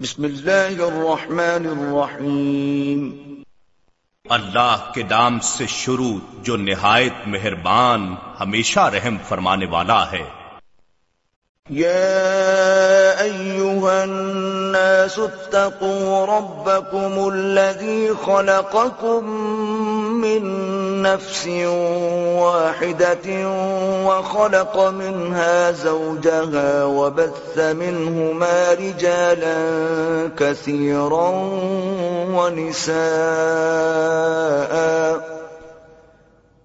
بسم اللہ الرحمن الرحیم۔ اللہ کے نام سے شروع جو نہایت مہربان ہمیشہ رحم فرمانے والا ہے۔ يا أيها الناس اتقوا ربكم الذي خلقكم من نفس واحدة وخلق منها زوجها وبث منهما رجالا كثيرا ونساء.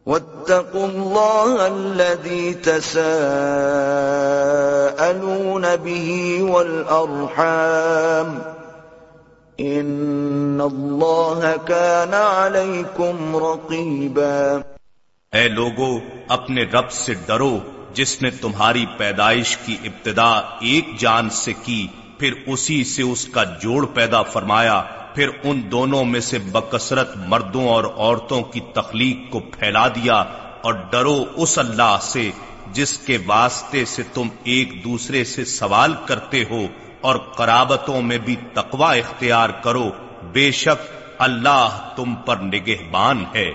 واتقوا الله الذي تساءلون به والأرحام. إن الله كان عليكم رقيبا اے لوگو، اپنے رب سے ڈرو، جس نے تمہاری پیدائش کی ابتدا ایک جان سے کی، پھر اسی سے اس کا جوڑ پیدا فرمایا، پھر ان دونوں میں سے بکثرت مردوں اور عورتوں کی تخلیق کو پھیلا دیا، اور ڈرو اس اللہ سے، جس کے واسطے سے تم ایک دوسرے سے سوال کرتے ہو اور قرابتوں میں بھی تقوا اختیار کرو، بے شک اللہ تم پر نگہبان ہے۔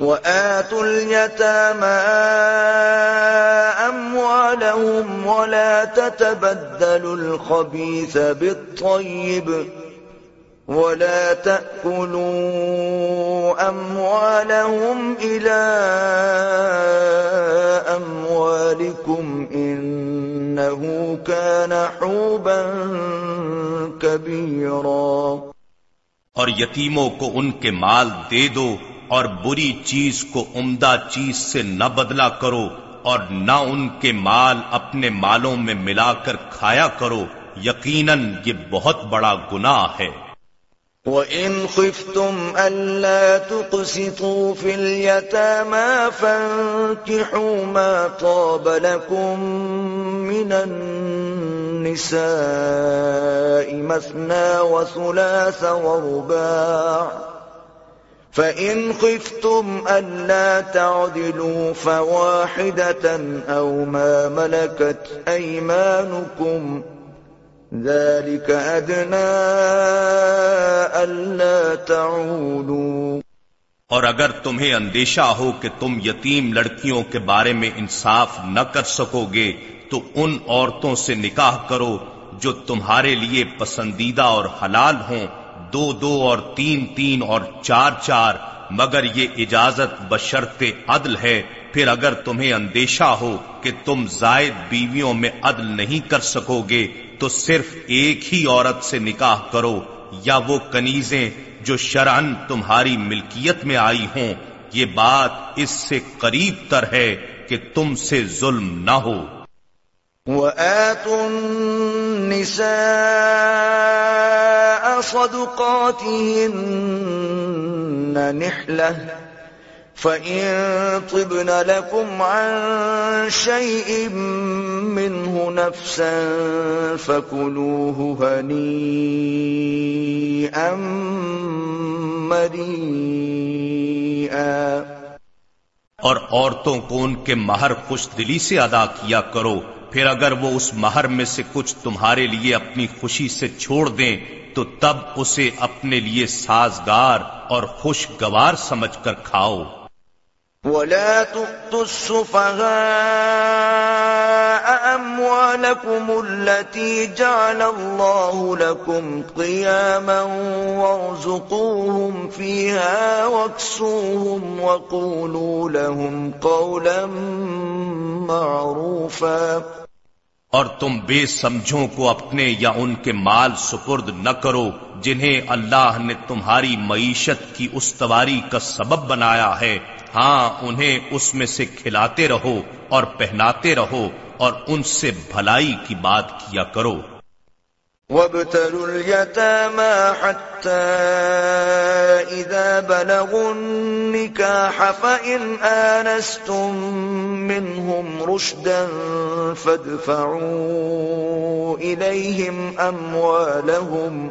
وَآتُوا الْيَتَامَى أَمْوَالَهُمْ وَلَا تَتَبَدَّلُوا الْخَبِيثَ بِالطَّيِّبِ ولا تأكلوا أموالهم إلى أموالكم إنه كان حوبا كبيرا. اور یتیموں کو ان کے مال دے دو اور بری چیز کو عمدہ چیز سے نہ بدلا کرو اور نہ ان کے مال اپنے مالوں میں ملا کر کھایا کرو، یقیناً یہ بہت بڑا گناہ ہے۔ وَإِنْ خِفْتُمْ أَلَّا تُقْسِطُوا فِي الْيَتَامَى فَانكِحُوا مَا طَابَ لَكُم مِّنَ النِّسَاءِ مَثْنَىٰ وَثُلَاثَ وَرُبَاعَ فَإِنْ خِفْتُمْ أَلَّا تَعْدِلُوا فَوَاحِدَةً أَوْ مَا مَلَكَتْ أَيْمَانُكُمْ ذلك ادنا الا تعولوا اور اگر تمہیں اندیشہ ہو کہ تم یتیم لڑکیوں کے بارے میں انصاف نہ کر سکو گے، تو ان عورتوں سے نکاح کرو جو تمہارے لیے پسندیدہ اور حلال ہوں۔ دو دو اور تین تین اور چار چار، مگر یہ اجازت بشرط عدل ہے۔ پھر اگر تمہیں اندیشہ ہو کہ تم زائد بیویوں میں عدل نہیں کر سکو گے تو صرف ایک ہی عورت سے نکاح کرو، یا وہ کنیزیں جو شرعن تمہاری ملکیت میں آئی ہوں۔ یہ بات اس سے قریب تر ہے کہ تم سے ظلم نہ ہو۔ وَآتُوا النِّسَاءَ صَدُقَاتِهِنَّ نِحْلَةً۔ فَإِن طِبْنَ لَكُمْ عَن شَيْءٍ مِّنْهُ نَفْسًا فَكُلُوهُ هَنِيئًا مَّرِيئًا اور عورتوں کو ان کے مہر خوش دلی سے ادا کیا کرو۔ پھر اگر وہ اس مہر میں سے کچھ تمہارے لیے اپنی خوشی سے چھوڑ دیں، تو تب اسے اپنے لیے سازگار اور خوشگوار سمجھ کر کھاؤ۔ ولا تؤتوا السفهاء أموالكم التي جعل الله لكم قياما وارزقوهم فيها واكسوهم وقولوا لهم قولا معروفا اور تم بے سمجھوں کو اپنے یا ان کے مال سپرد نہ کرو جنہیں اللہ نے تمہاری معیشت کی استواری کا سبب بنایا ہے۔ ہاں انہیں اس میں سے کھلاتے رہو اور پہناتے رہو اور ان سے بھلائی کی بات کیا کرو۔ وابتلوا اليتامى حتى إذا بلغوا النكاح فإن آنستم منهم رشدا فادفعوا إليهم أموالهم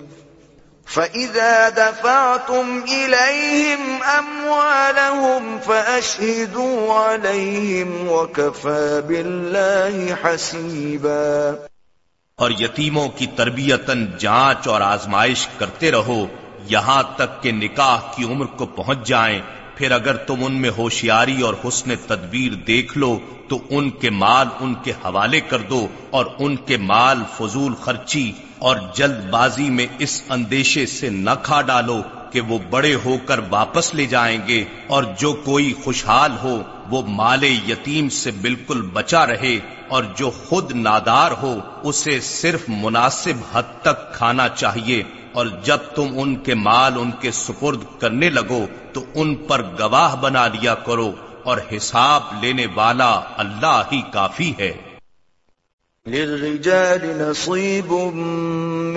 فإذا دفعتم إليهم أموالهم فأشهدوا عليهم وكفى بالله حسيبا اور یتیموں کی تربیتن جانچ اور آزمائش کرتے رہو، یہاں تک کہ نکاح کی عمر کو پہنچ جائیں۔ پھر اگر تم ان میں ہوشیاری اور حسن تدبیر دیکھ لو، تو ان کے مال ان کے حوالے کر دو اور ان کے مال فضول خرچی اور جلد بازی میں اس اندیشے سے نہ کھا ڈالو کہ وہ بڑے ہو کر واپس لے جائیں گے اور جو کوئی خوشحال ہو وہ مال یتیم سے بالکل بچا رہے اور جو خود نادار ہو اسے صرف مناسب حد تک کھانا چاہیے اور جب تم ان کے مال ان کے سپرد کرنے لگو تو ان پر گواہ بنا لیا کرو اور حساب لینے والا اللہ ہی کافی ہے۔ للرجال نصيب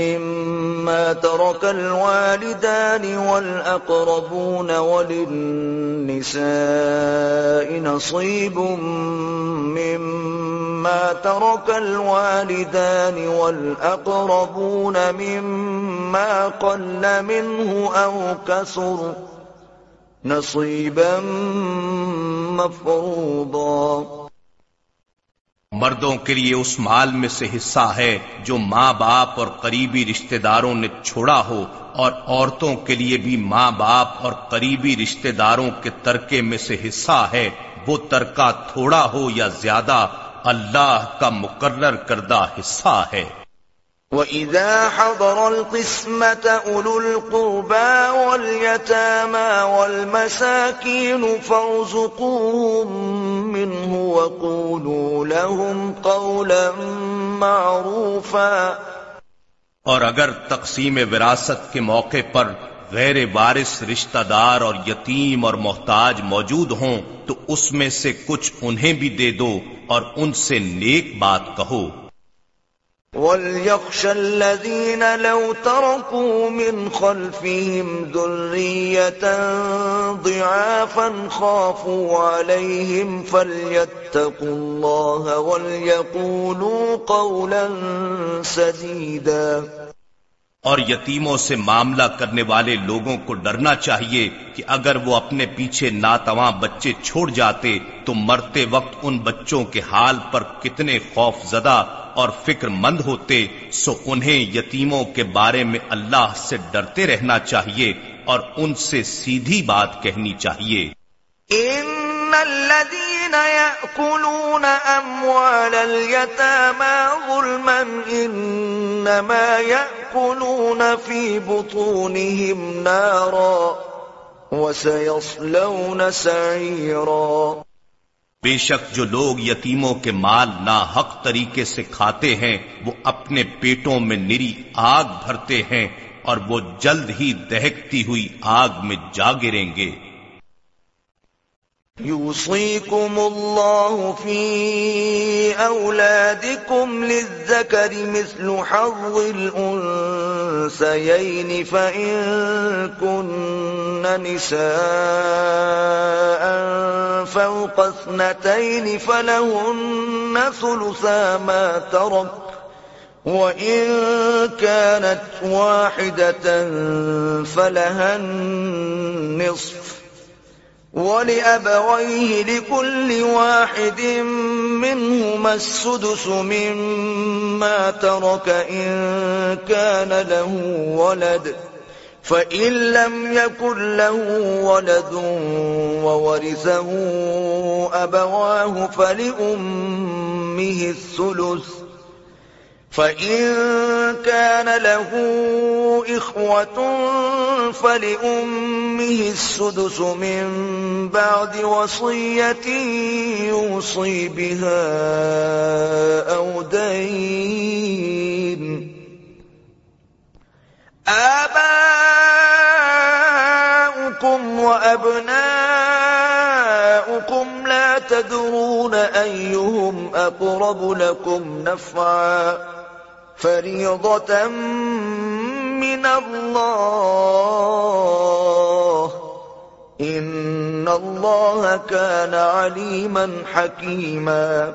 مما ترك الوالدان والأقربون وللنساء نصيب مما ترك الوالدان والأقربون مما قل منه أو كسر نصيبا مفروضا مردوں کے لیے اس مال میں سے حصہ ہے جو ماں باپ اور قریبی رشتہ داروں نے چھوڑا ہو اور عورتوں کے لیے بھی ماں باپ اور قریبی رشتہ داروں کے ترکے میں سے حصہ ہے، وہ ترکہ تھوڑا ہو یا زیادہ، اللہ کا مقرر کردہ حصہ ہے۔ وَإِذَا حَضَرَ الْقِسْمَةَ أُولُو الْقُرْبَى وَالْيَتَامَى وَالْمَسَاكِينُ فَارْزُقُوهُم مِّنْهُ وَقُولُوا لَهُمْ قَوْلًا مَّعْرُوفًا اور اگر تقسیم وراثت کے موقع پر غیر وارث رشتہ دار اور یتیم اور محتاج موجود ہوں تو اس میں سے کچھ انہیں بھی دے دو اور ان سے نیک بات کہو۔ وليخشى الذين لو تركوا من خلفهم ذرية ضعافا خافوا عليهم فليتقوا الله وليقولوا قولا سديدا۔ اور یتیموں سے معاملہ کرنے والے لوگوں کو ڈرنا چاہیے کہ اگر وہ اپنے پیچھے ناتواں بچے چھوڑ جاتے تو مرتے وقت ان بچوں کے حال پر کتنے خوف زدہ اور فکر مند ہوتے سو انہیں یتیموں کے بارے میں اللہ سے ڈرتے رہنا چاہیے اور ان سے سیدھی بات کہنی چاہیے۔ ان الذين ياكلون اموال اليتامى ظلما انما ياكلون في بطونهم نارا وسيصلون سعيرا بے شک جو لوگ یتیموں کے مال نا حق طریقے سے کھاتے ہیں، وہ اپنے پیٹوں میں نری آگ بھرتے ہیں اور وہ جلد ہی دہکتی ہوئی آگ میں جا گریں گے۔ يوصيكم الله في أولادكم للذكر مثل حظ الأنسيين فإن كن نساء فوق اثنتين فلهن ثلثا ما ترك، وإن كانت واحدة فلها النصف. وَلِأَبَوَيْهِ لِكُلِّ وَاحِدٍ مِّنْهُمَا السُّدُسُ مِمَّا تَرَكَ إِن كَانَ لَهُ وَلَدٌ فَإِن لَّمْ يَكُن لَّهُ وَلَدٌ وَوَرِثَهُ أَبَوَاهُ فَلِأُمِّهِ الثُّلُثُ فَإِن كَانَ لَهُ إِخْوَةٌ فَلِأُمِّهِ السُّدُسُ مِن بَعْدِ وَصِيَّةٍ يُوصِي بِهَا أَوْ دَيْنٍ آباؤكم وأبناؤكم لا تدرون أيهم أقرب لكم نفعاً فریضة من من الله. إن الله كان عليما حكيما.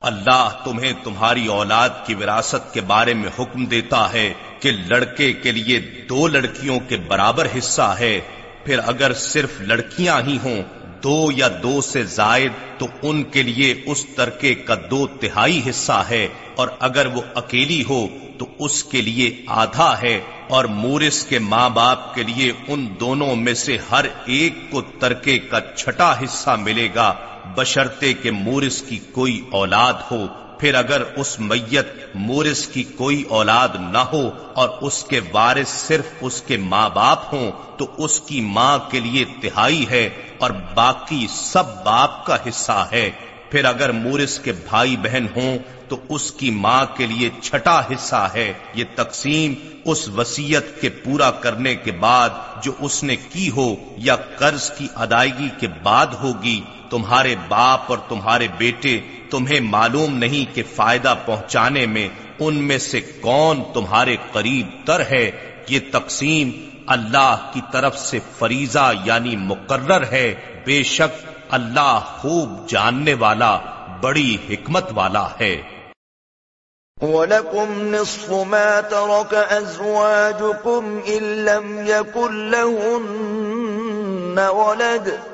اللہ تمہیں تمہاری اولاد کی وراثت کے بارے میں حکم دیتا ہے کہ لڑکے کے لیے دو لڑکیوں کے برابر حصہ ہے۔ پھر اگر صرف لڑکیاں ہی ہوں دو یا دو سے زائد تو ان کے لیے اس ترکے کا دو تہائی حصہ ہے اور اگر وہ اکیلی ہو تو اس کے لیے آدھا ہے اور مورس کے ماں باپ کے لیے ان دونوں میں سے ہر ایک کو ترکے کا چھٹا حصہ ملے گا بشرتے کے مورس کی کوئی اولاد ہو۔ پھر اگر اس میت مورس کی کوئی اولاد نہ ہو اور اس کے وارث صرف اس کے ماں باپ ہوں، تو اس کی ماں کے لیے تہائی ہے اور باقی سب باپ کا حصہ ہے۔ پھر اگر مورس کے بھائی بہن ہوں تو اس کی ماں کے لیے چھٹا حصہ ہے۔ یہ تقسیم اس وسیعت کے پورا کرنے کے بعد جو اس نے کی ہو یا قرض کی ادائیگی کے بعد ہوگی، تمہارے باپ اور تمہارے بیٹے تمہیں معلوم نہیں کہ فائدہ پہنچانے میں ان میں سے کون تمہارے قریب تر ہے۔ یہ تقسیم اللہ کی طرف سے فریضہ یعنی مقرر ہے۔ بے شک اللہ خوب جاننے والا، بڑی حکمت والا ہے۔ وَلَكُمْ نِصْفُ مَا تَرَكَ أَزْوَاجُكُمْ إِن لَّمْ يَكُن لَّهُنَّ وَلَدٌ۔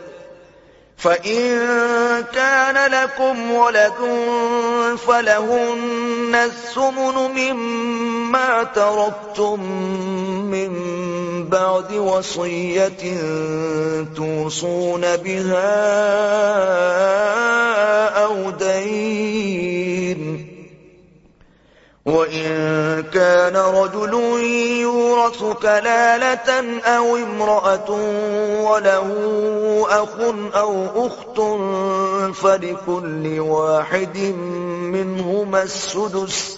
فَإِن كَانَ لَكُمْ وَلَدٌ فَلَهُنَّ الثُّمُنُ مِمَّا تَرَكْتُم مِّن بَعْدِ وَصِيَّةٍ تُوصُونَ بِهَا أَوْ دَيْنٍ وَإِن كَانَ رَجُلٌ يُورَثُ كَلَالَةً أَوْ امْرَأَةٌ وَلَهُ أَخٌ أَوْ أُخْتٌ فَلِكُلِّ وَاحِدٍ مِّنْهُمَا السُّدُسُ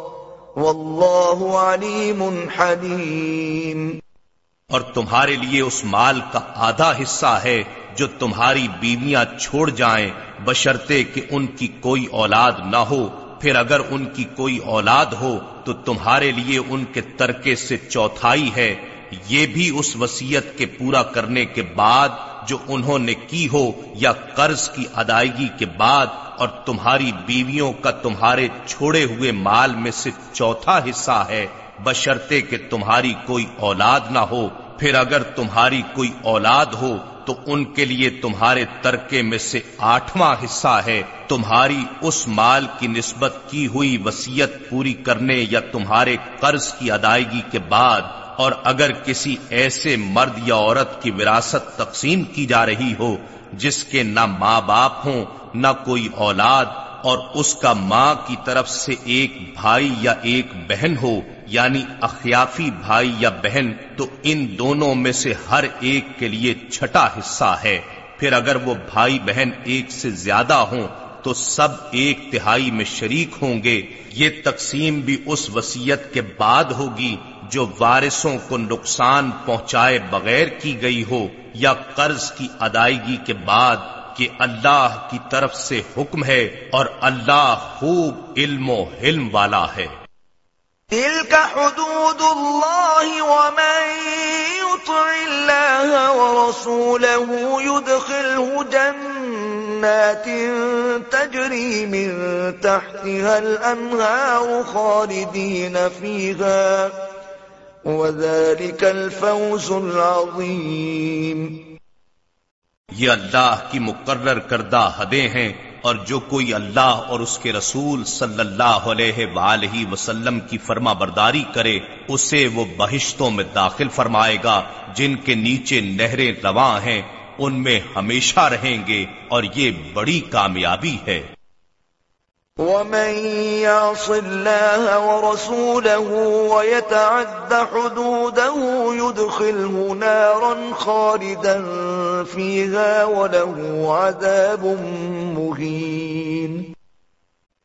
واللہ علیم حلیم۔ اور تمہارے لیے اس مال کا آدھا حصہ ہے جو تمہاری بیویاں چھوڑ جائیں بشرتے کہ ان کی کوئی اولاد نہ ہو۔ پھر اگر ان کی کوئی اولاد ہو، تو تمہارے لیے ان کے ترکے سے چوتھائی ہے۔ یہ بھی اس وسیعت کے پورا کرنے کے بعد جو انہوں نے کی ہو یا قرض کی ادائیگی کے بعد اور تمہاری بیویوں کا تمہارے چھوڑے ہوئے مال میں سے چوتھا حصہ ہے۔ بشرتے کہ تمہاری کوئی اولاد نہ ہو۔ پھر اگر تمہاری کوئی اولاد ہو، تو ان کے لیے تمہارے ترکے میں سے آٹھواں حصہ ہے۔ تمہاری اس مال کی نسبت کی ہوئی وسیعت پوری کرنے یا تمہارے قرض کی ادائیگی کے بعد، اور اگر کسی ایسے مرد یا عورت کی وراثت تقسیم کی جا رہی ہو، جس کے نہ ماں باپ ہوں نہ کوئی اولاد اور اس کا ماں کی طرف سے ایک بھائی یا ایک بہن ہو یعنی اخیافی بھائی یا بہن، تو ان دونوں میں سے ہر ایک کے لیے چھٹا حصہ ہے۔ پھر اگر وہ بھائی بہن ایک سے زیادہ ہوں، تو سب ایک تہائی میں شریک ہوں گے۔ یہ تقسیم بھی اس وسیعت کے بعد ہوگی جو وارثوں کو نقصان پہنچائے بغیر کی گئی ہو یا قرض کی ادائیگی کے بعد کہ اللہ کی طرف سے حکم ہے اور اللہ خوب علم و حلم والا ہے۔ تلك حدود الله ومن يطع الله ورسوله يدخله جنات تجري من تحتها الأنهار خالدين فيها وذلك الفوز العظيم یہ اللہ کی مقرر کردہ حدیں ہیں اور جو کوئی اللہ اور اس کے رسول صلی اللہ علیہ وآلہ وسلم کی فرما برداری کرے، اسے وہ بہشتوں میں داخل فرمائے گا جن کے نیچے نہریں رواں ہیں، ان میں ہمیشہ رہیں گے اور یہ بڑی کامیابی ہے۔ ومن يعص الله ورسوله ويتعد حدوده يدخله نارا خالدا فيها وله عذاب مهين.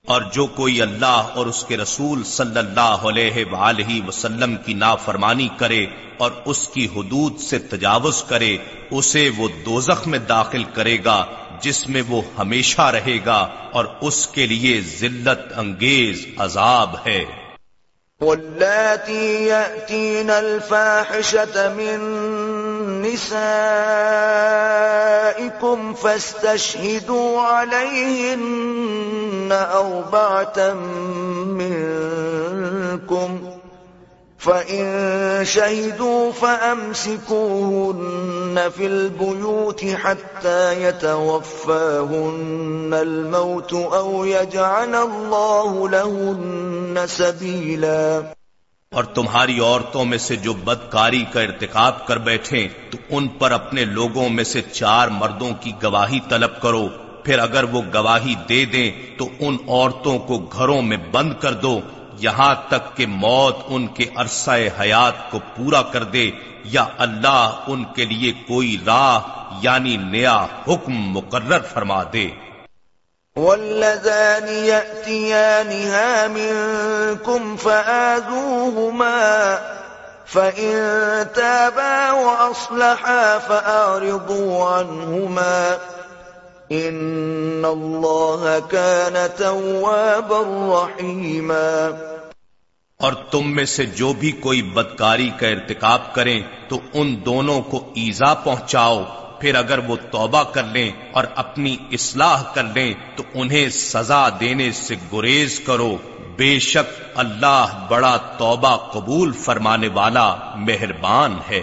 اور جو کوئی اللہ اور اس کے رسول صلی اللہ علیہ وآلہ وسلم کی نافرمانی کرے اور اس کی حدود سے تجاوز کرے، اسے وہ دوزخ میں داخل کرے گا جس میں وہ ہمیشہ رہے گا اور اس کے لیے ذلت انگیز عذاب ہے۔ واللاتي يأتين الفاحشة من نسائكم فاستشهدوا عليهن أربعة منكم فَإِن شَهِدُوا فَأَمْسِكُوهُنَّ فِي الْبُيُوتِ حَتَّى يَتَوَفَّاهُنَّ الْمَوْتُ أَوْ يَجْعَلَ اللَّهُ لَهُنَّ سَبِيلًا اور تمہاری عورتوں میں سے جو بدکاری کا ارتکاب کر بیٹھیں، تو ان پر اپنے لوگوں میں سے چار مردوں کی گواہی طلب کرو۔ پھر اگر وہ گواہی دے دیں، تو ان عورتوں کو گھروں میں بند کر دو۔ یہاں تک کہ موت ان کے عرصہ حیات کو پورا کر دے یا اللہ ان کے لیے کوئی راہ یعنی نیا حکم مقرر فرما دے۔ والذان يأتيانها منكم فآذوهما فإن تابا وأصلحا فأعرضوا عنهما ان اللہ كان توابا رحیما اور تم میں سے جو بھی کوئی بدکاری کا ارتکاب کریں تو ان دونوں کو ایزا پہنچاؤ، پھر اگر وہ توبہ کر لیں اور اپنی اصلاح کر لیں تو انہیں سزا دینے سے گریز کرو۔ بے شک اللہ بڑا توبہ قبول فرمانے والا مہربان ہے۔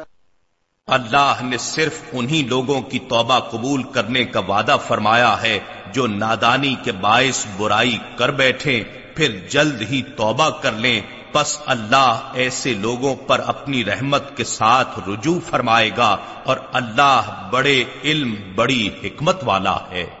اللہ نے صرف انہی لوگوں کی توبہ قبول کرنے کا وعدہ فرمایا ہے جو نادانی کے باعث برائی کر بیٹھے پھر جلد ہی توبہ کر لیں۔ پس اللہ ایسے لوگوں پر اپنی رحمت کے ساتھ رجوع فرمائے گا اور اللہ بڑے علم، بڑی حکمت والا ہے۔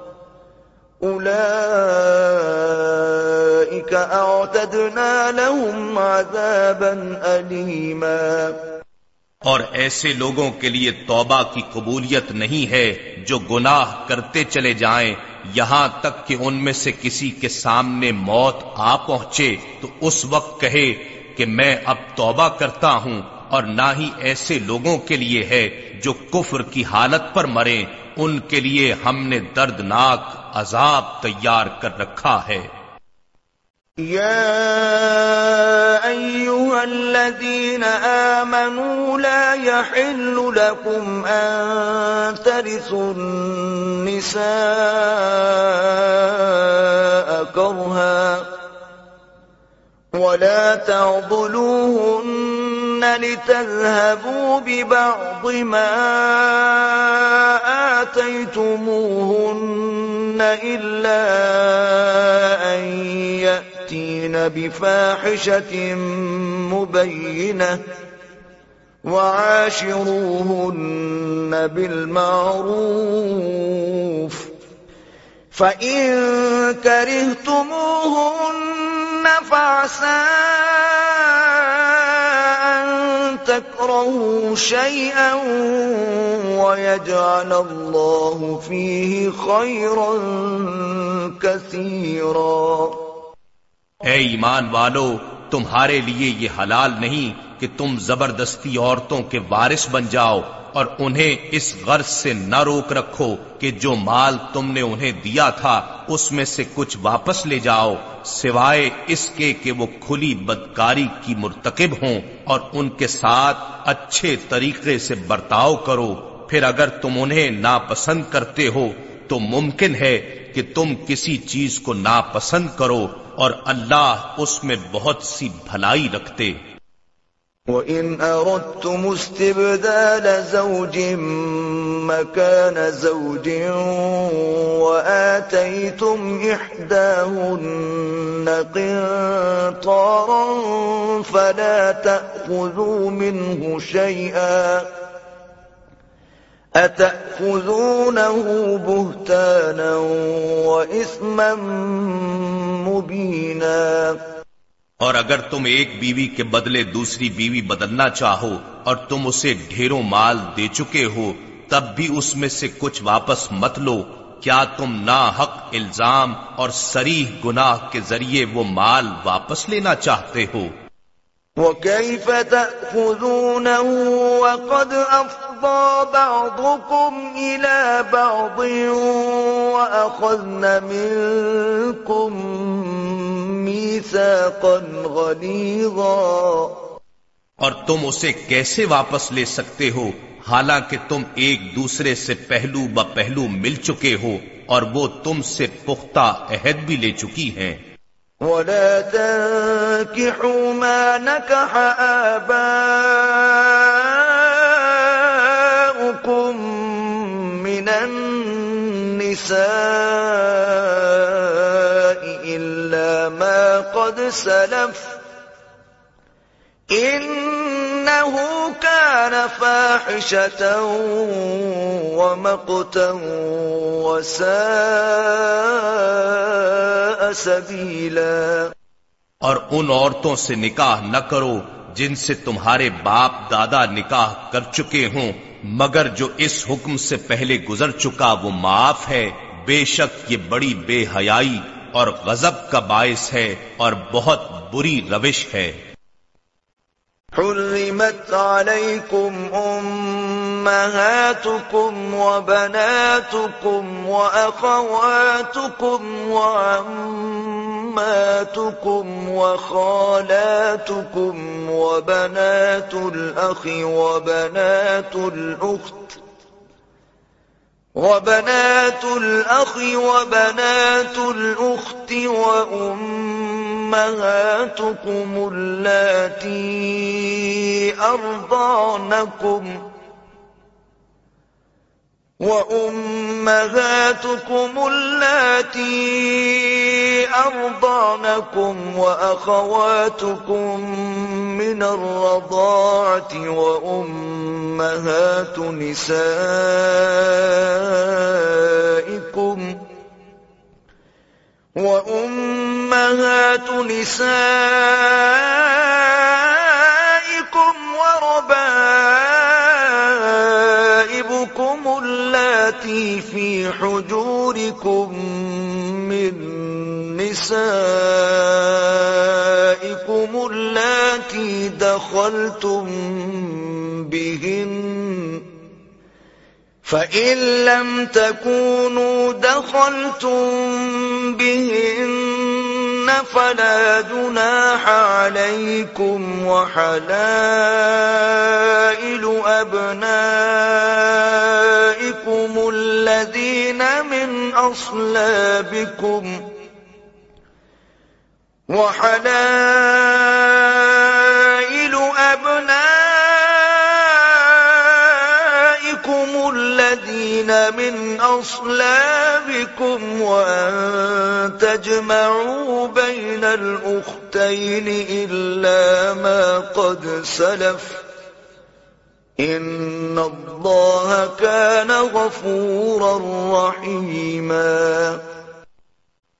أولئك أعتدنا لهم عذابا أليما. اور ایسے لوگوں کے لیے توبہ کی قبولیت نہیں ہے جو گناہ کرتے چلے جائیں، یہاں تک کہ ان میں سے کسی کے سامنے موت آ پہنچے تو اس وقت کہے کہ میں اب توبہ کرتا ہوں اور نہ ہی ایسے لوگوں کے لیے ہے جو کفر کی حالت پر مرے ان کے لیے ہم نے دردناک عذاب تیار کر رکھا ہے۔ يا أيها الذين آمنوا لا يحل لكم أن ترثوا النساء كرها ولا تعضلوهن لتذهبوا ببعض ما آتيتموهن إلا أن يأتين بفاحشة مبينة وعاشروهن بالمعروف فإن كرهتموهن فعسى تكرهوا شيئا ويجعل الله فيه خيرا كثيرا۔ اے ایمان والو، تمہارے لیے یہ حلال نہیں کہ تم زبردستی عورتوں کے وارث بن جاؤ اور انہیں اس غرض سے نہ روک رکھو کہ جو مال تم نے انہیں دیا تھا، اس میں سے کچھ واپس لے جاؤ، سوائے اس کے کہ وہ کھلی بدکاری کی مرتکب ہوں اور ان کے ساتھ اچھے طریقے سے برتاؤ کرو۔ پھر اگر تم انہیں ناپسند کرتے ہو، تو ممکن ہے کہ تم کسی چیز کو ناپسند کرو اور اللہ اس میں بہت سی بھلائی رکھتے۔ وَإِنْ أَرَدْتُمُ اسْتِبْدَالَ زَوْجٍ مَكَانَ زَوْجٍ وَآتَيْتُمْ إِحْدَاهُنَّ قِنطَارًا فَلَا تَأْخُذُوا مِنْهُ شَيْئًا أَتَأْخُذُونَهُ بُهْتَانًا وَإِثْمًا مُبِينًا اور اگر تم ایک بیوی کے بدلے دوسری بیوی بدلنا چاہو اور تم اسے ڈھیروں مال دے چکے ہو، تب بھی اس میں سے کچھ واپس مت لو۔ کیا تم نا حق الزام اور سریح گناہ کے ذریعے وہ مال واپس لینا چاہتے ہو؟ وَكَيْفَ تَأْخُذُونَهُ وَقَدْ أَفْضَى بَعْضُكُمْ إِلَى بَعْضٍ وَأَخَذْنَ مِنْكُمْ اور تم اسے کیسے واپس لے سکتے ہو؟ حالانکہ تم ایک دوسرے سے پہلو ب پہلو مل چکے ہو اور وہ تم سے پختہ عہد بھی لے چکی ہیں۔ ولا تنكحوا ما نكح آباؤكم من النساء إلا ما قد سَلَفَ إِنَّهُ كَانَ فَاحِشَةً وَمَقْتًا وَسَاءَ سَبِيلًا. اور ان عورتوں سے نکاح نہ کرو جن سے تمہارے باپ دادا نکاح کر چکے ہوں، مگر جو اس حکم سے پہلے گزر چکا وہ معاف ہے۔ بے شک یہ بڑی بے حیائی اور غضب کا باعث ہے اور بہت بری روش ہے۔ حرمت عليكم أمهاتكم وبناتكم وأخواتكم وعماتكم وخالاتكم وبنات الأخ وبنات الأخت وبنات الأخ وبنات الأخت وأم وأمهاتكم اللاتي أرضعنكم وأمهاتكم اللاتي أرضعنكم وأخواتكم من الرضاعة وأمهات نسائكم وأمهات نسائكم وربائبكم اللاتي في حجوركم من نسائكم اللاتي دخلتم بهن فإن لم تكونوا دخلتم بهن فلا جناح عليكم وحلائل أبنائكم الذين من أصلابكم وحلائل أبنائكم الذين من أصلابكم وأن تجمعوا بين الأختين إلا ما قد سلف إن الله كان غفورا رحيما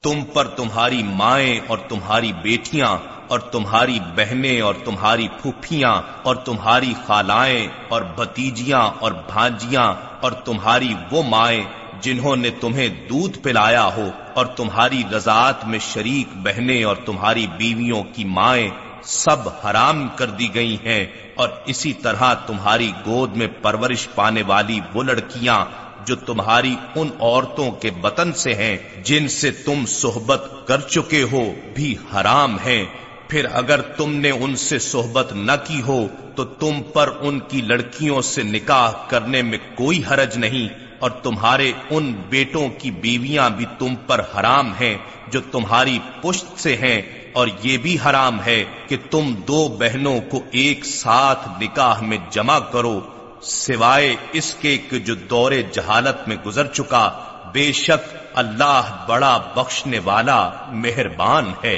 تم پر تمہاری مائیں اور تمہاری بیٹیاں اور تمہاری بہنیں اور تمہاری پھوپھیاں اور تمہاری خالائیں اور بھتیجیاں اور بھانجیاں اور تمہاری وہ مائیں جنہوں نے تمہیں دودھ پلایا ہو اور تمہاری رضاعت میں شریک بہنیں اور تمہاری بیویوں کی مائیں سب حرام کر دی گئی ہیں اور اسی طرح تمہاری گود میں پرورش پانے والی وہ لڑکیاں جو تمہاری ان عورتوں کے بطن سے ہیں جن سے تم صحبت کر چکے ہو بھی حرام ہیں۔ پھر اگر تم نے ان سے صحبت نہ کی ہو، تو تم پر ان کی لڑکیوں سے نکاح کرنے میں کوئی حرج نہیں، اور تمہارے ان بیٹوں کی بیویاں بھی تم پر حرام ہیں جو تمہاری پشت سے ہیں، اور یہ بھی حرام ہے کہ تم دو بہنوں کو ایک ساتھ نکاح میں جمع کرو، سوائے اس کے کہ جو دور جہالت میں گزر چکا، بے شک اللہ بڑا بخشنے والا مہربان ہے۔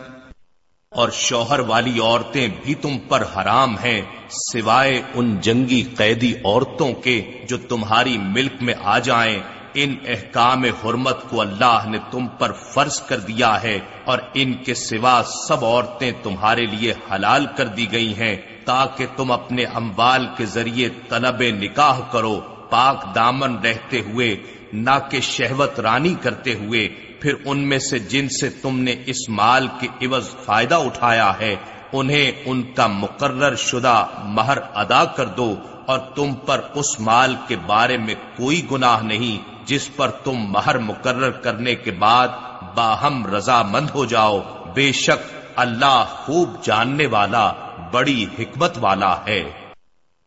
اور شوہر والی عورتیں بھی تم پر حرام ہیں، سوائے ان جنگی قیدی عورتوں کے جو تمہاری ملک میں آ جائیں۔ ان احکام حرمت کو اللہ نے تم پر فرض کر دیا ہے اور ان کے سوا سب عورتیں تمہارے لیے حلال کر دی گئی ہیں۔ تاکہ تم اپنے اموال کے ذریعے طلب نکاح کرو، پاک دامن رہتے ہوئے، نہ کہ شہوت رانی کرتے ہوئے۔ پھر ان میں سے جن سے تم نے اس مال کے عوض فائدہ اٹھایا ہے، انہیں ان کا مقرر شدہ مہر ادا کر دو اور تم پر اس مال کے بارے میں کوئی گناہ نہیں، جس پر تم مہر مقرر کرنے کے بعد باہم رضا مند ہو جاؤ۔ بے شک اللہ خوب جاننے والا، بڑی حکمت والا ہے۔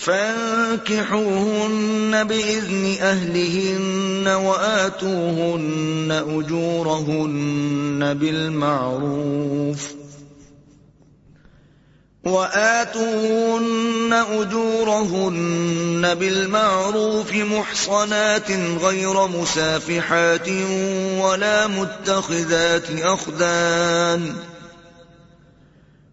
فانكحوهن بإذن أهلهن وآتوهن أجورهن بالمعروف وآتوهن أجورهن بالمعروف محصنات غير مسافحات ولا متخذات أخدان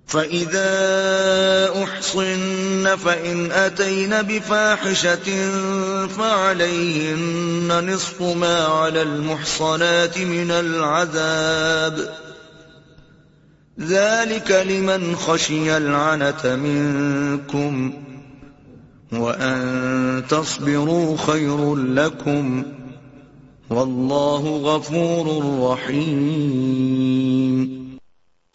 فإذا أحصن فإن أتين بفاحشة فعليهن نصف ما على المحصنات من العذاب ذلك لمن خشي العنة منكم وأن تصبروا خير لكم والله غفور رحيم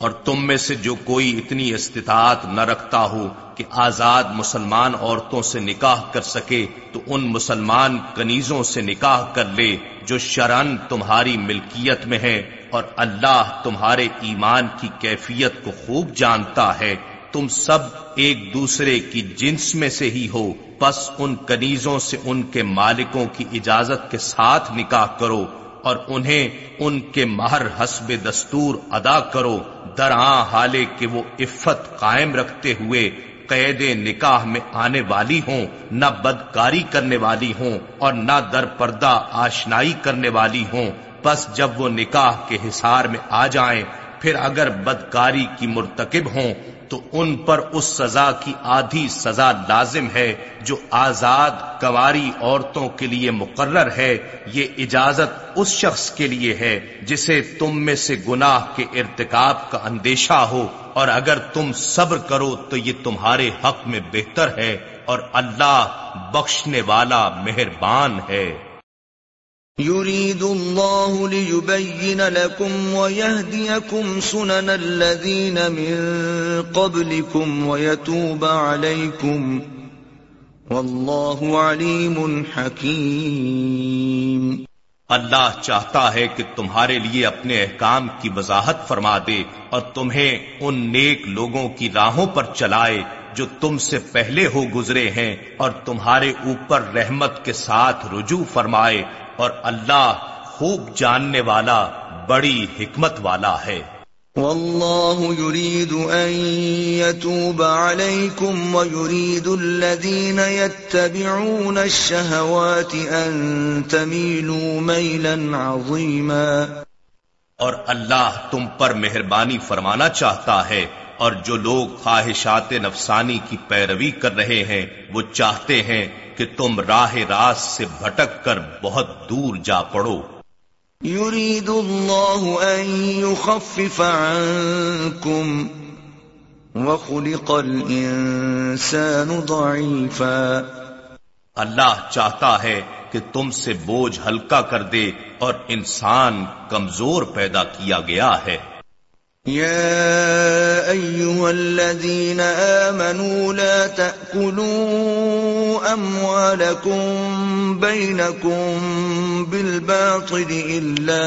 اور تم میں سے جو کوئی اتنی استطاعت نہ رکھتا ہو کہ آزاد مسلمان عورتوں سے نکاح کر سکے، تو ان مسلمان کنیزوں سے نکاح کر لے جو شرن تمہاری ملکیت میں ہے اور اللہ تمہارے ایمان کی کیفیت کو خوب جانتا ہے۔ تم سب ایک دوسرے کی جنس میں سے ہی ہو بس ان کنیزوں سے ان کے مالکوں کی اجازت کے ساتھ نکاح کرو۔ اور انہیں ان کے مہر حسب دستور ادا کرو۔ درآں حالے کہ وہ عفت قائم رکھتے ہوئے قید نکاح میں آنے والی ہوں، نہ بدکاری کرنے والی ہوں اور نہ در پردہ آشنائی کرنے والی ہوں۔ بس جب وہ نکاح کے حصار میں آ جائیں، پھر اگر بدکاری کی مرتکب ہوں تو ان پر اس سزا کی آدھی سزا لازم ہے جو آزاد کواری عورتوں کے لیے مقرر ہے۔ یہ اجازت اس شخص کے لیے ہے جسے تم میں سے گناہ کے ارتکاب کا اندیشہ ہو۔ اور اگر تم صبر کرو تو یہ تمہارے حق میں بہتر ہے اور اللہ بخشنے والا مہربان ہے۔ يريد الله ليبين لكم ويهديكم سنن الذين من قبلكم ويتوب عليكم والله عليم حكيم اللہ چاہتا ہے کہ تمہارے لیے اپنے احکام کی وضاحت فرما دے اور تمہیں ان نیک لوگوں کی راہوں پر چلائے جو تم سے پہلے ہو گزرے ہیں اور تمہارے اوپر رحمت کے ساتھ رجوع فرمائے اور اللہ خوب جاننے والا بڑی حکمت والا ہے۔ والله يريد أن يتوب عليكم ويريد الذين يتبعون الشهوات أن تميلوا ميلا عظيما اور اللہ تم پر مہربانی فرمانا چاہتا ہے اور جو لوگ خواہشات نفسانی کی پیروی کر رہے ہیں وہ چاہتے ہیں کہ تم راہ راست سے بھٹک کر بہت دور جا پڑو۔ يريد الله أن يخفف عنكم وخلق الإنسان ضعيفا اللہ چاہتا ہے کہ تم سے بوجھ ہلکا کر دے اور انسان کمزور پیدا کیا گیا ہے۔ يا أيها الذين آمنوا لا تأكلوا أموالكم بينكم بالباطل إلا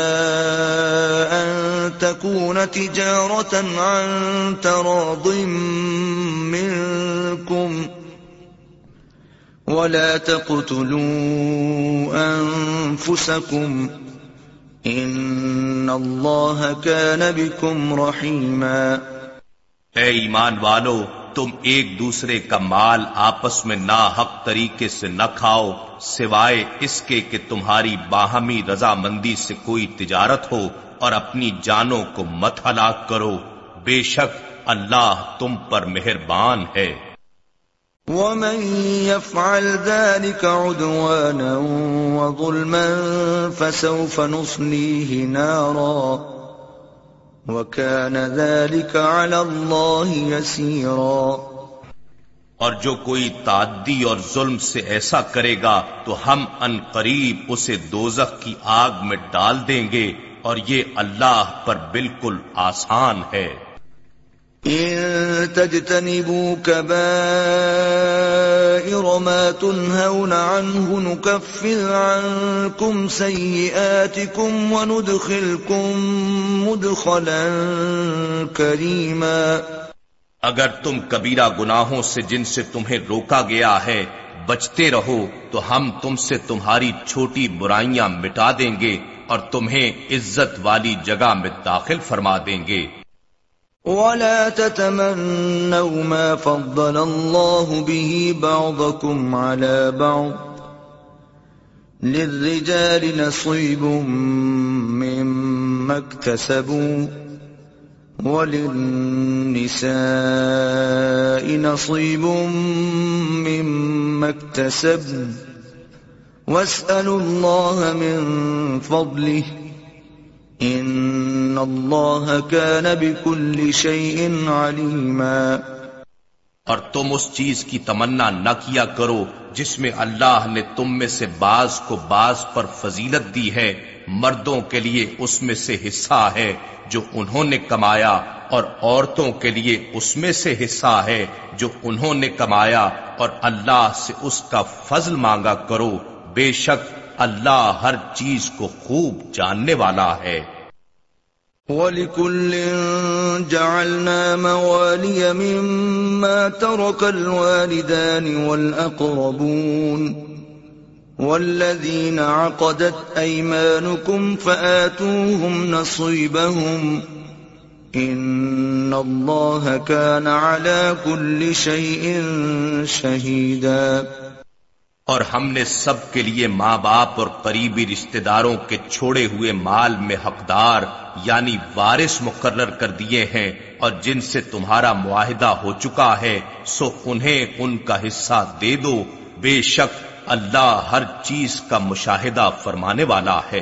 أن تكون تجارة عن تراض منكم ولا تقتلوا أنفسكم ان اللہ كان بكم رحیما اے ایمان والو، تم ایک دوسرے کا مال آپس میں نا حق طریقے سے نہ کھاؤ، سوائے اس کے کہ تمہاری باہمی رضامندی سے کوئی تجارت ہو اور اپنی جانوں کو مت ہلاک کرو۔ بے شک اللہ تم پر مہربان ہے۔ ومن يفعل ذلك عدوانا وظلما فسوف نصليه نارا وكان ذلك على الله يسيرا اور جو کوئی تعدی اور ظلم سے ایسا کرے گا تو ہم ان قریب اسے دوزخ کی آگ میں ڈال دیں گے اور یہ اللہ پر بالکل آسان ہے۔ إن تجتنبوا كبائر ما تنهون عنه نكفر عنكم سيئاتكم وندخلكم مدخلا كريما. اگر تم کبیرہ گناہوں سے جن سے تمہیں روکا گیا ہے، بچتے رہو تو ہم تم سے تمہاری چھوٹی برائیاں مٹا دیں گے اور تمہیں عزت والی جگہ میں داخل فرما دیں گے۔ ولا تتمنوا ما فضل الله به بعضكم على بعض. للرجال نصيب مما اكتسبوا وللنساء نصيب مما اكتسبوا. واسألوا الله من فضله ان اللہ كان بكل شيء عليما اور تم اس چیز کی تمنا نہ کیا کرو جس میں اللہ نے تم میں سے بعض کو بعض پر فضیلت دی ہے۔ مردوں کے لیے اس میں سے حصہ ہے جو انہوں نے کمایا اور عورتوں کے لیے اس میں سے حصہ ہے جو انہوں نے کمایا اور اللہ سے اس کا فضل مانگا کرو۔ بے شک اللہ ہر چیز کو خوب جاننے والا ہے۔ وَلِكُلٍّ جَعَلْنَا مَوَالِيَ مِمَّا تَرَكَ الْوَالِدَانِ وَالْأَقْرَبُونَ وَالَّذِينَ عَقَدَتْ أَيْمَانُكُمْ فَآتُوهُمْ نَصِيبَهُمْ إِنَّ اللَّهَ كَانَ عَلَى كُلِّ شَيْءٍ شَهِيدًا اور ہم نے سب کے لیے ماں باپ اور قریبی رشتہ داروں کے چھوڑے ہوئے مال میں حقدار یعنی وارث مقرر کر دیے ہیں اور جن سے تمہارا معاہدہ ہو چکا ہے، سو انہیں ان کا حصہ دے دو۔ بے شک اللہ ہر چیز کا مشاہدہ فرمانے والا ہے۔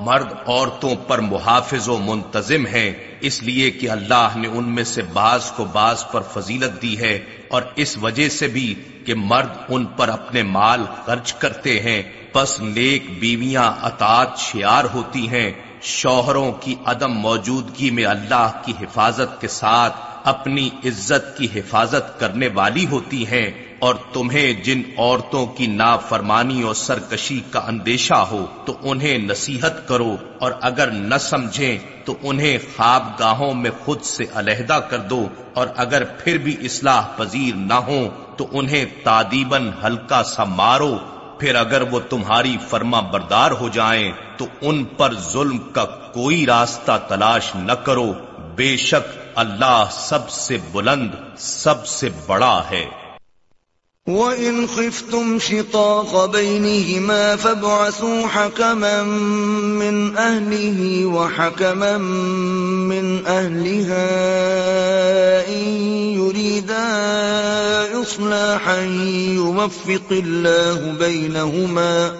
مرد عورتوں پر محافظ و منتظم ہیں، اس لیے کہ اللہ نے ان میں سے بعض کو بعض پر فضیلت دی ہے، اور اس وجہ سے بھی کہ مرد ان پر اپنے مال خرچ کرتے ہیں۔ پس نیک بیویاں اطاعت شیار ہوتی ہیں۔ شوہروں کی عدم موجودگی میں اللہ کی حفاظت کے ساتھ اپنی عزت کی حفاظت کرنے والی ہوتی ہیں۔ اور تمہیں جن عورتوں کی نافرمانی اور سرکشی کا اندیشہ ہو تو انہیں نصیحت کرو اور اگر نہ سمجھیں تو انہیں خواب گاہوں میں خود سے علیحدہ کر دو اور اگر پھر بھی اصلاح پذیر نہ ہو تو انہیں تادیباً ہلکا سا مارو۔ پھر اگر وہ تمہاری فرما بردار ہو جائیں تو ان پر ظلم کا کوئی راستہ تلاش نہ کرو۔ بے شک اللہ سب سے بلند، سب سے بڑا ہے۔ وَإِنْ خِفْتُمْ شِقَاقَ بَيْنِهِمَا فَابْعَثُوا حَكَمًا مِّنْ أَهْلِهِ وَحَكَمًا مِّنْ أَهْلِهَا إِن يُرِيدَا إِصْلَاحًا يُوَفِّقِ اللَّهُ بَيْنَهُمَا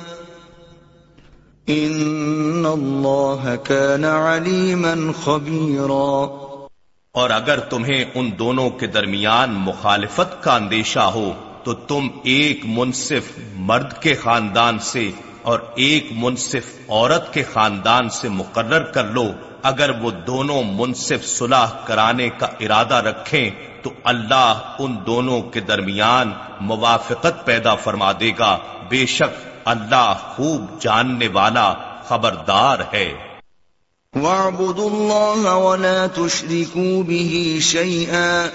إِنَّ اللَّهَ كَانَ عَلِيمًا خَبِيرًا اور اگر تمہیں ان دونوں کے درمیان مخالفت کا اندیشہ ہو تو تم ایک منصف مرد کے خاندان سے اور ایک منصف عورت کے خاندان سے مقرر کر لو۔ اگر وہ دونوں منصف صلح کرانے کا ارادہ رکھیں تو اللہ ان دونوں کے درمیان موافقت پیدا فرما دے گا۔ بے شک اللہ خوب جاننے والا خبردار ہے۔ وَاعْبُدُوا اللَّهَ وَلَا تُشْرِكُوا بِهِ شَيْئًا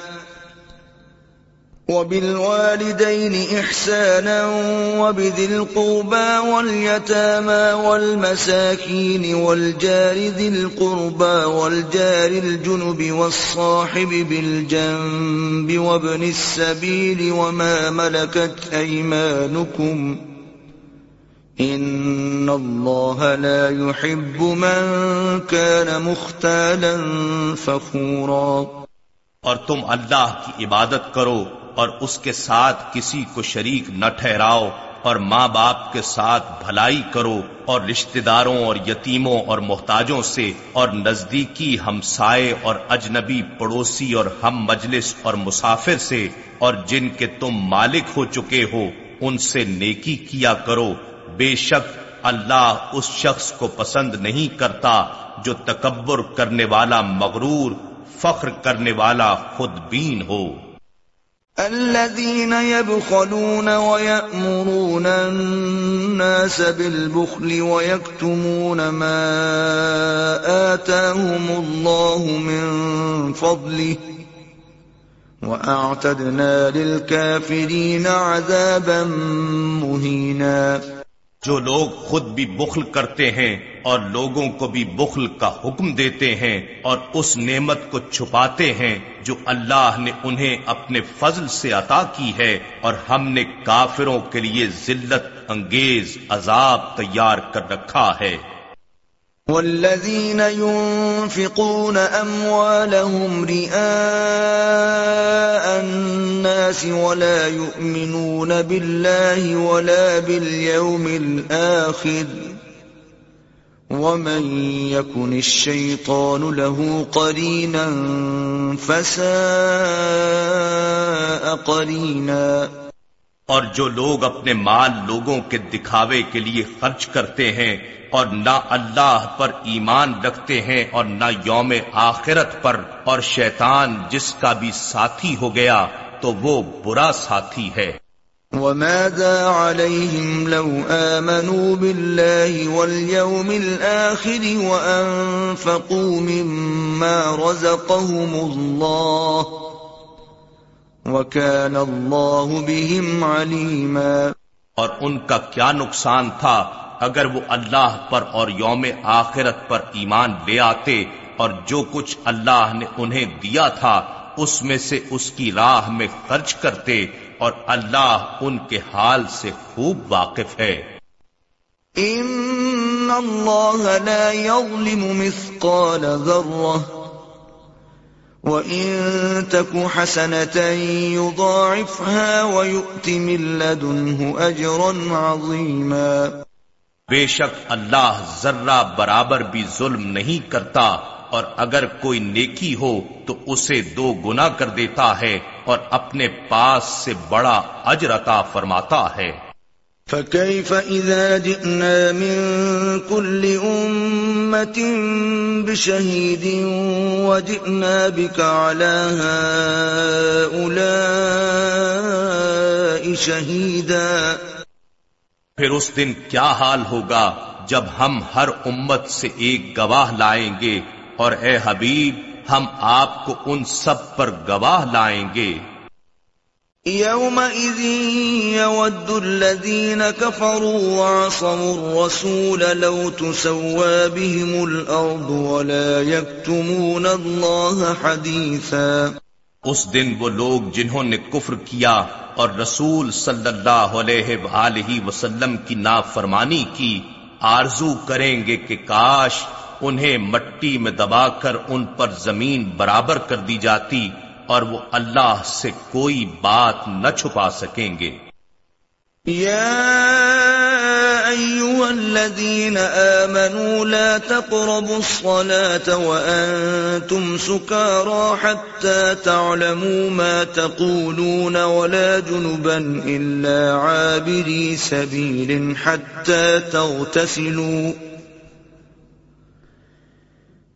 وبالوالدين إحسانا وبذي القربى واليتامى والمساكين والجار ذي القربى والجار الجنب والصاحب بالجنب وابن السبيل وما ملكت أيمانكم إن الله لا يحب من كان مختالا فخورا اور تم اللہ کی عبادت کرو اور اس کے ساتھ کسی کو شریک نہ ٹھہراؤ اور ماں باپ کے ساتھ بھلائی کرو اور رشتہ داروں اور یتیموں اور محتاجوں سے اور نزدیکی ہمسائے اور اجنبی پڑوسی اور ہم مجلس اور مسافر سے اور جن کے تم مالک ہو چکے ہو، ان سے نیکی کیا کرو۔ بے شک اللہ اس شخص کو پسند نہیں کرتا جو تکبر کرنے والا مغرور، فخر کرنے والا خود بین ہو۔ الذين يبخلون ويأمرون الناس بالبخل ويكتمون ما آتاهم الله من فضله وأعتدنا للكافرين عذابا مهينا جو لوگ خود بھی بخل کرتے ہیں اور لوگوں کو بھی بخل کا حکم دیتے ہیں اور اس نعمت کو چھپاتے ہیں جو اللہ نے انہیں اپنے فضل سے عطا کی ہے اور ہم نے کافروں کے لیے ذلت، انگیز عذاب تیار کر رکھا ہے۔ والذين ينفقون أموالهم رئاء الناس ولا يؤمنون بالله ولا باليوم الآخر ومن يكن الشيطان له قرينا فساء قرينا اور جو لوگ اپنے مال لوگوں کے دکھاوے کے لیے خرچ کرتے ہیں اور نہ اللہ پر ایمان رکھتے ہیں اور نہ یوم آخرت پر اور شیطان جس کا بھی ساتھی ہو گیا تو وہ برا ساتھی ہے۔ وماذا عليهم لو آمنوا بالله واليوم الآخر وأنفقوا مما رزقهم الله وكان الله بهم عليما اور ان کا کیا نقصان تھا اگر وہ اللہ پر اور یوم آخرت پر ایمان لے آتے اور جو کچھ اللہ نے انہیں دیا تھا اس میں سے اس کی راہ میں خرچ کرتے اور اللہ ان کے حال سے خوب واقف ہے۔ ان اللہ لا يظلم مثقال ذرة وَإِن تَكُ حَسَنَةً يُضَاعِفْهَا وَيُؤْتِ مِن لَّدُنْهُ أَجْرًا عَظِيمًا۔ بے شک اللہ ذرہ برابر بھی ظلم نہیں کرتا۔ اور اگر کوئی نیکی ہو تو اسے دو گنا کر دیتا ہے اور اپنے پاس سے بڑا اجر عطا فرماتا ہے۔ فكيف إذا جئنا من كل أمة بشهيد وجئنا بك على هؤلاء شهيدا۔ پھر اس دن کیا حال ہوگا جب ہم ہر امت سے ایک گواہ لائیں گے اور اے حبیب ہم آپ کو ان سب پر گواہ لائیں گے۔ يومئذ يود الذين كفروا وعصموا الرسول لو تسوى بهم الأرض ولا يكتمون الله حديثا اس دن وہ لوگ جنہوں نے کفر کیا اور رسول صلی اللہ علیہ وآلہ وسلم کی نافرمانی کی آرزو کریں گے کہ کاش انہیں مٹی میں دبا کر ان پر زمین برابر کر دی جاتی اور وہ اللہ سے کوئی بات نہ چھپا سکیں گے۔ أيها الذين آمنوا لا تقربوا الصلاة وأنتم سكارى حتى تعلموا ما تقولون ولا جنبا إلا عابري سبيل حتى تغتسلوا۔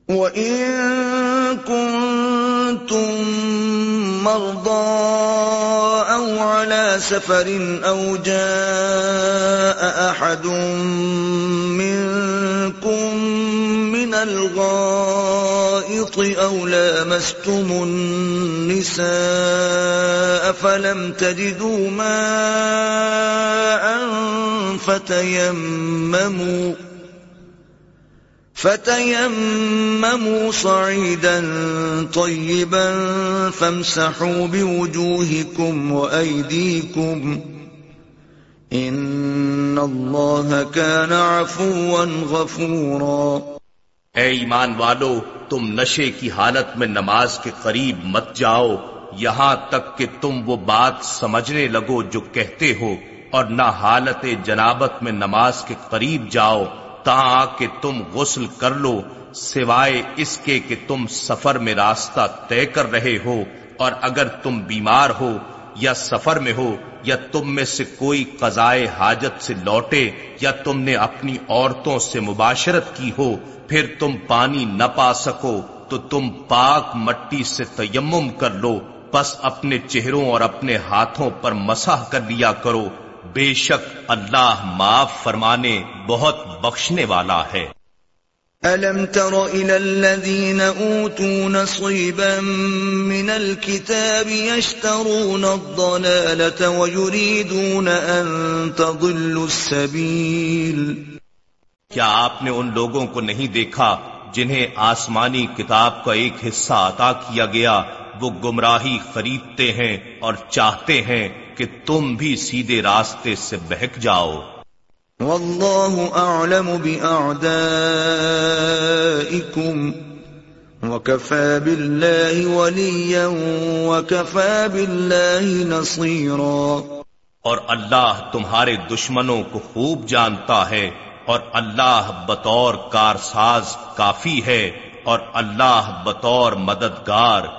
وَإِن كُنتُم مَّرْضَىٰ أَوْ عَلَىٰ سَفَرٍ أَوْ جَاءَ أَحَدٌ مِّنكُم مِّنَ الْغَائِطِ أَوْ لَامَسْتُمُ النِّسَاءَ فَلَمْ تَجِدُوا مَاءً فَتَيَمَّمُوا فتيمموا صعيدا طيبا فامسحوا بوجوهكم وأيديكم إن الله كان عفوا غفورا اے ایمان والو، تم نشے کی حالت میں نماز کے قریب مت جاؤ، یہاں تک کہ تم وہ بات سمجھنے لگو جو کہتے ہو اور نہ حالت جنابت میں نماز کے قریب جاؤ۔ تا کہ تم غسل کر لو، سوائے اس کے کہ تم سفر میں راستہ طے کر رہے ہو، اور اگر تم بیمار ہو یا سفر میں ہو یا تم میں سے کوئی قضائے حاجت سے لوٹے یا تم نے اپنی عورتوں سے مباشرت کی ہو، پھر تم پانی نہ پا سکو، تو تم پاک مٹی سے تیمم کر لو، بس اپنے چہروں اور اپنے ہاتھوں پر مسح کر لیا کرو۔ بے شک اللہ معاف فرمانے بہت بخشنے والا ہے۔ أَلَمْ تَرَ إِلَى الَّذِينَ أُوتُوا نَصِيبًا مِّنَ الْكِتَابِ يَشْتَرُونَ الضَّلَالَةَ وَيُرِيدُونَ أَن تَضِلُّوا السَّبِيلَ؟ کیا آپ نے ان لوگوں کو نہیں دیکھا جنہیں آسمانی کتاب کا ایک حصہ عطا کیا گیا وہ گمراہی خریدتے ہیں اور چاہتے ہیں کہ تم بھی سیدھے راستے سے بہک جاؤ۔ واللہ اعلم باعدائکم وکفى باللہ ولیا وکفى باللہ نصیرا۔ اور اللہ تمہارے دشمنوں کو خوب جانتا ہے اور اللہ بطور کارساز کافی ہے اور اللہ بطور مددگار۔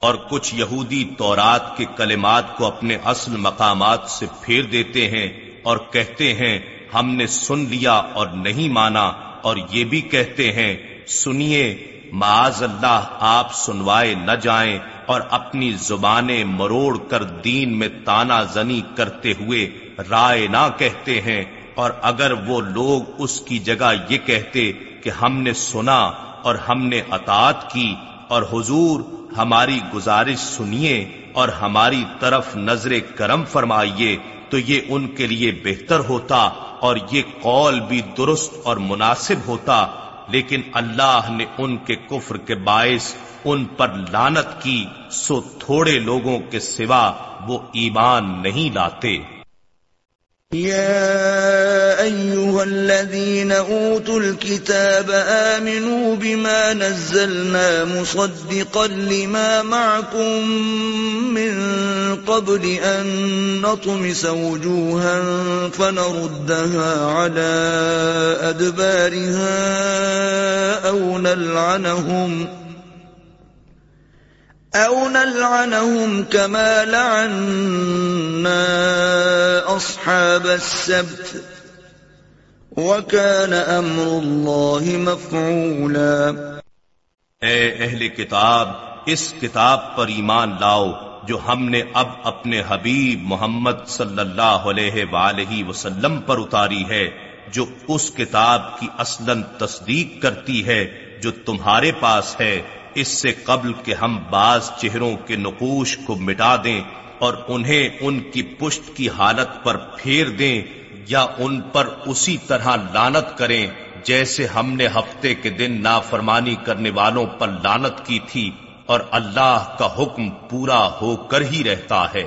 اور کچھ یہودی تورات کے کلمات کو اپنے اصل مقامات سے پھیر دیتے ہیں اور کہتے ہیں، ہم نے سن لیا اور نہیں مانا، اور یہ بھی کہتے ہیں، سنیے، معاذ اللہ آپ سنوائے نہ جائیں اور اپنی زبانیں مروڑ کر دین میں تانا زنی کرتے ہوئے رائے نہ کہتے ہیں۔ اور اگر وہ لوگ اس کی جگہ یہ کہتے کہ ہم نے سنا اور ہم نے اطاعت کی اور حضور ہماری گزارش سنیے اور ہماری طرف نظر کرم فرمائیے تو یہ ان کے لیے بہتر ہوتا اور یہ قول بھی درست اور مناسب ہوتا، لیکن اللہ نے ان کے کفر کے باعث ان پر لانت کی، سو تھوڑے لوگوں کے سوا وہ ایمان نہیں لاتے۔ يا أيها الذين أوتوا الكتاب آمنوا بما نزلنا مصدقا لما معكم من قبل أن نطمس وجوها فنردها على أدبارها أو نلعنهم أو نلعنهم كما لعنا أصحاب السبت وكان أمر الله مفعولا اے اہل کتاب، اس کتاب پر ایمان لاؤ جو ہم نے اب اپنے حبیب محمد صلی اللہ علیہ وآلہ وسلم پر اتاری ہے، جو اس کتاب کی اصلاً تصدیق کرتی ہے، جو تمہارے پاس ہے۔ اس سے قبل کہ ہم بعض چہروں کے نقوش کو مٹا دیں اور انہیں ان کی پشت کی حالت پر پھیر دیں یا ان پر اسی طرح لانت کریں جیسے ہم نے ہفتے کے دن نافرمانی کرنے والوں پر لانت کی تھی اور اللہ کا حکم پورا ہو کر ہی رہتا ہے۔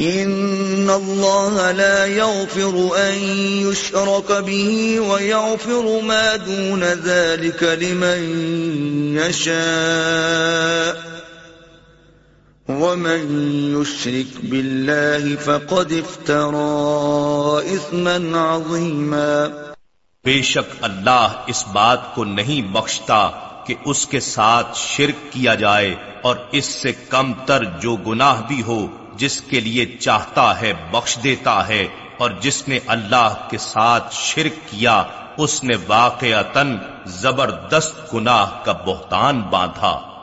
ان الله لا يغفر ان يشرك به ويغفر ما دون ذلك لمن يشاء ومن يشرك بالله فقد افترى اثما عظيما بے شک اللہ اس بات کو نہیں بخشتا کہ اس کے ساتھ شرک کیا جائے اور اس سے کم تر جو گناہ بھی ہو جس کے لیے چاہتا ہے بخش دیتا ہے اور جس نے اللہ کے ساتھ شرک کیا اس نے واقع زبردست گناہ کا بہتان باندھا۔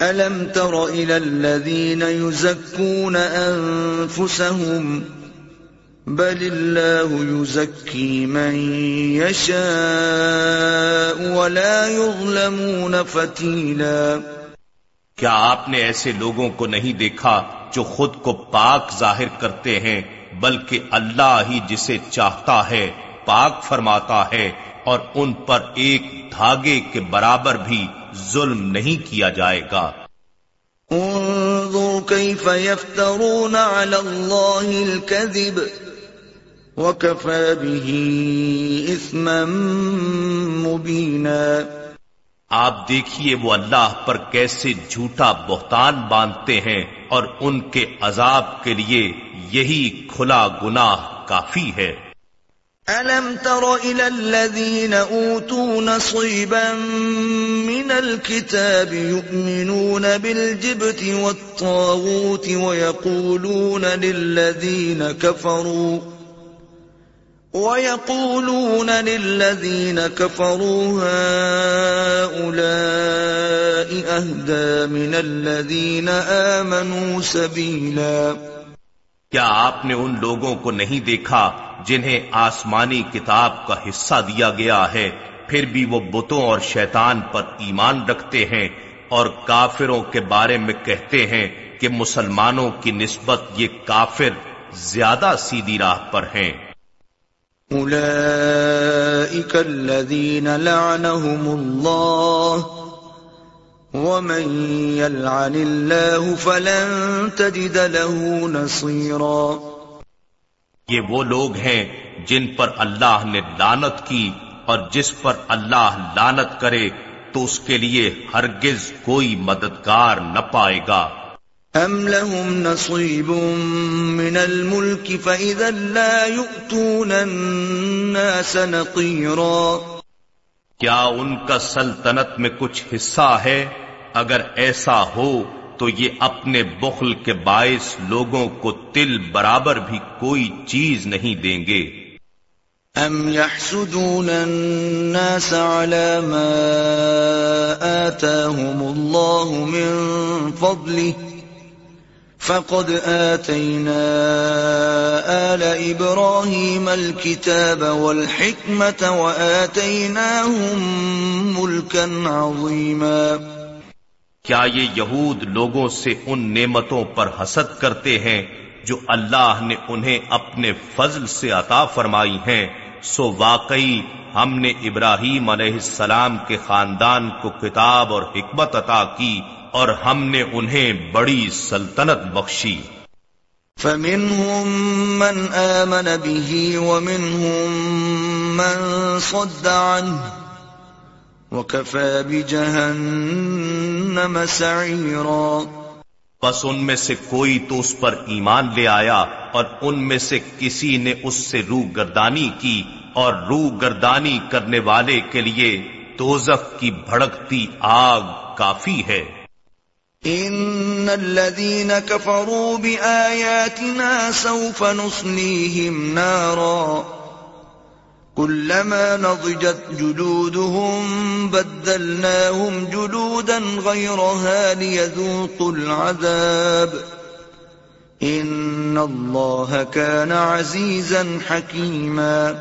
ألم تر إلى الذين يزكون أنفسهم؟ بل الله يزكي من يشاء ولا يظلمون فتيلا۔ کیا آپ نے ایسے لوگوں کو نہیں دیکھا جو خود کو پاک ظاہر کرتے ہیں، بلکہ اللہ ہی جسے چاہتا ہے، پاک فرماتا ہے، اور ان پر ایک دھاگے کے برابر بھی ظلم نہیں کیا جائے گا۔ انظر كيف يفترون على الله الكذب وكفى به إثما مبينا آپ دیکھیے وہ اللہ پر کیسے جھوٹا بہتان باندھتے ہیں اور ان کے عذاب کے لیے یہی کھلا گناہ کافی ہے۔ أَلَمْ تَرَ إِلَى الَّذِينَ أُوتُوا نَصِيبًا مِنَ الْكِتَابِ يُؤْمِنُونَ بِالْجِبْتِ وَالطَّاغُوتِ وَيَقُولُونَ لِلَّذِينَ كَفَرُوا وَيَقُولُونَ لِلَّذِينَ كَفَرُوا هَؤُلَاءِ أَهْدَى مِنَ الَّذِينَ آمَنُوا سَبِيلًا کیا آپ نے ان لوگوں کو نہیں دیکھا جنہیں آسمانی کتاب کا حصہ دیا گیا ہے؟ پھر بھی وہ بتوں اور شیطان پر ایمان رکھتے ہیں اور کافروں کے بارے میں کہتے ہیں کہ مسلمانوں کی نسبت یہ کافر زیادہ سیدھی راہ پر ہیں۔ أولئك الذين لعنهم الله ومن يلعن الله فلن تجد له نصيرا یہ وہ لوگ ہیں جن پر اللہ نے لانت کی اور جس پر اللہ لانت کرے تو اس کے لیے ہرگز کوئی مددگار نہ پائے گا۔ أَمْ لَهُمْ نَصِيبٌ مِّنَ الْمُلْكِ فَإِذًا لَا يُؤْتُونَ النَّاسَ نَقِيرًا کیا ان کا سلطنت میں کچھ حصہ ہے؟ اگر ایسا ہو تو یہ اپنے بخل کے باعث لوگوں کو تل برابر بھی کوئی چیز نہیں دیں گے۔ ام يحسدون الناس على ما آتاهم الله من فضله فقد آتينا آل إبراهيم الكتاب والحكمة وآتيناهم ملكا عظيما. کیا یہ یہود لوگوں سے ان نعمتوں پر حسد کرتے ہیں جو اللہ نے انہیں اپنے فضل سے عطا فرمائی ہیں؟ سو واقعی ہم نے ابراہیم علیہ السلام کے خاندان کو کتاب اور حکمت عطا کی اور ہم نے انہیں بڑی سلطنت بخشی۔ فمنهم من آمن به ومنهم من صد عنه وكفى بجهنم سعيرا۔ پس ان میں سے کوئی تو اس پر ایمان لے آیا اور ان میں سے کسی نے اس سے روح گردانی کی اور روح گردانی کرنے والے کے لیے توزخ کی بھڑکتی آگ کافی ہے۔ ان الذين كفروا بآياتنا سوف نصليهم نارا كلما نضجت جلودهم بدلناهم جلودا غيرها ليذوقوا العذاب ان الله كان عزيزا حكيما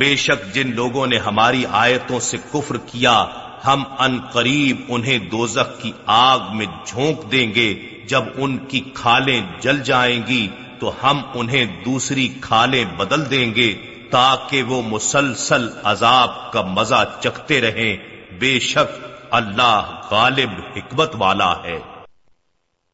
بے شک جن لوگوں نے ہماری آیتوں سے کفر کیا ہم ان قریب انہیں دوزخ کی آگ میں جھونک دیں گے۔ جب ان کی کھالیں جل جائیں گی، تو ہم انہیں دوسری کھالیں بدل دیں گے تاکہ وہ مسلسل عذاب کا مزہ چکھتے رہیں۔ بے شک اللہ غالب حکمت والا ہے۔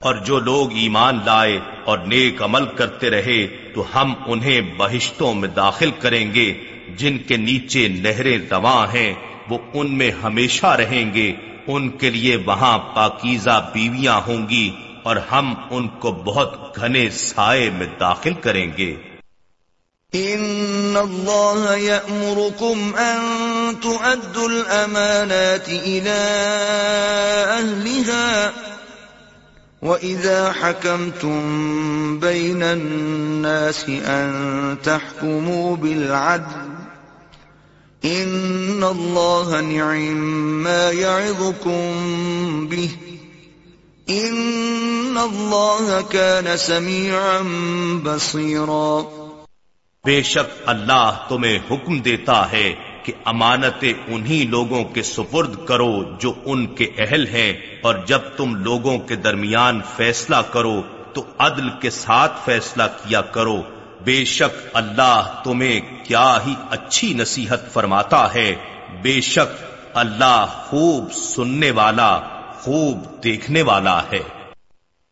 اور جو لوگ ایمان لائے اور نیک عمل کرتے رہے، تو ہم انہیں بہشتوں میں داخل کریں گے۔ جن کے نیچے نہریں رواں ہیں، وہ ان میں ہمیشہ رہیں گے۔ ان کے لیے وہاں پاکیزہ بیویاں ہوں گی اور ہم ان کو بہت گھنے سائے میں داخل کریں گے۔ ان اللہ یأمرکم ان تؤدوا الامانات الى اہلها وَإِذَا حَكَمْتُمْ بَيْنَ النَّاسِ أَن تَحْكُمُوا بِالْعَدْلِ إِنَّ اللَّهَ نِعِمْ مَا يَعِظُكُمْ بِهِ إِنَّ اللَّهَ كَانَ سَمِيعًا بَصِيرًا۔ بے شک اللہ تمہیں حکم دیتا ہے کہ امانتیں انہی لوگوں کے سپرد کرو جو ان کے اہل ہیں، اور جب تم لوگوں کے درمیان فیصلہ کرو تو عدل کے ساتھ فیصلہ کیا کرو۔ بے شک اللہ تمہیں کیا ہی اچھی نصیحت فرماتا ہے۔ بے شک اللہ خوب سننے والا، خوب دیکھنے والا ہے۔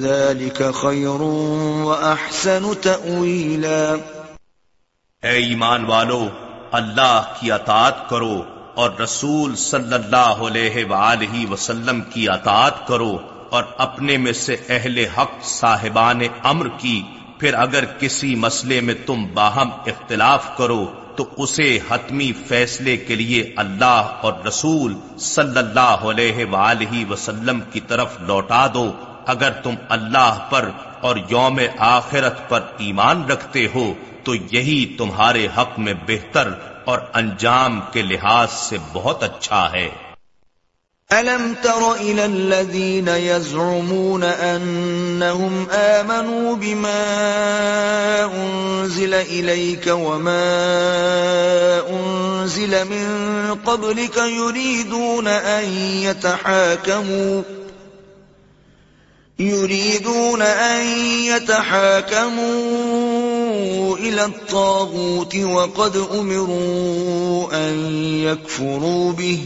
ذلك خير وأحسن تأويلا. اے ایمان والو، اللہ کی اطاعت کرو اور رسول صلی اللہ علیہ وآلہ وسلم کی اطاعت کرو اور اپنے میں سے اہل حق صاحبان امر کی، پھر اگر کسی مسئلے میں تم باہم اختلاف کرو تو اسے حتمی فیصلے کے لیے اللہ اور رسول صلی اللہ علیہ وآلہ وسلم کی طرف لوٹا دو اگر تم اللہ پر اور یوم آخرت پر ایمان رکھتے ہو، تو یہی تمہارے حق میں بہتر اور انجام کے لحاظ سے بہت اچھا ہے۔ ألم تر إلى الذين يزعمون أنهم آمنوا بما أنزل إليك وما أنزل من قبلك يريدون أن يتحاكموا يريدون أن يتحاكموا إلى الطاغوت وقد أمروا أن يكفروا به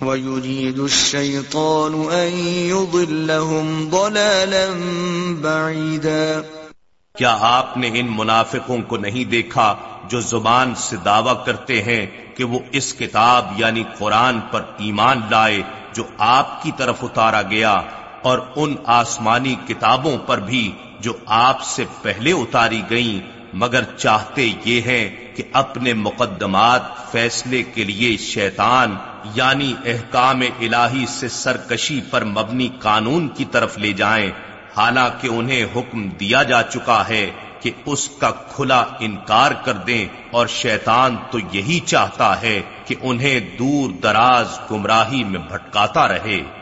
وَيُرِيدُ الشَّيْطَانُ أَن يُضِلَّهُمْ ضَلَالًا بَعِيدًا کیا آپ نے ان منافقوں کو نہیں دیکھا جو زبان سے دعویٰ کرتے ہیں کہ وہ اس کتاب یعنی قرآن پر ایمان لائے جو آپ کی طرف اتارا گیا اور ان آسمانی کتابوں پر بھی جو آپ سے پہلے اتاری گئیں، مگر چاہتے یہ ہیں کہ اپنے مقدمات فیصلے کے لیے شیطان یعنی احکام الہی سے سرکشی پر مبنی قانون کی طرف لے جائیں۔ حالانکہ انہیں حکم دیا جا چکا ہے کہ اس کا کھلا انکار کر دیں اور شیطان تو یہی چاہتا ہے کہ انہیں دور دراز گمراہی میں بھٹکاتا رہے۔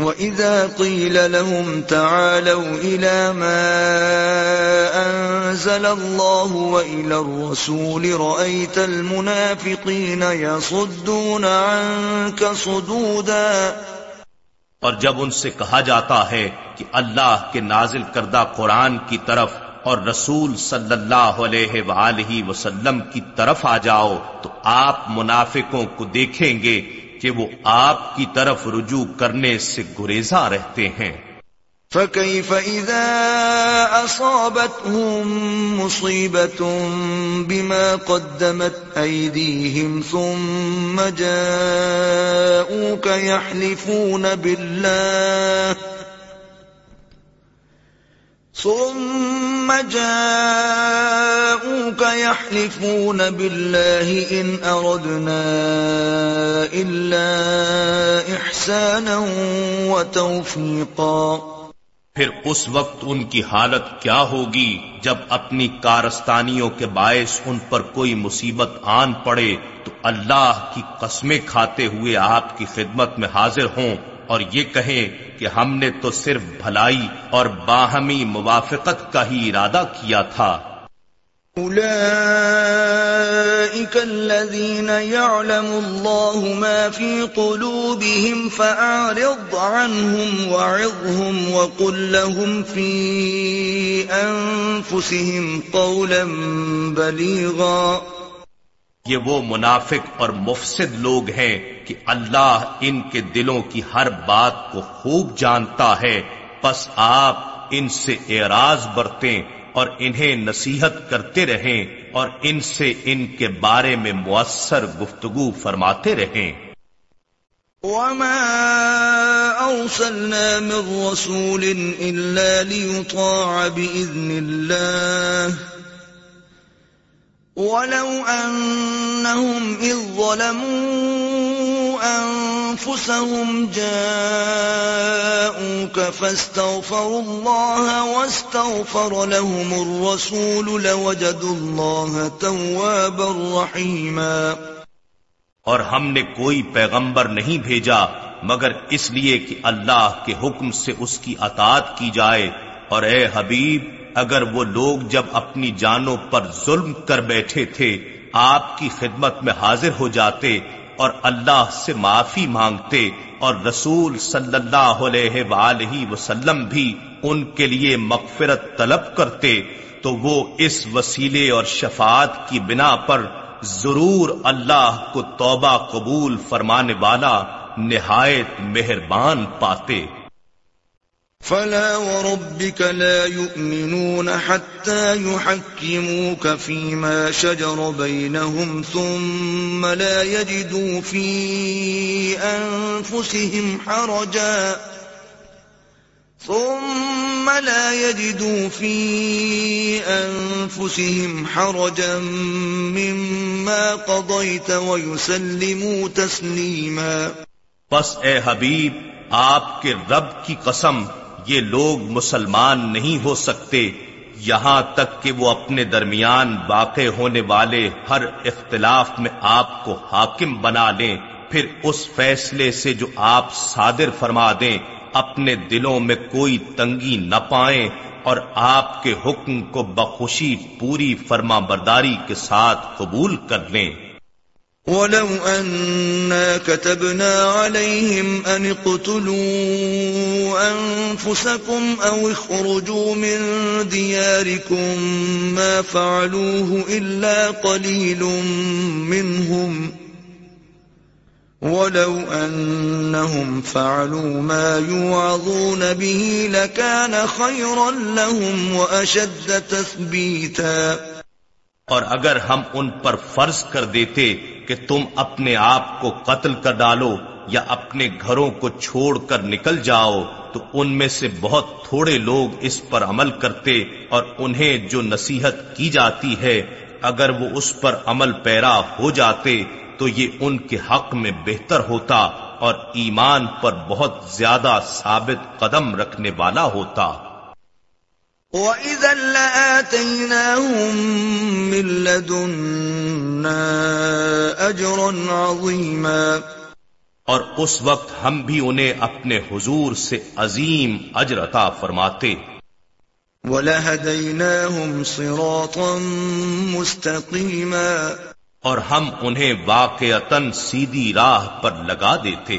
وَإِذَا قِيلَ لَهُمْ تَعَالَوْا إِلَى مَا أَنزَلَ اللَّهُ وَإِلَى الرَّسُولِ رَأَيْتَ الْمُنَافِقِينَ يَصُدُّونَ عَنكَ صُدُودًا اور جب ان سے کہا جاتا ہے کہ اللہ کے نازل کردہ قرآن کی طرف اور رسول صلی اللہ علیہ وآلہ وسلم کی طرف آ جاؤ تو آپ منافقوں کو دیکھیں گے کہ وہ آپ کی طرف رجوع کرنے سے گریزاں رہتے ہیں۔ فكيف إذا أصابتهم مصيبة بما قدمت أيديهم ثم جاءوك يحلفون بالله ثم جاءوك يحلفون بالله إن أردنا إلا إحسانا وتوفيقا. پھر اس وقت ان کی حالت کیا ہوگی جب اپنی کارستانیوں کے باعث ان پر کوئی مصیبت آن پڑے تو اللہ کی قسمیں کھاتے ہوئے آپ کی خدمت میں حاضر ہوں اور یہ کہیں کہ ہم نے تو صرف بھلائی اور باہمی موافقت کا ہی ارادہ کیا تھا۔ الذين يعلم الله ما في قلوبهم فأعرض عنهم وعظهم وقل لهم في أنفسهم قولا بليغا یہ وہ منافق اور مفسد لوگ ہیں کہ اللہ ان کے دلوں کی ہر بات کو خوب جانتا ہے۔ بس آپ ان سے اعراض برتیں اور انہیں نصیحت کرتے رہیں اور ان سے ان کے بارے میں مؤثر گفتگو فرماتے رہیں۔ وما أرسلنا من رسول إلا ليطاع بإذن الله ولو أنهم إذ ظلموا أنفسهم جاءوك فاستغفروا الله واستغفر لهم الرسول لوجدوا الله توابا رحيما اور ہم نے کوئی پیغمبر نہیں بھیجا، مگر اس لیے کہ اللہ کے حکم سے اس کی اطاعت کی جائے۔ اور اے حبیب اگر وہ لوگ جب اپنی جانوں پر ظلم کر بیٹھے تھے، آپ کی خدمت میں حاضر ہو جاتے اور اللہ سے معافی مانگتے اور رسول صلی اللہ علیہ وآلہ وسلم بھی ان کے لیے مغفرت طلب کرتے، تو وہ اس وسیلے اور شفاعت کی بنا پر ضرور اللہ کو توبہ قبول فرمانے والا نہایت مہربان پاتے۔ فلا وربك لا يؤمنون حتى يحكموك فيما شجر بينهم ثم لا يجدوا في أنفسهم حرجا ثم لا يجدوا في أنفسهم حرجا مما قضيت ويسلموا تسليما بس اے حبیب، آپ کے رب کی قسم یہ لوگ مسلمان نہیں ہو سکتے۔ یہاں تک کہ وہ اپنے درمیان واقع ہونے والے ہر اختلاف میں آپ کو حاکم بنا لیں۔ پھر اس فیصلے سے جو آپ صادر فرما دیں، اپنے دلوں میں کوئی تنگی نہ پائیں اور آپ کے حکم کو بخوشی پوری فرما برداری کے ساتھ قبول کر لیں۔ ولو أنا كتبنا عليهم أن اقتلوا أنفسكم أو اخرجوا من دياركم ما فعلوه إلا قليل منهم ولو أنهم فعلوا ما يوعظون به لكان خيرا لهم وأشد تثبيتا اور اگر ہم ان پر فرض کر دیتے کہ تم اپنے آپ کو قتل کر ڈالو یا اپنے گھروں کو چھوڑ کر نکل جاؤ، تو ان میں سے بہت تھوڑے لوگ اس پر عمل کرتے اور انہیں جو نصیحت کی جاتی ہے، اگر وہ اس پر عمل پیرا ہو جاتے تو یہ ان کے حق میں بہتر ہوتا اور ایمان پر بہت زیادہ ثابت قدم رکھنے والا ہوتا۔ وَإِذًا لَآتَيْنَاهُمْ مِن لَّدُنَّا أَجْرًا عَظِيمًا اور اس وقت ہم بھی انہیں اپنے حضور سے عظیم اجر عطا فرماتے۔ وَلَهَدَيْنَاهُمْ صِرَاطًا مُسْتَقِيمًا اور ہم انہیں واقعتاً سیدھی راہ پر لگا دیتے۔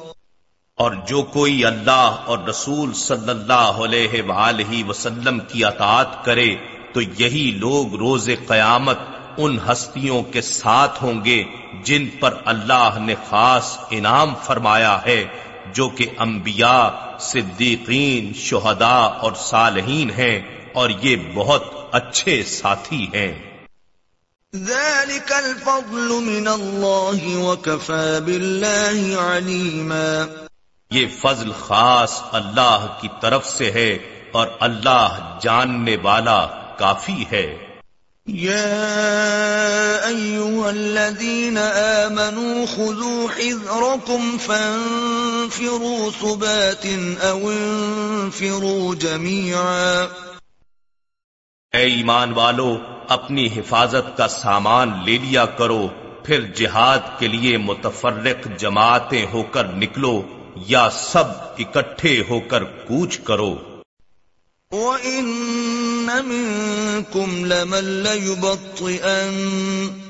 اور جو کوئی اللہ اور رسول صلی اللہ علیہ وآلہ وسلم کی اطاعت کرے، تو یہی لوگ روز قیامت ان ہستیوں کے ساتھ ہوں گے جن پر اللہ نے خاص انعام فرمایا ہے، جو کہ انبیاء، صدیقین، شہداء اور صالحین ہیں، اور یہ بہت اچھے ساتھی ہیں۔ ذلك الفضل من الله وكفى بالله عليما یہ فضل خاص اللہ کی طرف سے ہے اور اللہ جاننے والا کافی ہے۔ يا أيها الذين آمنوا خذوا حذركم فانفروا ثبات أو انفروا جميعا اے ایمان والو اپنی حفاظت کا سامان لے لیا کرو پھر جہاد کے لیے متفرق جماعتیں ہو کر نکلو۔ یا سب اکٹھے ہو کر کوچ کرو۔ وَإِنَّ مِنكُمْ لَمَن لَيُبَطِّئَنَّ۔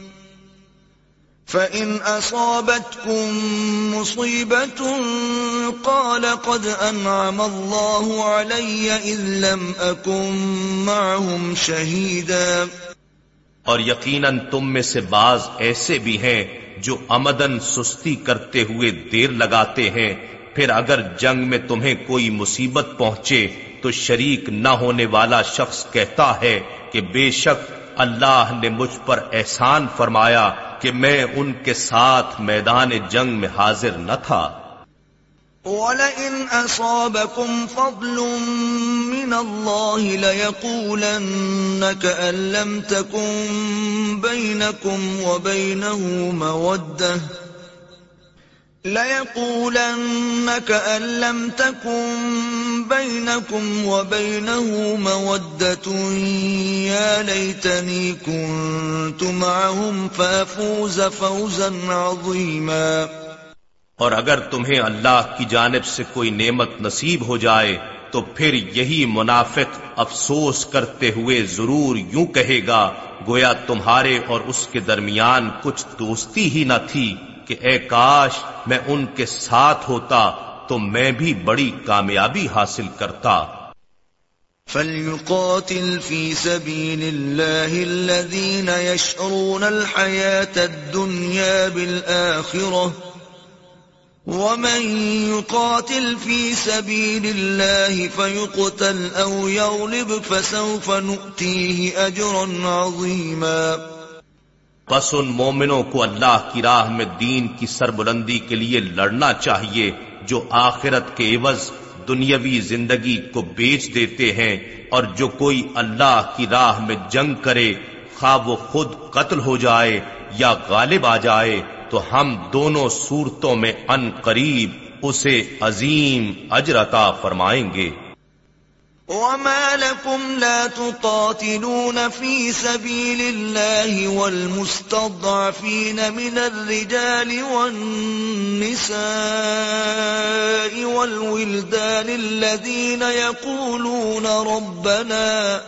فَإِنْ أَصَابَتْكُمْ مُصِيبَةٌ قَالَ قَدْ أَنْعَمَ اللَّهُ عَلَيَّ إِذْ لَمْ أَكُنْ مَعَهُمْ شَهِيدًا۔ اور یقیناً تم میں سے بعض ایسے بھی ہیں جو امدن سستی کرتے ہوئے دیر لگاتے ہیں، پھر اگر جنگ میں تمہیں کوئی مصیبت پہنچے تو شریک نہ ہونے والا شخص کہتا ہے کہ بے شک اللہ نے مجھ پر احسان فرمایا کہ میں ان کے ساتھ میدان جنگ میں حاضر نہ تھا۔ وَلَئِنْ أَصَابَكُمْ فَضْلٌ مِّنَ اللَّهِ لَيَقُولَنَّ كَأَن لَّمْ تَكُن بَيْنَكُمْ وَبَيْنَهُ مَوَدَّةٌ لَيَقُولَنَّ كَأَن لَّمْ تَكُن بَيْنَكُمْ وَبَيْنَهُ مَوَدَّةٌ يَا لَيْتَنِي كُنتُ مَعَهُمْ فَأَفُوزَ فَوْزًا عَظِيمًا اور اگر تمہیں اللہ کی جانب سے کوئی نعمت نصیب ہو جائے، تو پھر یہی منافق افسوس کرتے ہوئے ضرور یوں کہے گا، گویا تمہارے اور اس کے درمیان کچھ دوستی ہی نہ تھی کہ اے کاش میں ان کے ساتھ ہوتا، تو میں بھی بڑی کامیابی حاصل کرتا۔ فَلْيُقَاتِلْ فِي سَبِيلِ اللَّهِ الَّذِينَ يَشْعُرُونَ الْحَيَاةَ الدُّنْيَا بِالْآخِرَةِ وَمَنْ يُقَاتِلْ فِي سَبِيلِ اللَّهِ فَيُقْتَلْ أَوْ يَغْلِبْ فَسَوْفَ نُؤْتِيهِ أَجْرًا عَظِيمًا بس ان مومنوں کو اللہ کی راہ میں دین کی سربلندی کے لیے لڑنا چاہیے جو آخرت کے عوض دنیاوی زندگی کو بیچ دیتے ہیں اور جو کوئی اللہ کی راہ میں جنگ کرے، خواہ وہ خود قتل ہو جائے یا غالب آ جائے۔ تو ہم دونوں صورتوں میں ان قریب اسے عظیم اجرتا فرمائیں گے۔ وما لكم لا تقاتلون في سبيل الله والمستضعفين من الرجال والنساء والولدان الذين يقولون ربنا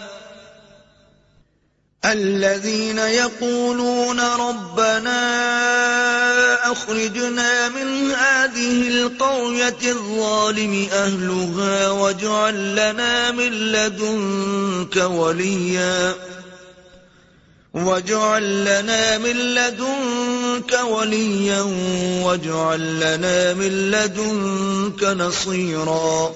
الذين يقولون ربنا أخرجنا من هذه القرية الظالم أهلها واجعل لنا من لدنك وليا واجعل لنا من لدنك وليا واجعل لنا من لدنك نصيرا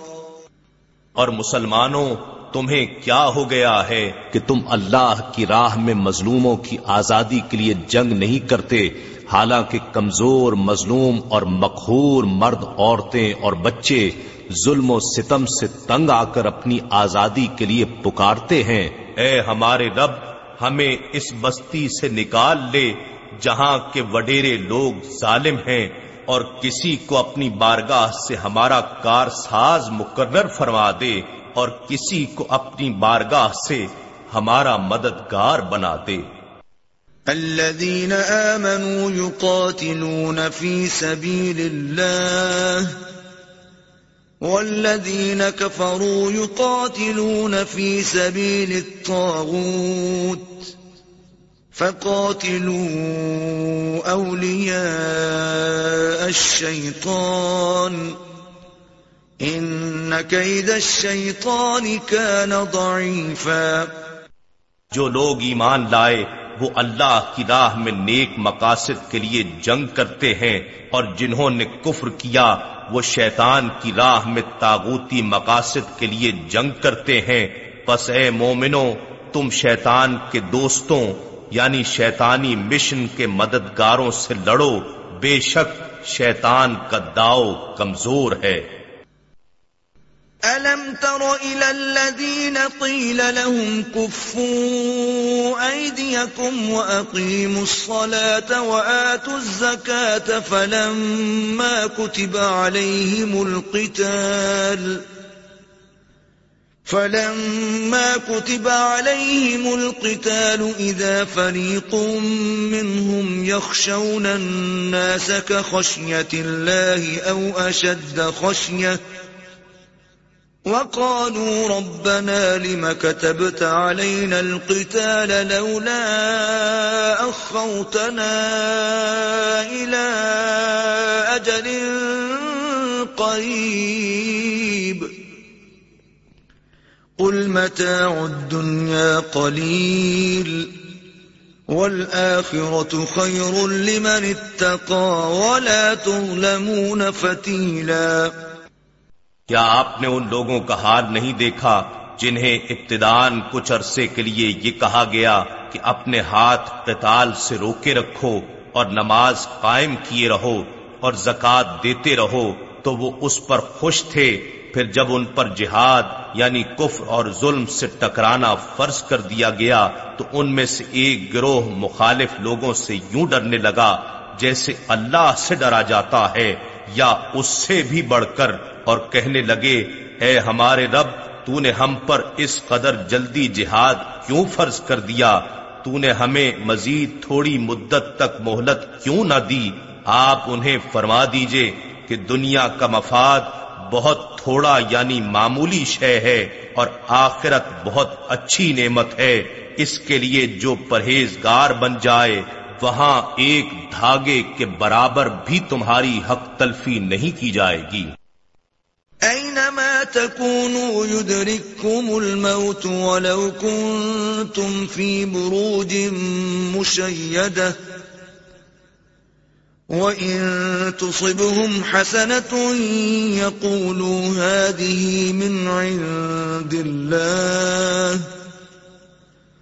اور مسلمانوں تمہیں کیا ہو گیا ہے کہ تم اللہ کی راہ میں مظلوموں کی آزادی کے لیے جنگ نہیں کرتے، حالانکہ کمزور، مظلوم اور مقہور مرد عورتیں اور بچے ظلم و ستم سے تنگ آ کر اپنی آزادی کے لیے پکارتے ہیں۔ اے ہمارے رب، ہمیں اس بستی سے نکال لے جہاں کے وڈیرے لوگ ظالم ہیں اور کسی کو اپنی بارگاہ سے ہمارا کار ساز مقرر فرما دے۔ اور کسی کو اپنی بارگاہ سے ہمارا مددگار بنا دے الذين آمنوا يقاتلون في سبيل الله والذين كفروا يقاتلون في سبيل الطاغوت فقاتلوا أولياء الشيطان ان كيد الشيطان كان ضعيفا. جو لوگ ایمان لائے، وہ اللہ کی راہ میں نیک مقاصد کے لیے جنگ کرتے ہیں اور جنہوں نے کفر کیا، وہ شیطان کی راہ میں تاغوتی مقاصد کے لیے جنگ کرتے ہیں۔ پس اے مومنو تم شیطان کے دوستوں یعنی شیطانی مشن کے مددگاروں سے لڑو۔ بے شک، شیطان کا داؤ کمزور ہے۔ أَلَمْ تَرَ إِلَى الَّذِينَ قِيلَ لَهُمْ كُفُّوا أَيْدِيَكُمْ وَأَقِيمُوا الصَّلَاةَ وَآتُوا الزَّكَاةَ فَلَمَّا كُتِبَ عَلَيْهِمُ الْقِتَالُ فَلَمَّا كُتِبَ عَلَيْهِمُ الْقِتَالُ إِذَا فَرِيقٌ مِّنْهُمْ يَخْشَوْنَ النَّاسَ كَخَشْيَةِ اللَّهِ أَوْ أَشَدَّ خَشْيَةً وقالوا ربنا لم كتبت علينا القتال لولا أخوتنا إلى أجل قريب. قل متاع الدنيا قليل والآخرة خير لمن اتقى ولا تظلمون فتيلاً کیا آپ نے ان لوگوں کا حال نہیں دیکھا جنہیں ابتدان کچھ عرصے کے لیے یہ کہا گیا کہ اپنے ہاتھ قتال سے روکے رکھو اور نماز قائم کیے رہو اور زکات دیتے رہو تو وہ اس پر خوش تھے۔ پھر جب ان پر جہاد یعنی کفر اور ظلم سے ٹکرانا فرض کر دیا گیا تو ان میں سے ایک گروہ مخالف لوگوں سے یوں ڈرنے لگا جیسے اللہ سے ڈرا جاتا ہے یا اس سے بھی بڑھ کر اور کہنے لگے، اے ہمارے رب تو نے ہم پر اس قدر جلدی جہاد کیوں فرض کر دیا؟ تو نے ہمیں مزید تھوڑی مدت تک مہلت کیوں نہ دی؟ آپ انہیں فرما دیجیے کہ دنیا کا مفاد بہت تھوڑا یعنی معمولی شے ہے اور آخرت بہت اچھی نعمت ہے۔ اس کے لیے جو پرہیزگار بن جائے، وہاں ایک دھاگے کے برابر بھی تمہاری حق تلفی نہیں کی جائے گی۔ أينما تكونوا يدرككم الموت ولو كنتم في بروج مشيدة وإن تصبهم حسنة يقولوا هذه من عند الله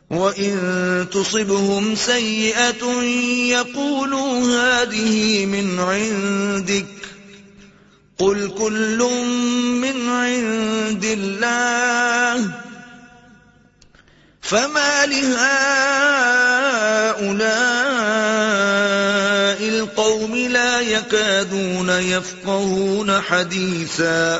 وَإِن تُصِبْهُمْ سَيِّئَةٌ يَقُولُوا هَذِهِ مِنْ عِنْدِكَ قُلْ كُلٌّ مِنْ عِنْدِ اللَّهِ فَمَا لِهَٰؤُلَاءِ الْقَوْمِ لَا يَكَادُونَ يَفْقَهُونَ حَدِيثًا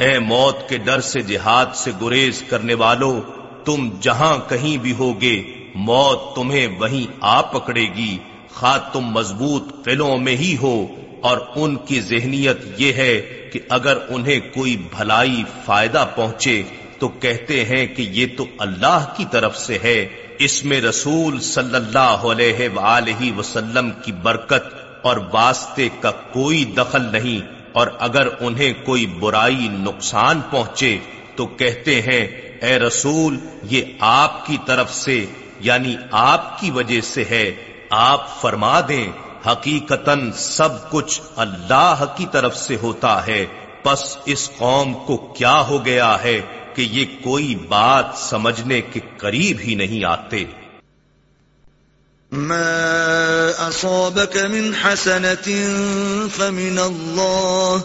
اے موت کے ڈر سے جہاد سے گریز کرنے والوں تم جہاں کہیں بھی ہوگے، موت تمہیں وہیں آ پکڑے گی، خواہ تم مضبوط قلعوں میں ہی ہو۔ اور ان کی ذہنیت یہ ہے کہ اگر انہیں کوئی بھلائی فائدہ پہنچے تو کہتے ہیں کہ یہ تو اللہ کی طرف سے ہے۔ اس میں رسول صلی اللہ علیہ وآلہ وسلم کی برکت اور واسطے کا کوئی دخل نہیں۔ اور اگر انہیں کوئی برائی نقصان پہنچے تو کہتے ہیں، اے رسول، یہ آپ کی طرف سے یعنی آپ کی وجہ سے ہے۔ آپ فرما دیں حقیقتا سب کچھ اللہ کی طرف سے ہوتا ہے۔ پس اس قوم کو کیا ہو گیا ہے کہ یہ کوئی بات سمجھنے کے قریب ہی نہیں آتے۔ ما اصابك من حسنة فمن الله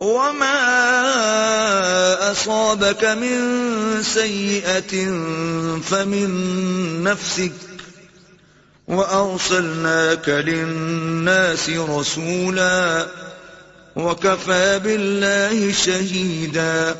وما أصابك من سيئة فمن نفسك وأرسلناك للناس رسولا وكفى بالله شهيدا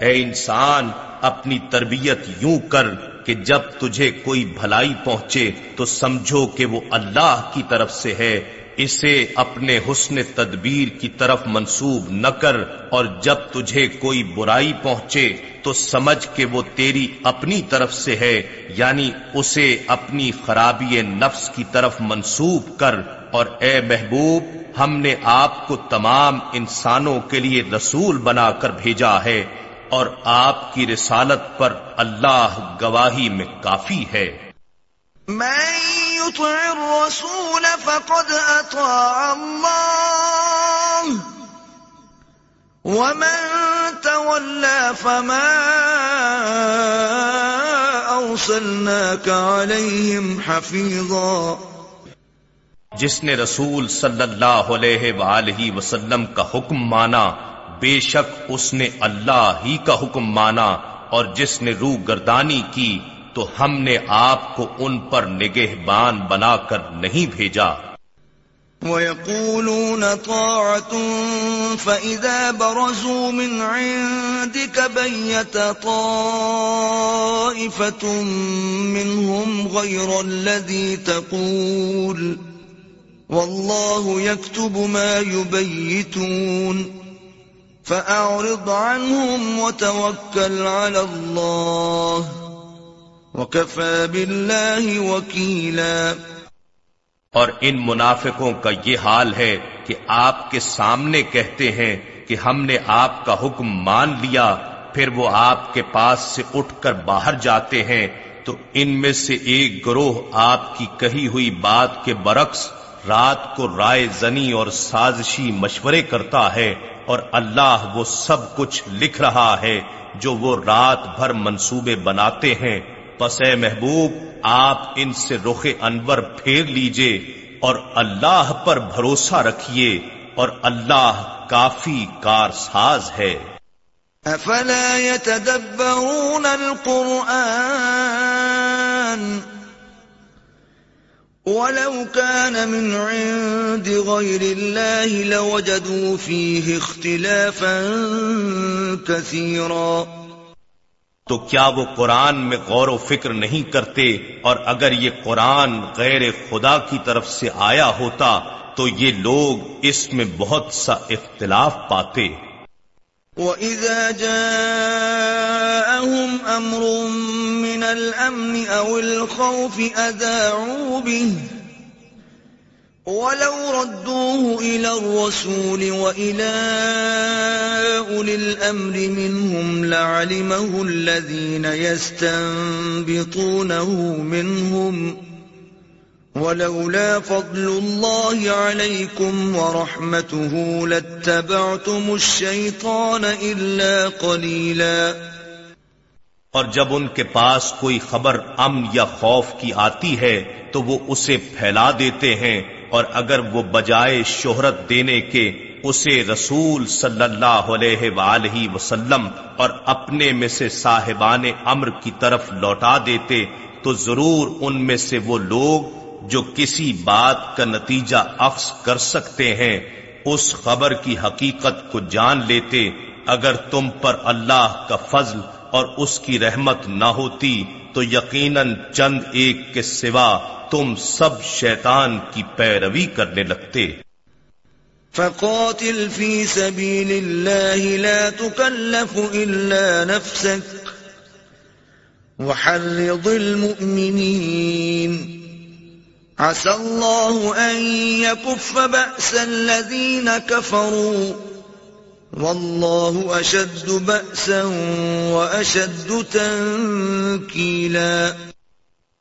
اے انسان، اپنی تربیت یوں کر کہ جب تجھے کوئی بھلائی پہنچے تو سمجھو کہ وہ اللہ کی طرف سے ہے اسے اپنے حسن تدبیر کی طرف منسوب نہ کر اور جب تجھے کوئی برائی پہنچے تو سمجھ کہ وہ تیری اپنی طرف سے ہے یعنی اسے اپنی خرابی نفس کی طرف منسوب کر اور اے محبوب، ہم نے آپ کو تمام انسانوں کے لیے رسول بنا کر بھیجا ہے اور آپ کی رسالت پر اللہ گواہی میں کافی ہے۔ میں يطع الرسول فقد أطاع الله. ومن تولى فما أرسلناك عليهم حفيظا. جس نے رسول صلی اللہ علیہ وآلہ وسلم کا حکم مانا، بے شک اس نے اللہ ہی کا حکم مانا اور جس نے روح گردانی کی تو ہم نے آپ کو ان پر نگہبان بنا کر نہیں بھیجا۔ وَيَقُولُونَ طَاعَةٌ فَإِذَا بَرَزُوا مِنْ عِنْدِكَ بَيَّتَ طَائِفَةٌ مِّنْهُمْ غَيْرَ الَّذِي تَقُولُ وَاللَّهُ يَكْتُبُ مَا يُبَيِّتُونَ فَأَعْرِضْ عَنْهُمْ وَتَوَكَّلْ عَلَى اللَّهِ وَكَفَى بِاللَّهِ وَكِيلًا اور ان منافقوں کا یہ حال ہے کہ آپ کے سامنے کہتے ہیں کہ ہم نے آپ کا حکم مان لیا، پھر وہ آپ کے پاس سے اٹھ کر باہر جاتے ہیں، تو ان میں سے ایک گروہ آپ کی کہی ہوئی بات کے برعکس رات کو رائے زنی اور سازشی مشورے کرتا ہے اور اللہ وہ سب کچھ لکھ رہا ہے جو وہ رات بھر منصوبے بناتے ہیں۔ پس اے محبوب، آپ ان سے رخ انور پھیر لیجیے اور اللہ پر بھروسہ رکھیے اور اللہ کافی کار ساز ہے۔ افلا يتدبرون القرآن؟ ولو كان من عند غير الله لوجدوا فيه اختلافا كثيرا تو کیا وہ قرآن میں غور و فکر نہیں کرتے اور اگر یہ قرآن غیر خدا کی طرف سے آیا ہوتا تو یہ لوگ اس میں بہت سا اختلاف پاتے۔ وَإِذَا جَاءَهُمْ أَمْرٌ مِّنَ الْأَمْنِ أَوِ الْخَوْفِ أَذَاعُوا بِهِ وَلَوْ رَدُّوهُ إِلَى الرَّسُولِ وَإِلَى أُولِي الْأَمْرِ مِنْهُمْ لَعَلِمَهُ الَّذِينَ يَسْتَنبِطُونَهُ مِنْهُمْ ولولا فضل الله عليكم ورحمته لاتبعتم الشيطان إلا قليلا اور جب ان کے پاس کوئی خبر امن یا خوف کی آتی ہے تو وہ اسے پھیلا دیتے ہیں اور اگر وہ بجائے شہرت دینے کے اسے رسول صلی اللہ علیہ وآلہ وسلم اور اپنے میں سے صاحبان امر کی طرف لوٹا دیتے، تو ضرور ان میں سے وہ لوگ جو کسی بات کا نتیجہ افس کر سکتے ہیں، اس خبر کی حقیقت کو جان لیتے، اگر تم پر اللہ کا فضل اور اس کی رحمت نہ ہوتی تو یقیناً چند ایک کے سوا تم سب شیطان کی پیروی کرنے لگتے۔ فقاتل في سبيل الله لا تكلف إلا نفسك وحرض المؤمنين عسى الله أن يكف بأس الذين كفروا والله أشد بأسا وأشد تنكيلا.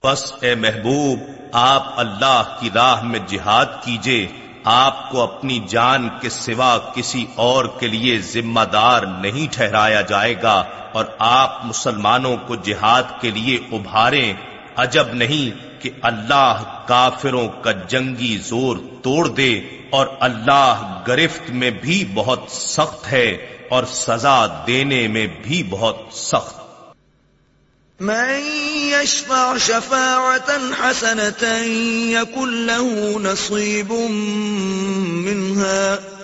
بس اے محبوب، آپ اللہ کی راہ میں جہاد کیجیے، آپ کو اپنی جان کے سوا کسی اور کے لیے ذمہ دار نہیں ٹھہرایا جائے گا، اور آپ مسلمانوں کو جہاد کے لیے ابھاریں، عجب نہیں کہ اللہ کافروں کا جنگی زور توڑ دے اور اللہ گرفت میں بھی بہت سخت ہے اور سزا دینے میں بھی بہت سخت۔ من يشفع شفاعة حسنة يكن له نصيب منها۔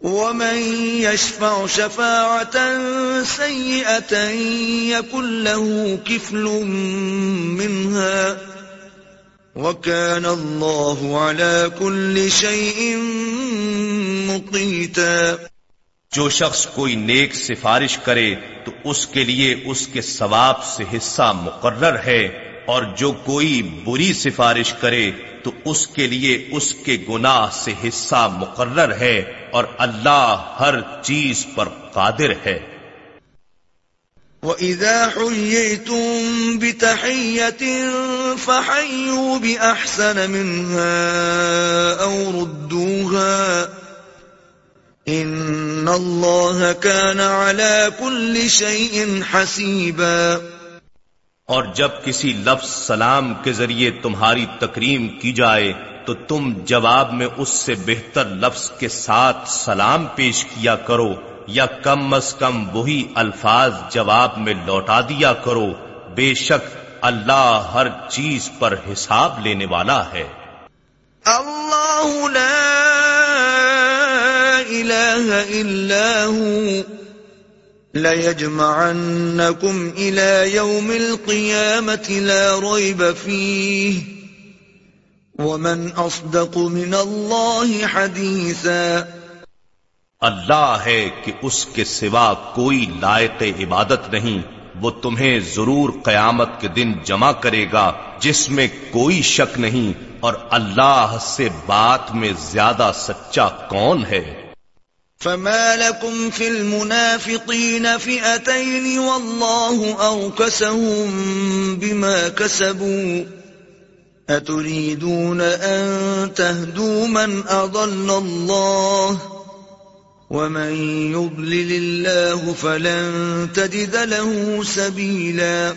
ومن يشفع شفاعة سيئة يكن له كفل منها وكان الله على كل شيء مقيتا جو شخص کوئی نیک سفارش کرے تو اس کے لیے اس کے ثواب سے حصہ مقرر ہے۔ اور جو کوئی بری سفارش کرے تو اس کے لیے اس کے گناہ سے حصہ مقرر ہے اور اللہ ہر چیز پر قادر ہے۔ وَإِذَا حُيِّيتُم بِتَحِيَّةٍ فَحَيُّوا بِأَحْسَنَ مِنْهَا أَوْ رُدُّوهَا إِنَّ اللَّهَ كَانَ عَلَى كُلِّ شَيْءٍ حَسِيبًا اور جب کسی لفظ سلام کے ذریعے تمہاری تکریم کی جائے، تو تم جواب میں اس سے بہتر لفظ کے ساتھ سلام پیش کیا کرو، یا کم از کم وہی الفاظ جواب میں لوٹا دیا کرو۔ بے شک اللہ ہر چیز پر حساب لینے والا ہے۔ اللہ لا الہ الا ہوں لَيَجْمَعَنَّكُمْ إِلَى يَوْمِ الْقِيَامَةِ لَا رَيْبَ فِيهِ وَمَنْ أَصْدَقُ مِنَ اللَّهِ حَدِيثًا۔ اللہ ہے کہ اس کے سوا کوئی لائق عبادت نہیں، وہ تمہیں ضرور قیامت کے دن جمع کرے گا، جس میں کوئی شک نہیں، اور اللہ سے بات میں زیادہ سچا کون ہے؟ فما لكم في المنافقين فئتين والله أوكسهم بما كسبوا أتريدون أن تهدوا من أضل الله ومن يضلل الله فلن تجد له سبيلا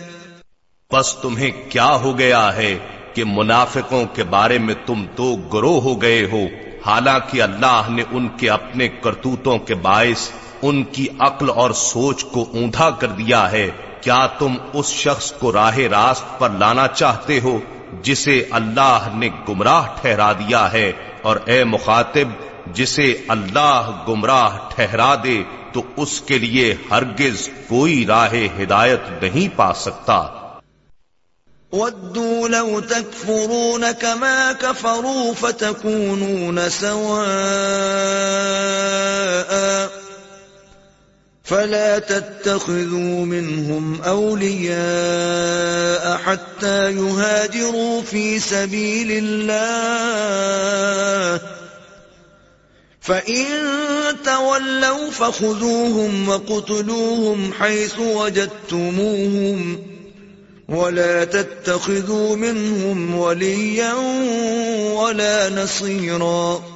بس تمہیں کیا ہو گیا ہے کہ منافقوں کے بارے میں تم تو گروہ ہو گئے ہو؟ حالانکہ اللہ نے ان کے اپنے کرتوتوں کے باعث ان کی عقل اور سوچ کو اونھا کر دیا ہے۔ کیا تم اس شخص کو راہ راست پر لانا چاہتے ہو جسے اللہ نے گمراہ ٹھہرا دیا ہے؟ اور اے مخاطب، جسے اللہ گمراہ ٹھہرا دے تو اس کے لیے ہرگز کوئی راہ ہدایت نہیں پا سکتا۔ ودوا لو تكفرون كما كفروا فتكونون سواء فلا تتخذوا منهم أولياء حتى يهاجروا في سبيل الله. فإن تولوا فخذوهم وقتلوهم حيث وجدتموهم ولا تتخذوا منهم وليا ولا نصيراً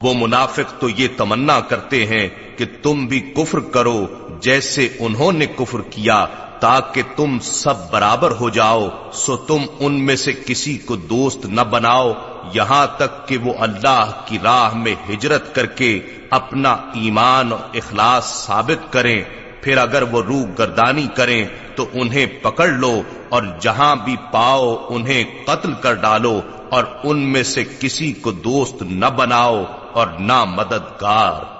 وہ منافق تو یہ تمنا کرتے ہیں کہ تم بھی کفر کرو جیسے انہوں نے کفر کیا، تاکہ تم سب برابر ہو جاؤ، سو تم ان میں سے کسی کو دوست نہ بناؤ، یہاں تک کہ وہ اللہ کی راہ میں ہجرت کر کے اپنا ایمان اور اخلاص ثابت کریں۔ پھر اگر وہ روح گردانی کریں تو انہیں پکڑ لو اور جہاں بھی پاؤ انہیں قتل کر ڈالو اور ان میں سے کسی کو دوست نہ بناؤ اور نہ مددگار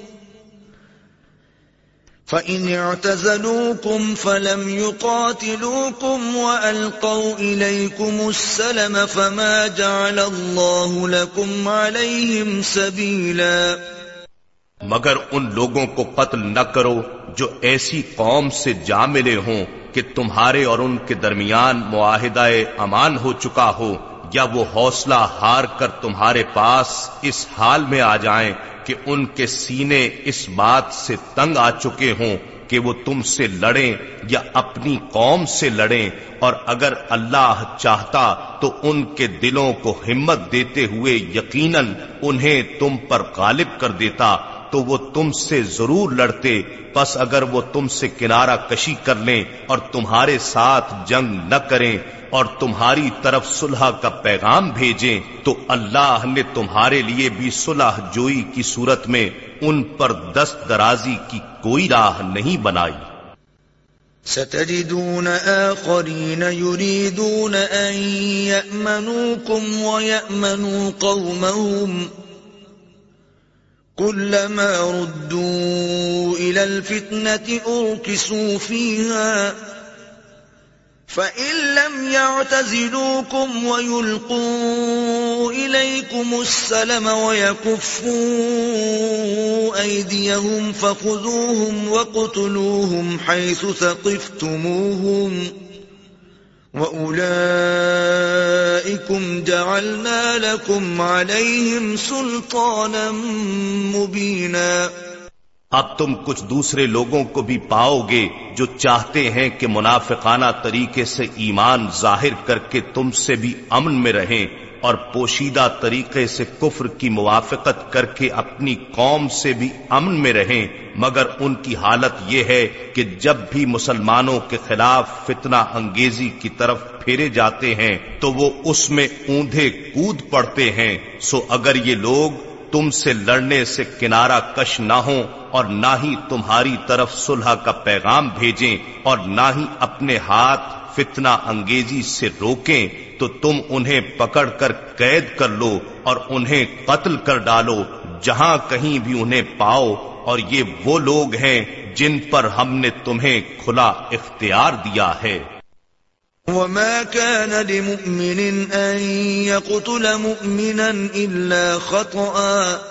فإن اعتزلوكم فلم يقاتلوكم وألقوا إليكم السلم فما جعل الله لكم عليهم سبيلا مگر ان لوگوں کو قتل نہ کرو جو ایسی قوم سے جا ملے ہوں کہ تمہارے اور ان کے درمیان معاہدہ امان ہو چکا ہو۔ یا وہ حوصلہ ہار کر تمہارے پاس اس حال میں آ جائیں کہ ان کے سینے اس بات سے تنگ آ چکے ہوں کہ وہ تم سے لڑیں یا اپنی قوم سے لڑیں اور اگر اللہ چاہتا تو ان کے دلوں کو ہمت دیتے ہوئے یقیناً انہیں تم پر غالب کر دیتا تو وہ تم سے ضرور لڑتے، پس اگر وہ تم سے کنارہ کشی کر لیں اور تمہارے ساتھ جنگ نہ کریں اور تمہاری طرف صلح کا پیغام بھیجیں، تو اللہ نے تمہارے لیے بھی صلح جوئی کی صورت میں ان پر دست درازی کی کوئی راہ نہیں بنائی۔ ستجدون آخرين يريدون أن يأمنوكم ويأمنوا قومهم كلما ردوا إلى الفتنة أركسوا فيها فإن لم يعتزلوكم ويلقوا إليكم السلم ويكفوا أيديهم فخذوهم وقتلوهم حيث ثقفتموهم وَأُولَئِكُمْ جَعَلْنَا لَكُمْ عَلَيْهِمْ سُلْطَانًا مُبِينًا۔ اب تم کچھ دوسرے لوگوں کو بھی پاؤ گے جو چاہتے ہیں کہ منافقانہ طریقے سے ایمان ظاہر کر کے تم سے بھی امن میں رہیں۔ اور پوشیدہ طریقے سے کفر کی موافقت کر کے اپنی قوم سے بھی امن میں رہیں، مگر ان کی حالت یہ ہے کہ جب بھی مسلمانوں کے خلاف فتنہ انگیزی کی طرف پھیرے جاتے ہیں، تو وہ اس میں اوندھے کود پڑتے ہیں۔ سو اگر یہ لوگ تم سے لڑنے سے کنارہ کش نہ ہوں اور نہ ہی تمہاری طرف صلح کا پیغام بھیجیں اور نہ ہی اپنے ہاتھ فتنہ انگیزی سے روکیں تو تم انہیں پکڑ کر قید کر لو اور انہیں قتل کر ڈالو، جہاں کہیں بھی انہیں پاؤ۔ اور یہ وہ لوگ ہیں جن پر ہم نے تمہیں کھلا اختیار دیا ہے۔ وما كان لمؤمن ان يقتل مؤمنا الا خطأ۔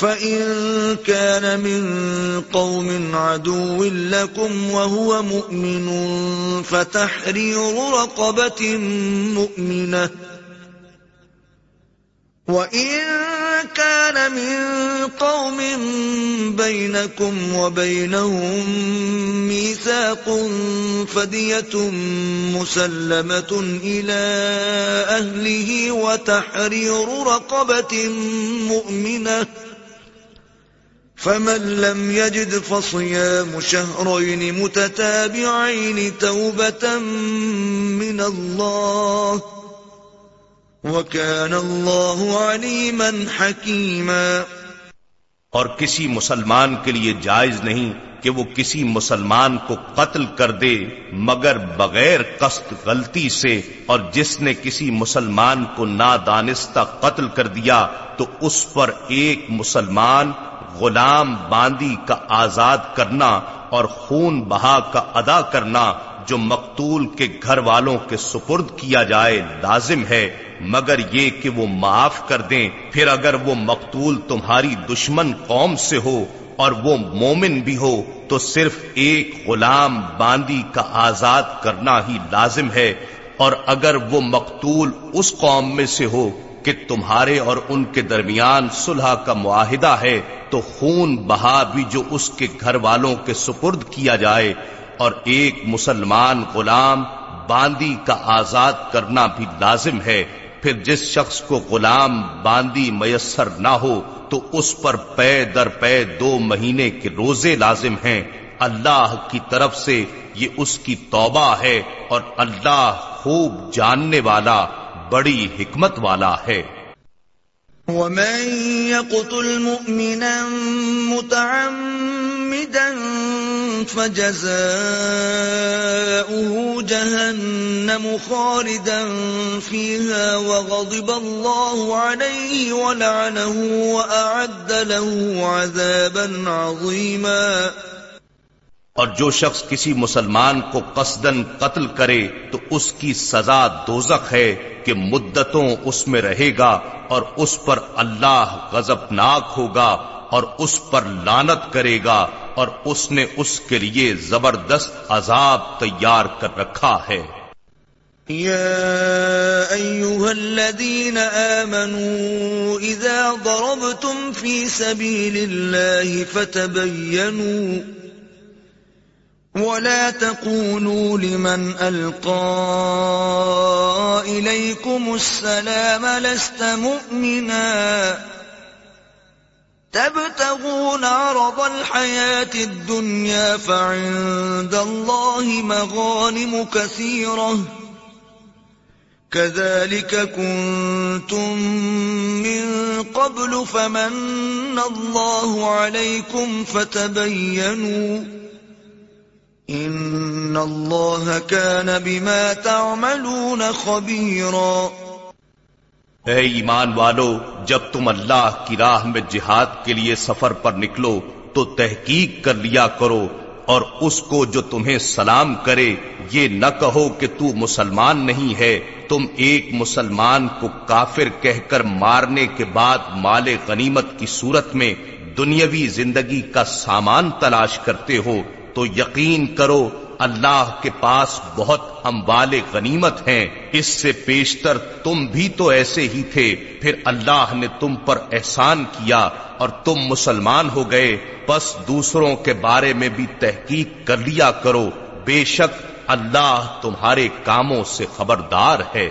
فَإِن كَانَ مِن قَوْمٍ عَدُوٍّ لَكُمْ وَهُوَ مُؤْمِنٌ فَتَحْرِيرُ رَقَبَةٍ مُؤْمِنَةٍ وَإِن كَانَ مِن قَوْمٍ بَيْنَكُمْ وَبَيْنَهُم مِّيثَاقٌ فَدِيَةٌ مُّسَلَّمَةٌ إِلَىٰ أَهْلِهِ وَتَحْرِيرُ رَقَبَةٍ مُّؤْمِنَةٍ فمن لم يجد فصيام شهرين متتابعين توبة من الله وكان الله عليما حكيما اور کسی مسلمان کے لیے جائز نہیں کہ وہ کسی مسلمان کو قتل کر دے، مگر بغیر قصد غلطی سے، اور جس نے کسی مسلمان کو نادانستہ قتل کر دیا، تو اس پر ایک مسلمان غلام باندی کا آزاد کرنا اور خون بہا کا ادا کرنا جو مقتول کے گھر والوں کے سپرد کیا جائے لازم ہے، مگر یہ کہ وہ معاف کر دیں۔ پھر اگر وہ مقتول تمہاری دشمن قوم سے ہو اور وہ مومن بھی ہو، تو صرف ایک غلام باندی کا آزاد کرنا ہی لازم ہے۔ اور اگر وہ مقتول اس قوم میں سے ہو کہ تمہارے اور ان کے درمیان صلح کا معاہدہ ہے تو خون بہا بھی جو اس کے گھر والوں کے سپرد کیا جائے اور ایک مسلمان غلام باندی کا آزاد کرنا بھی لازم ہے۔ پھر جس شخص کو غلام باندی میسر نہ ہو تو اس پر پے در پے دو مہینے کے روزے لازم ہیں۔ اللہ کی طرف سے یہ اس کی توبہ ہے اور اللہ خوب جاننے والا بڑی حکمت والا ہے۔ ومن يقتل مؤمنا متعمدا فجزاؤه جهنم خالدا فيها وغضب الله عليه ولعنه وأعد له عذابا عظيما۔ اور جو شخص کسی مسلمان کو قصدن قتل کرے تو اس کی سزا دوزخ ہے کہ مدتوں اس میں رہے گا اور اس پر اللہ غضبناک ہوگا اور اس پر لانت کرے گا اور اس نے اس کے لیے زبردست عذاب تیار کر رکھا ہے۔ يا أيها الذين آمنوا إذا ضربتم في سبيل الله فتبينوا ولا تقولوا لمن ألقى إليكم السلام لست مؤمنا تبتغون عرض الحياة الدنيا فعند الله مغانم كثيرة كذلك كنتم من قبل فمن الله عليكم فتبينوا ان اللہ كان بما تعملون خبیرا اے ایمان والو، جب تم اللہ کی راہ میں جہاد کے لیے سفر پر نکلو، تو تحقیق کر لیا کرو، اور اس کو جو تمہیں سلام کرے، یہ نہ کہو کہ تو مسلمان نہیں ہے، تم ایک مسلمان کو کافر کہہ کر مارنے کے بعد مال غنیمت کی صورت میں دنیاوی زندگی کا سامان تلاش کرتے ہو تو یقین کرو اللہ کے پاس بہت اموال غنیمت ہیں۔ اس سے پیشتر تم بھی تو ایسے ہی تھے۔ پھر اللہ نے تم پر احسان کیا اور تم مسلمان ہو گئے۔ بس دوسروں کے بارے میں بھی تحقیق کر لیا کرو۔ بے شک اللہ تمہارے کاموں سے خبردار ہے۔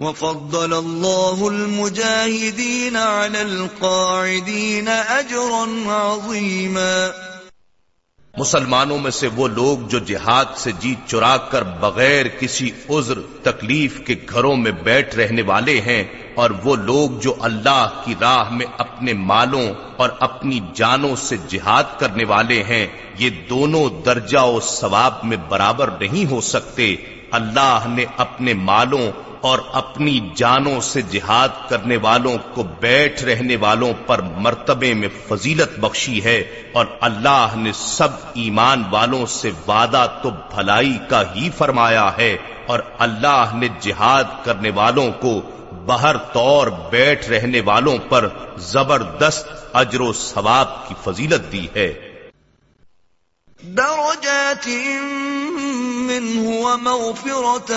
وفضل الله المجاهدين على القاعدين أجرا عظيما. مسلمانوں میں سے وہ لوگ جو جہاد سے جیت چرا کر بغیر کسی عذر تکلیف کے گھروں میں بیٹھ رہنے والے ہیں اور وہ لوگ جو اللہ کی راہ میں اپنے مالوں اور اپنی جانوں سے جہاد کرنے والے ہیں، یہ دونوں درجہ و ثواب میں برابر نہیں ہو سکتے۔ اللہ نے اپنے مالوں اور اپنی جانوں سے جہاد کرنے والوں کو بیٹھ رہنے والوں پر مرتبے میں فضیلت بخشی ہے اور اللہ نے سب ایمان والوں سے وعدہ تو بھلائی کا ہی فرمایا ہے اور اللہ نے جہاد کرنے والوں کو بہر طور بیٹھ رہنے والوں پر زبردست اجر و ثواب کی فضیلت دی ہے۔ درجات منه ومغفرة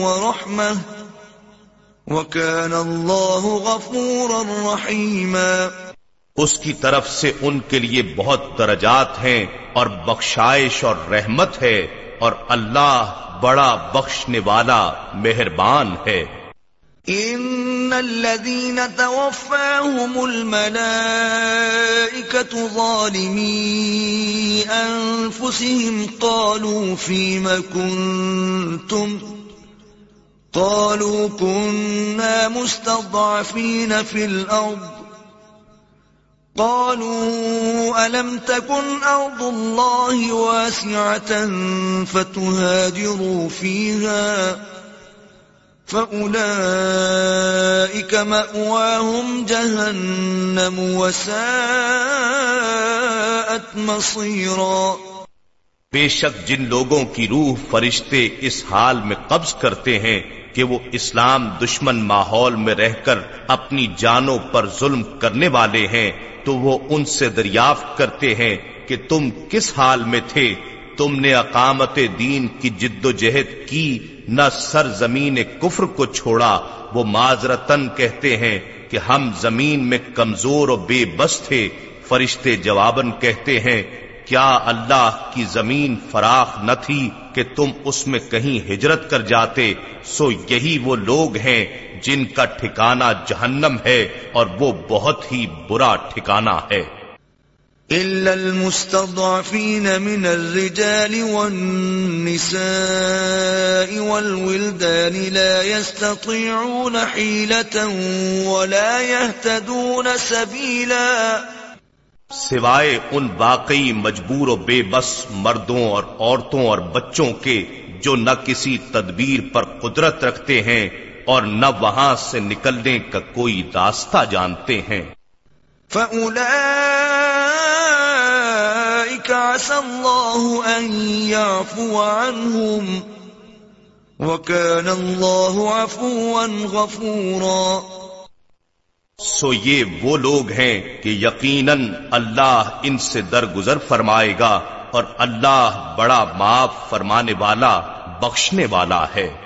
ورحمة. وكان الله غفورا رحيما. اس کی طرف سے ان کے لیے بہت درجات ہیں اور بخشائش اور رحمت ہے اور اللہ بڑا بخشنے والا مہربان ہے۔ ان الذين توفاهم الملائكة ظالمي انفسهم قالوا فيما كنتم قالوا كنا مستضعفين في الارض قالوا ألم تكن أرض الله واسعة فتهاجروا فيها فَأُولَئِكَ مَأْوَاهُمْ جَهَنَّمُ وَسَاءَتْ مَصِيرًا بے شک جن لوگوں کی روح فرشتے اس حال میں قبض کرتے ہیں کہ وہ اسلام دشمن ماحول میں رہ کر اپنی جانوں پر ظلم کرنے والے ہیں، تو وہ ان سے دریافت کرتے ہیں کہ تم کس حال میں تھے، تم نے اقامت دین کی جد و جہد کی نہ سر زمین کفر کو چھوڑا، وہ معذرتن کہتے ہیں کہ ہم زمین میں کمزور و بے بس تھے۔ فرشتے جوابن کہتے ہیں، کیا اللہ کی زمین فراخ نہ تھی کہ تم اس میں کہیں ہجرت کر جاتے؟ سو یہی وہ لوگ ہیں جن کا ٹھکانہ جہنم ہے اور وہ بہت ہی برا ٹھکانہ ہے۔ إلا المستضعفين من الرجال والنساء والولدان لا يستطيعون حيلة ولا يهتدون سبيلا سوائے ان واقعی مجبور و بے بس مردوں اور عورتوں اور بچوں کے جو نہ کسی تدبیر پر قدرت رکھتے ہیں اور نہ وہاں سے نکلنے کا کوئی راستہ جانتے ہیں۔ أولئك عسى الله أن يعفو عنهم وكان الله عفوا غفورا سو یہ وہ لوگ ہیں کہ یقیناً اللہ ان سے درگزر فرمائے گا اور اللہ بڑا معاف فرمانے والا بخشنے والا ہے۔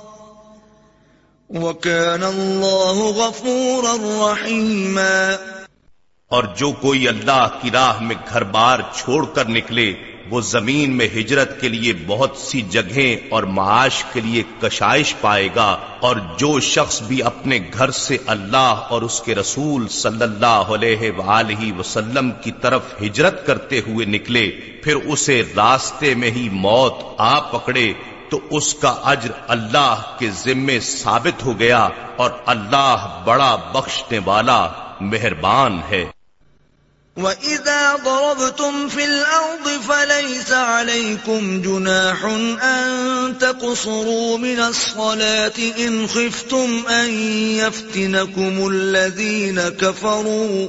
وَكَانَ اللَّهُ غَفُورًا رَحِيمًا. اور جو کوئی اللہ کی راہ میں گھر بار چھوڑ کر نکلے، وہ زمین میں ہجرت کے لیے بہت سی جگہیں اور معاش کے لیے کشائش پائے گا اور جو شخص بھی اپنے گھر سے اللہ اور اس کے رسول صلی اللہ علیہ وآلہ وسلم کی طرف ہجرت کرتے ہوئے نکلے، پھر اسے راستے میں ہی موت آ پکڑے تو اس کا اجر اللہ کے ذمے ثابت ہو گیا اور اللہ بڑا بخشنے والا مہربان ہے۔ وَإِذَا ضَرَبْتُمْ فِي الْأَرْضِ فَلَيْسَ عَلَيْكُمْ جُنَاحٌ أَن تَقْصُرُوا مِنَ الصَّلَاةِ إِنْ خِفْتُمْ أَن يَفْتِنَكُمُ الَّذِينَ كَفَرُوا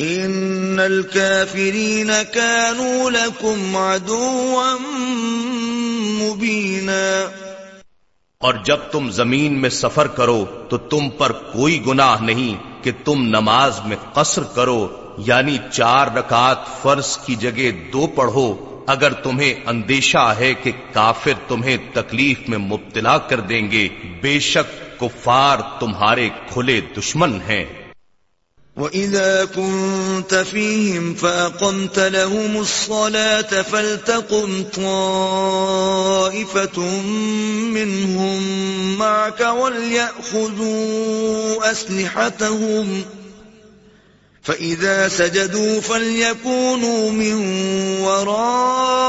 ان الكافرین كانوا لكم عدوا مبینا۔ اور جب تم زمین میں سفر کرو تو تم پر کوئی گناہ نہیں کہ تم نماز میں قصر کرو یعنی چار رکعت فرض کی جگہ دو پڑھو۔ اگر تمہیں اندیشہ ہے کہ کافر تمہیں تکلیف میں مبتلا کر دیں گے، بے شک کفار تمہارے کھلے دشمن ہیں۔ وَإِذَا كُنْتَ فِيهِمْ فَأَقَمْتَ لَهُمُ الصَّلَاةَ فَلْتَقُمْ طَائِفَةٌ مِّنْهُمْ مَعَكَ وَلْيَأْخُذُوا أَسْلِحَتَهُمْ فَإِذَا سَجَدُوا فَلْيَكُونُوا مِنْ وَرَائِكُمْ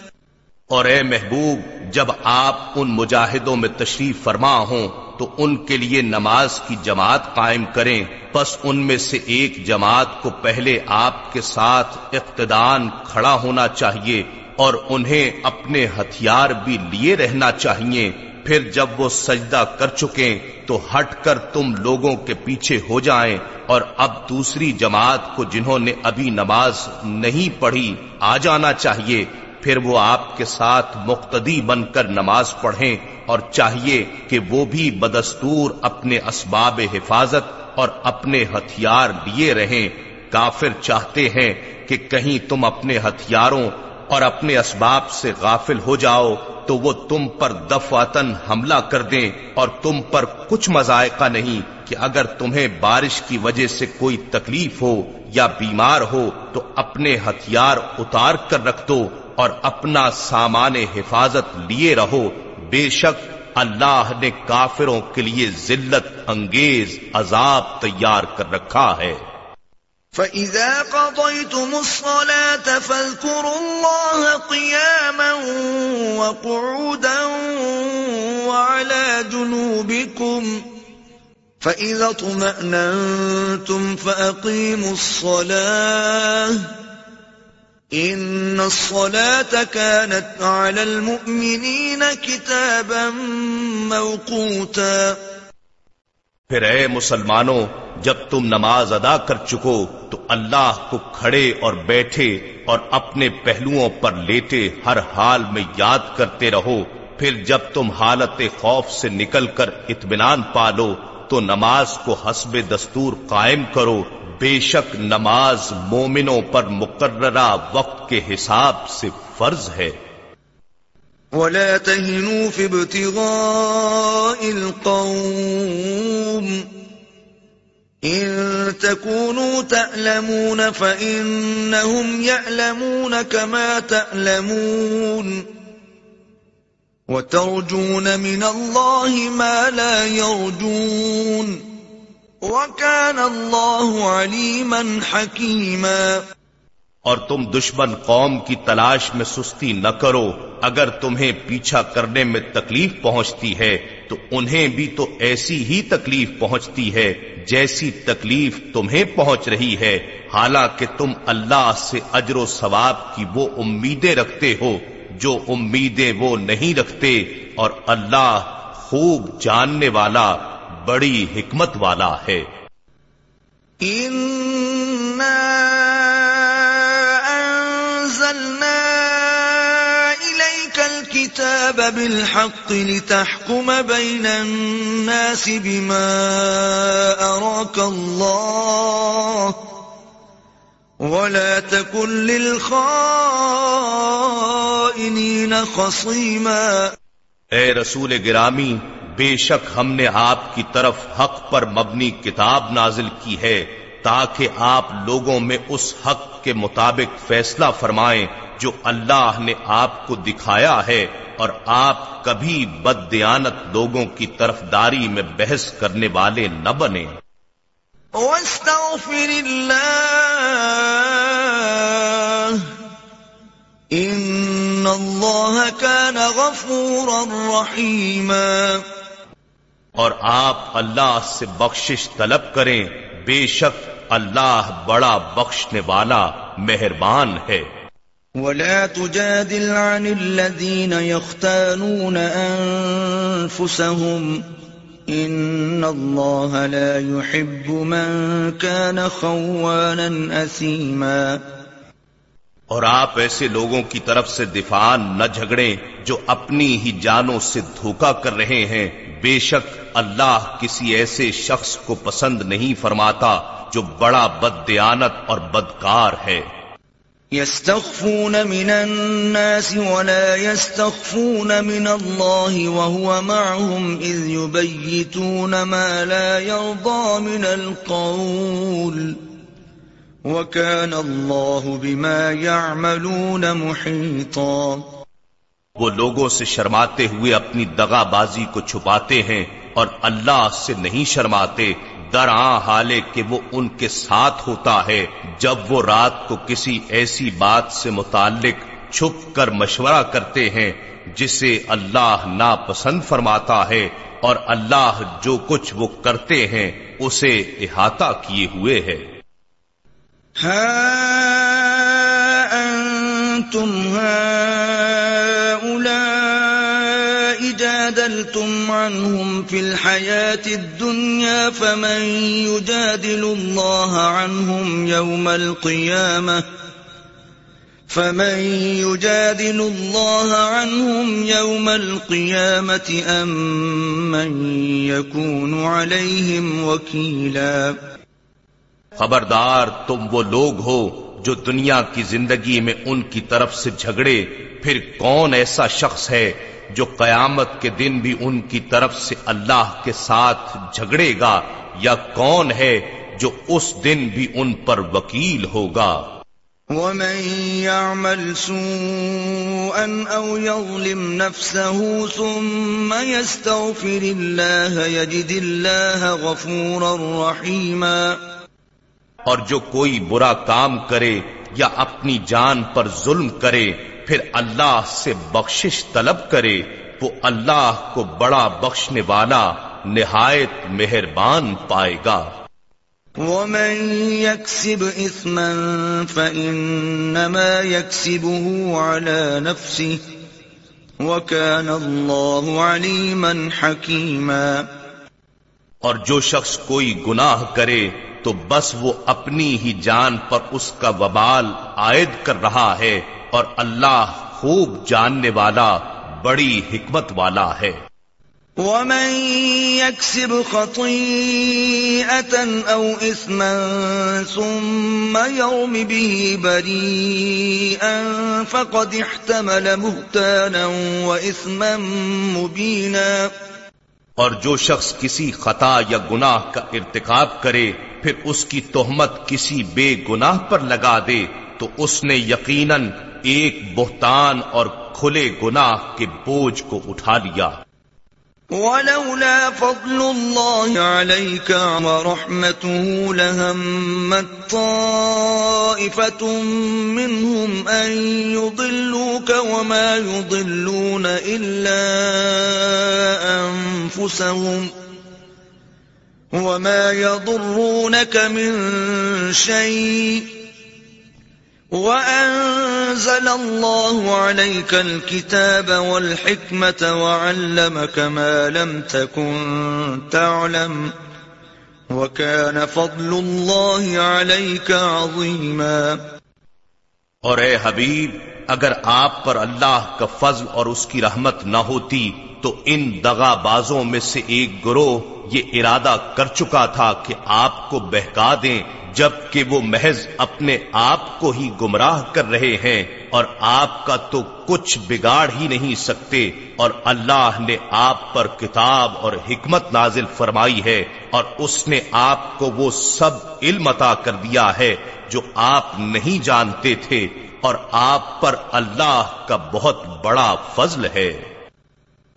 اور اے محبوب، جب آپ ان مجاہدوں میں تشریف فرما ہوں، تو ان کے لیے نماز کی جماعت قائم کریں۔ بس ان میں سے ایک جماعت کو پہلے آپ کے ساتھ اقتدان کھڑا ہونا چاہیے اور انہیں اپنے ہتھیار بھی لیے رہنا چاہیے۔ پھر جب وہ سجدہ کر چکے تو ہٹ کر تم لوگوں کے پیچھے ہو جائیں۔ اور اب دوسری جماعت کو جنہوں نے ابھی نماز نہیں پڑھی، آ جانا چاہیے۔ پھر وہ آپ کے ساتھ مقتدی بن کر نماز پڑھیں اور چاہیے کہ وہ بھی بدستور اپنے اسباب حفاظت اور اپنے ہتھیار لیے رہیں۔ کافر چاہتے ہیں کہ کہیں تم اپنے ہتھیاروں اور اپنے اسباب سے غافل ہو جاؤ تو وہ تم پر دفاتن حملہ کر دیں اور تم پر کچھ مذائقہ نہیں کہ اگر تمہیں بارش کی وجہ سے کوئی تکلیف ہو یا بیمار ہو تو اپنے ہتھیار اتار کر رکھ دو اور اپنا سامان حفاظت لیے رہو، بے شک اللہ نے کافروں کے لیے ذلت، انگیز، عذاب تیار کر رکھا ہے۔ فَإِذَا قَضَيْتُمُ الصَّلَاةَ فَاذْكُرُوا اللَّهَ قِيَامًا وَقُعُودًا وَعَلَى جُنُوبِكُمْ فَإِذَا اطْمَأْنَنْتُمْ فَأَقِيمُوا الصَّلَاةَ ان الصلاة كانت على المؤمنين كتابا موقوتا پھر اے مسلمانوں، جب تم نماز ادا کر چکو تو اللہ کو کھڑے اور بیٹھے اور اپنے پہلوؤں پر لیٹے ہر حال میں یاد کرتے رہو۔ پھر جب تم حالت خوف سے نکل کر اطمینان پالو تو نماز کو حسب دستور قائم کرو۔ بے شک نماز مومنوں پر مقررہ وقت کے حساب سے فرض ہے۔ ولا تهنوا في ابتغاء القوم إن تكونوا تألمون فإنهم يألمون كما تألمون وترجون من الله ما لا يرجون وَكَانَ اللَّهُ عَلِيمًا حَكِيمًا۔ اور تم دشمن قوم کی تلاش میں سستی نہ کرو۔ اگر تمہیں پیچھا کرنے میں تکلیف پہنچتی ہے، تو انہیں بھی تو ایسی ہی تکلیف پہنچتی ہے جیسی تکلیف تمہیں پہنچ رہی ہے۔ حالانکہ تم اللہ سے اجر و ثواب کی وہ امیدیں رکھتے ہو، جو امیدیں وہ نہیں رکھتے۔ اور اللہ خوب جاننے والا بڑی حکمت والا ہے۔ الكتاب بالحق لتحكم بين الناس بما أراك الله ولا تكن للخائنين خصيما۔ اے رسول گرامی بے شک ہم نے آپ کی طرف حق پر مبنی کتاب نازل کی ہے تاکہ آپ لوگوں میں اس حق کے مطابق فیصلہ فرمائیں جو اللہ نے آپ کو دکھایا ہے اور آپ کبھی بد دیانت لوگوں کی طرف داری میں بحث کرنے والے نہ بنے واستغفر الله إن الله كان غفورا رحيما اور آپ اللہ سے بخشش طلب کریں بے شک اللہ بڑا بخشنے والا مہربان ہے۔ ولا تجادل عن الذين يختانون أنفسهم إن الله لا يحب من كان خوانا أثيما۔ اور آپ ایسے لوگوں کی طرف سے دفاع نہ جھگڑیں جو اپنی ہی جانوں سے دھوکا کر رہے ہیں۔ بے شک اللہ کسی ایسے شخص کو پسند نہیں فرماتا جو بڑا بد دیانت اور بدکار ہے۔ يستخفون من الناس ولا يستخفون من الله وهو معهم إذ يبيتون ما لا يرضى من القول وكان الله بما يعملون محيطا۔ وہ لوگوں سے شرماتے ہوئے اپنی دغا بازی کو چھپاتے ہیں اور اللہ سے نہیں شرماتے، در حالے کہ وہ ان کے ساتھ ہوتا ہے جب وہ رات کو کسی ایسی بات سے متعلق چھپ کر مشورہ کرتے ہیں جسے اللہ ناپسند فرماتا ہے اور اللہ جو کچھ وہ کرتے ہیں اسے احاطہ کیے ہوئے ہے۔ ہاں۔ انتم جادلتم عنهم في الحياة الدنيا فمن يجادل الله عنهم يوم القيامة فمن يجادل الله عنهم يوم القيامة أم من يكون عليهم وكيلا خبردار، تم وہ لوگ ہو جو دنیا کی زندگی میں ان کی طرف سے جھگڑے، پھر کون ایسا شخص ہے جو قیامت کے دن بھی ان کی طرف سے اللہ کے ساتھ جھگڑے گا؟ یا کون ہے جو اس دن بھی ان پر وکیل ہوگا؟ ومن يعمل سوءا او يظلم نفسه ثم يستغفر الله يجد الله غفورا رحيما اور جو کوئی برا کام کرے یا اپنی جان پر ظلم کرے پھر اللہ سے بخشش طلب کرے وہ اللہ کو بڑا بخشنے والا نہایت مہربان پائے گا۔ ومن يكسب اثما فانما يكسبه على نفسه وكان الله عليما حكيما۔ اور جو شخص کوئی گناہ کرے تو بس وہ اپنی ہی جان پر اس کا وبال عائد کر رہا ہے اور اللہ خوب جاننے والا، بڑی حکمت والا ہے۔ ومن يكسب خطيئة أو إثما ثم يوم به بريئا فقد احتمل مهتانا وإثما مبينا اور جو شخص کسی خطا یا گناہ کا ارتکاب کرے، پھر اس کی تہمت کسی بے گناہ پر لگا دے، تو اس نے یقیناً ایک بہتان اور کھلے گناہ کے بوجھ کو اٹھا لیا۔ ولولا فضل الله عليك ورحمته لهمت طائفة منهم أن يضلوك وما يضلون إلا أنفسهم وما يضرونك من شيء وَأَنزَلَ اللَّهُ عَلَيْكَ الْكِتَابَ وَالْحِكْمَةَ وَعَلَّمَكَ مَا لَمْ تَكُنْ تَعْلَمُ وَكَانَ فَضْلُ اللَّهِ عَلَيْكَ عَظِيمًا اور اے حبیب، اگر آپ پر اللہ کا فضل اور اس کی رحمت نہ ہوتی، تو ان دغا بازوں میں سے ایک گروہ یہ ارادہ کر چکا تھا کہ آپ کو بہکا دیں جبکہ وہ محض اپنے آپ کو ہی گمراہ کر رہے ہیں اور آپ کا تو کچھ بگاڑ ہی نہیں سکتے اور اللہ نے آپ پر کتاب اور حکمت نازل فرمائی ہے اور اس نے آپ کو وہ سب علم عطا کر دیا ہے جو آپ نہیں جانتے تھے اور آپ پر اللہ کا بہت بڑا فضل ہے۔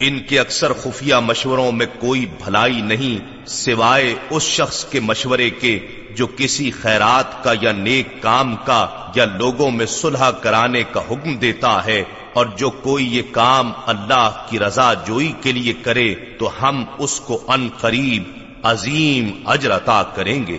ان کے اکثر خفیہ مشوروں میں کوئی بھلائی نہیں سوائے اس شخص کے مشورے کے جو کسی خیرات کا یا نیک کام کا یا لوگوں میں صلح کرانے کا حکم دیتا ہے اور جو کوئی یہ کام اللہ کی رضا جوئی کے لیے کرے تو ہم اس کو ان قریب عظیم اجر عطا کریں گے۔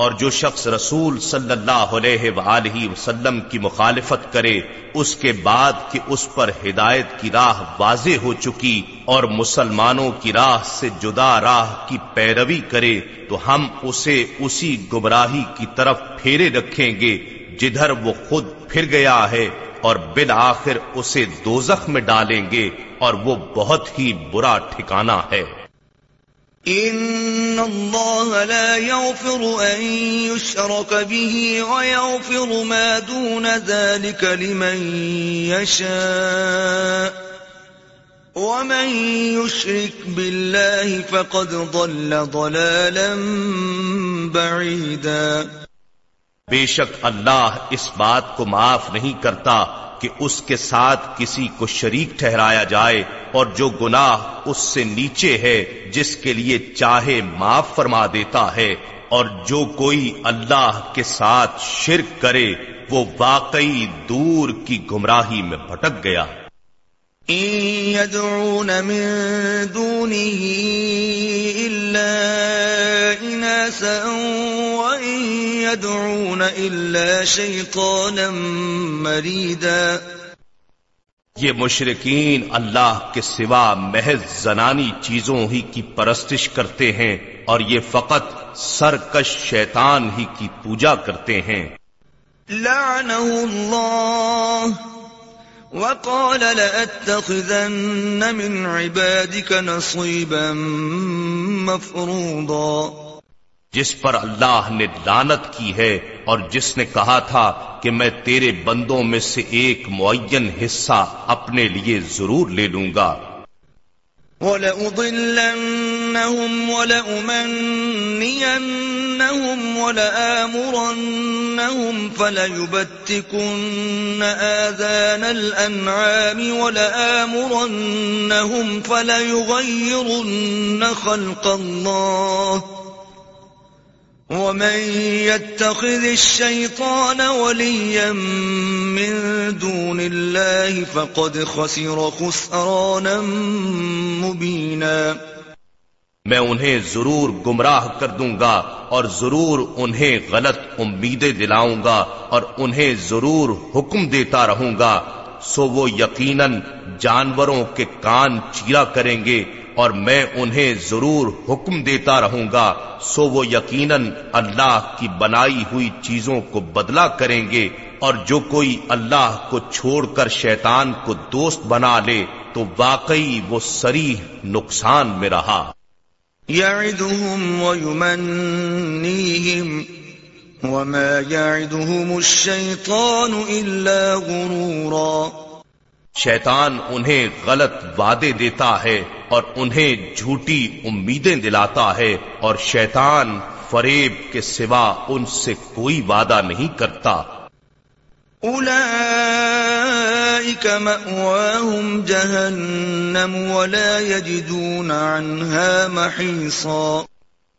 اور جو شخص رسول صلی اللہ علیہ وآلہ وسلم کی مخالفت کرے، اس کے بعد کہ اس پر ہدایت کی راہ واضح ہو چکی اور مسلمانوں کی راہ سے جدا راہ کی پیروی کرے، تو ہم اسے اسی گمراہی کی طرف پھیرے رکھیں گے، جدھر وہ خود پھر گیا ہے اور بالآخر اسے دوزخ میں ڈالیں گے اور وہ بہت ہی برا ٹھکانہ ہے۔ ان الله لا يغفر ان يشرك به ويغفر ما دون ذلك لمن يشاء ومن يشرك بالله فقد ضل ضلالا بعيدا بے شک اللہ اس بات کو معاف نہیں کرتا کہ اس کے ساتھ کسی کو شریک ٹھہرایا جائے اور جو گناہ اس سے نیچے ہے، جس کے لیے چاہے معاف فرما دیتا ہے، اور جو کوئی اللہ کے ساتھ شرک کرے، وہ واقعی دور کی گمراہی میں بھٹک گیا۔ يدعون من دونه إلا إناسا وإن يدعون إلا شيطانا مريدا یہ مشرقین اللہ کے سوا محض زنانی چیزوں ہی کی پرستش کرتے ہیں اور یہ فقط سرکش شیطان ہی کی پوجا کرتے ہیں۔ لعنه اللہ وقال لأتخذن من عبادك نصيبا مفروضا. جس پر اللہ نے لانت کی ہے اور جس نے کہا تھا کہ میں تیرے بندوں میں سے ایک معین حصہ اپنے لیے ضرور لے لوں گا وَلَأُضِلَّنَّهُمْ وَلَأُمَنِّيَنَّهُمْ وَلَآمُرَنَّهُمْ فَلَيُبَتِّكُنَّ آذَانَ الْأَنْعَامِ وَلَآمُرَنَّهُمْ فَلَيُغَيِّرُنَّ خَلْقَ اللَّهِ ومن يتخذ الشيطان وليا من دون الله فقد خسر خسرانا مبينا. میں انہیں ضرور گمراہ کر دوں گا اور ضرور انہیں غلط امیدیں دلاؤں گا اور انہیں ضرور حکم دیتا رہوں گا، سو وہ یقیناً جانوروں کے کان چیرا کریں گے اور میں انہیں ضرور حکم دیتا رہوں گا، سو وہ یقیناً اللہ کی بنائی ہوئی چیزوں کو بدلا کریں گے اور جو کوئی اللہ کو چھوڑ کر شیطان کو دوست بنا لے تو واقعی وہ سری نقصان میں رہا۔ وما يعدهم الشيطان إلا غرورا۔ شیطان انہیں غلط وعدے دیتا ہے اور انہیں جھوٹی امیدیں دلاتا ہے اور شیطان فریب کے سوا ان سے کوئی وعدہ نہیں کرتا۔ جہنم ولا يجدون عنها محیصا۔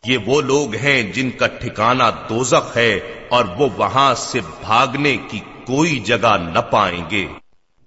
یہ وہ لوگ ہیں جن کا ٹھکانہ دوزخ ہے اور وہ وہاں سے بھاگنے کی کوئی جگہ نہ پائیں گے۔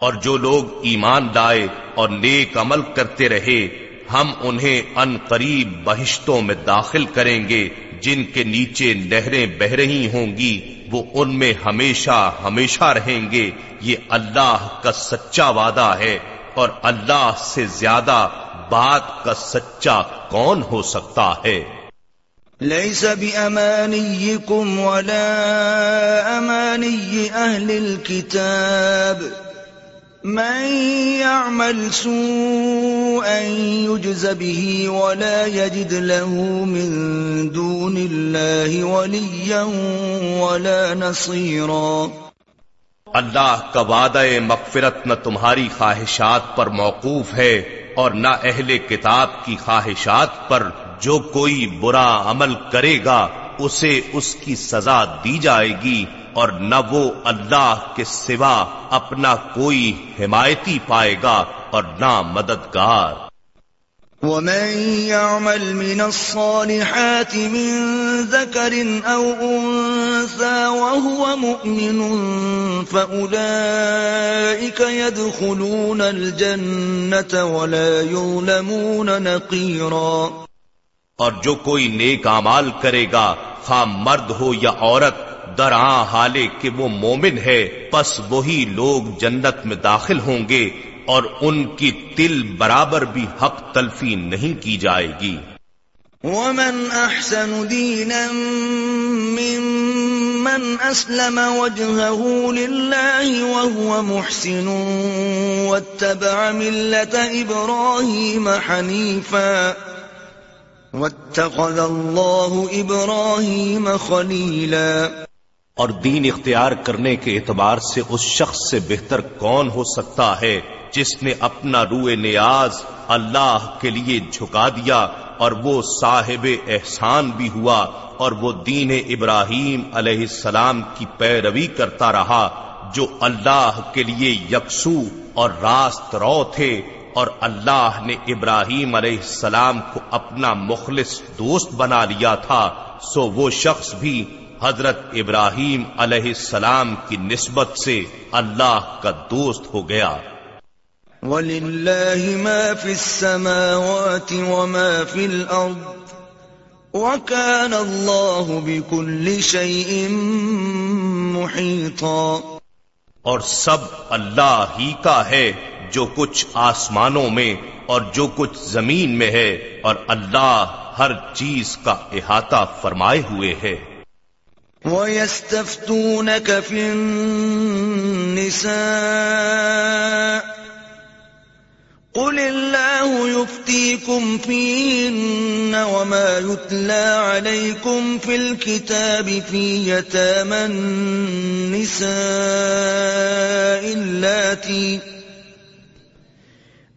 اور جو لوگ ایمان لائے اور نیک عمل کرتے رہے، ہم انہیں ان قریب بہشتوں میں داخل کریں گے، جن کے نیچے نہریں بہ رہی ہوں گی، وہ ان میں ہمیشہ ہمیشہ رہیں گے۔ یہ اللہ کا سچا وعدہ ہے، اور اللہ سے زیادہ بات کا سچا کون ہو سکتا ہے؟ ليس بأمانيكم ولا أماني أهل الكتاب۔ من يعمل سوءا يجز به ولا يجد له من دون الله وليا ولا نصيرا۔ اللہ کا وعدہ مغفرت نہ تمہاری خواہشات پر موقوف ہے اور نہ اہل کتاب کی خواہشات پر جو کوئی برا عمل کرے گا۔ اسے اس کی سزا دی جائے گی اور نہ وہ اللہ کے سوا اپنا کوئی حمایتی پائے گا اور نہ مددگار۔ ومن يعمل من الصالحات من ذكر أو أنثى وهو مؤمن فأولئك يدخلون الجنة ولا يظلمون نقيرا۔ اور جو کوئی نیک اعمال کرے گا، خواہ مرد ہو یا عورت درآ حالے کہ وہ مومن ہے، پس وہی لوگ جنت میں داخل ہوں گے اور ان کی تل برابر بھی حق تلفی نہیں کی جائے گی۔ ومن احسن دینا ممن اسلم وجهه لله وهو محسن واتبع ملة ابراهيم حنيفا۔ واتخذ الله ابراهيم خليلا. اور دین اختیار کرنے کے اعتبار سے اس شخص سے بہتر کون ہو سکتا ہے جس نے اپنا روئے نیاز اللہ کے لیے جھکا دیا اور وہ صاحب احسان بھی ہوا اور وہ دین ابراہیم علیہ السلام کی پیروی کرتا رہا جو اللہ کے لیے یکسو اور راست رو تھے اور اللہ نے ابراہیم علیہ السلام کو اپنا مخلص دوست بنا لیا تھا سو وہ شخص بھی حضرت ابراہیم علیہ السلام کی نسبت سے اللہ کا دوست ہو گیا۔ وَلِلَّهِ مَا فِي السَّمَاوَاتِ وَمَا فِي الْأَرْضِ وَكَانَ اللَّهُ بِكُلِّ شَيْءٍ مُحِيطًا۔ اور سب اللہ ہی کا ہے۔ جو کچھ آسمانوں میں اور جو کچھ زمین میں ہے، اور اللہ ہر چیز کا احاطہ فرمائے ہوئے ہے۔ وَيَسْتَفْتُونَكَ فِي النِّسَاءِ قُلِ اللَّهُ يُفْتِيكُمْ فِيهِنَّ وَمَا يُتْلَى عَلَيْكُمْ فِي الْكِتَابِ فِي يَتَامَى النِّسَاءِ اللَّاتِي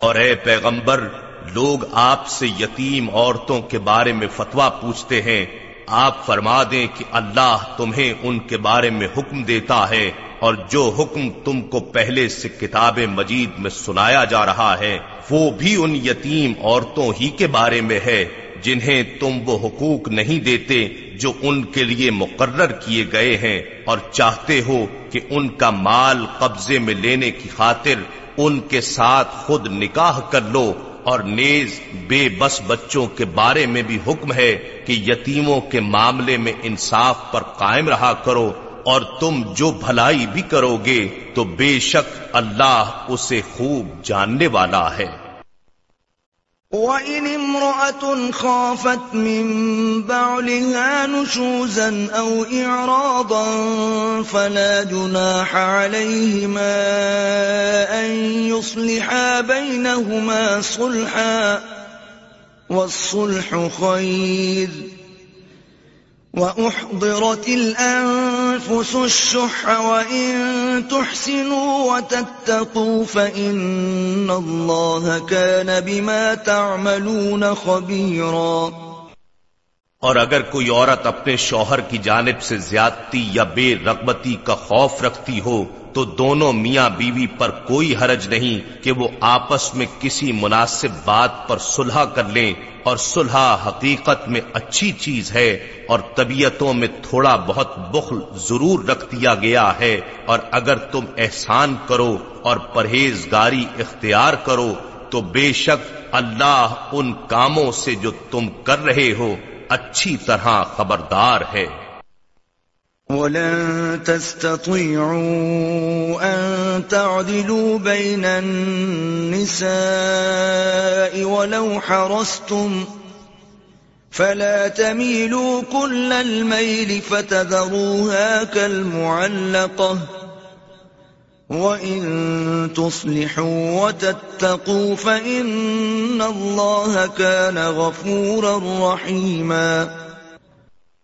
اور اے پیغمبر، لوگ آپ سے یتیم عورتوں کے بارے میں فتوا پوچھتے ہیں۔ آپ فرما دیں کہ اللہ تمہیں ان کے بارے میں حکم دیتا ہے اور جو حکم تم کو پہلے سے کتاب مجید میں سنایا جا رہا ہے، وہ بھی ان یتیم عورتوں ہی کے بارے میں ہے، جنہیں تم وہ حقوق نہیں دیتے جو ان کے لیے مقرر کیے گئے ہیں۔ اور چاہتے ہو کہ ان کا مال قبضے میں لینے کی خاطر ان کے ساتھ خود نکاح کر لو اور نیز بے بس بچوں کے بارے میں بھی حکم ہے کہ یتیموں کے معاملے میں انصاف پر قائم رہا کرو اور تم جو بھلائی بھی کرو گے تو بے شک اللہ اسے خوب جاننے والا ہے۔ وَإِنِ امْرَأَةٌ خَافَتْ مِنْ بَعْلِهَا نُشُوزًا أَوْ إِعْرَاضًا فَلَا جُنَاحَ عَلَيْهِمَا أَنْ يُصْلِحَا بَيْنَهُمَا صُلْحًا والصلح خير وأحضرت الأنفس الشح وإن تحسنوا وتتقوا فإن الله كان بما تعملون خبيرا اور اگر کوئی عورت اپنے شوہر کی جانب سے زیادتی یا بے رغبتی کا خوف رکھتی ہو تو دونوں میاں بیوی پر کوئی حرج نہیں کہ وہ آپس میں کسی مناسب بات پر صلح کر لیں اور صلح حقیقت میں اچھی چیز ہے اور طبیعتوں میں تھوڑا بہت بخل ضرور رکھ دیا گیا ہے اور اگر تم احسان کرو اور پرہیزگاری اختیار کرو تو بے شک اللہ ان کاموں سے جو تم کر رہے ہو اچھی طرح خبردار ہے۔ ولن تستطيعوا أن تعدلوا بين النساء ولو حرستم فلا تميلوا كل الميل فتذروها كالمعلقة وإن تصلحوا وتتقوا فإن الله كان غفورا رحيماً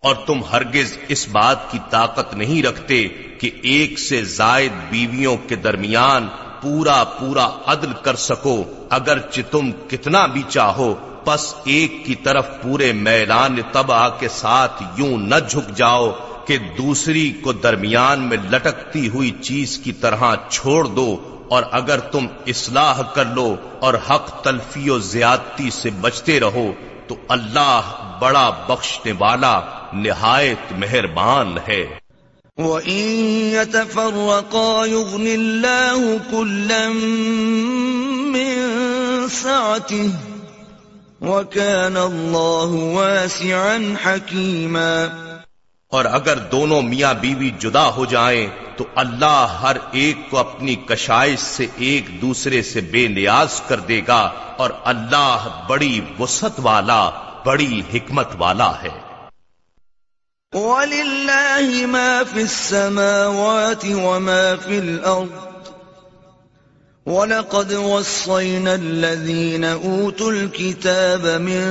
اور تم ہرگز اس بات کی طاقت نہیں رکھتے کہ ایک سے زائد بیویوں کے درمیان پورا پورا عدل کر سکو، اگرچہ تم کتنا بھی چاہو، پس ایک کی طرف پورے میلان تباہ کے ساتھ یوں نہ جھک جاؤ کہ دوسری کو درمیان میں لٹکتی ہوئی چیز کی طرح چھوڑ دو، اور اگر تم اصلاح کر لو اور حق تلفی و زیادتی سے بچتے رہو تو اللہ بڑا بخشنے والا نہایت مہربان ہے۔ وَإِن يَتَفَرَّقَا يُغْنِ اللَّهُ كُلًّا مِّن سَعَتِهِ وَكَانَ اللَّهُ وَاسِعًا حَكِيمًا۔ اور اگر دونوں میاں بیوی جدا ہو جائیں تو اللہ ہر ایک کو اپنی کشائش سے ایک دوسرے سے بے نیاز کر دے گا اور اللہ بڑی وسط والا، بڑی حکمت والا ہے۔ وَلِلَّهِ مَا فِي السَّمَاوَاتِ وَمَا فِي الْأَرْضِ۔ وَلَقَدْ وَصَّيْنَا الَّذِينَ أُوتُوا الْكِتَابَ مِن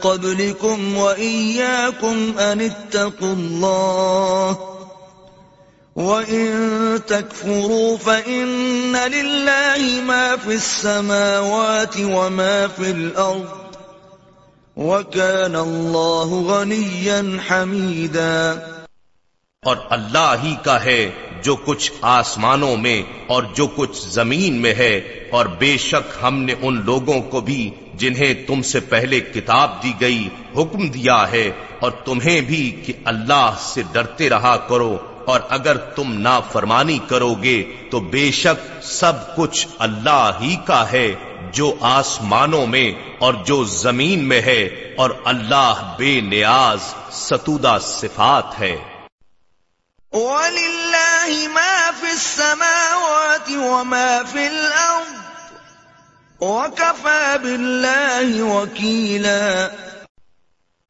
قَبْلِكُمْ وَإِيَّاكُمْ أَنِ اتَّقُوا اللَّهَ وَإِن تَكْفُرُوا فَإِنَّ لِلَّهِ مَا فِي السَّمَاوَاتِ وَمَا فِي الْأَرْضِ وَكَانَ اللَّهُ غَنِيًّا حَمِيدًا اور اللہ ہی کا ہے جو کچھ آسمانوں میں اور جو کچھ زمین میں ہے، اور بے شک ہم نے ان لوگوں کو بھی جنہیں تم سے پہلے کتاب دی گئی حکم دیا ہے، اور تمہیں بھی کہ اللہ سے ڈرتے رہا کرو۔ اور اگر تم نافرمانی کرو گے تو بے شک سب کچھ اللہ ہی کا ہے جو آسمانوں میں اور جو زمین میں ہے اور اللہ بے نیاز ستودہ صفات ہے۔ وَلِلَّهِ مَا فِي السَّمَاوَاتِ وَمَا فِي الْأَرْضِ وَكَفَى بِاللَّهِ وَكِيلًا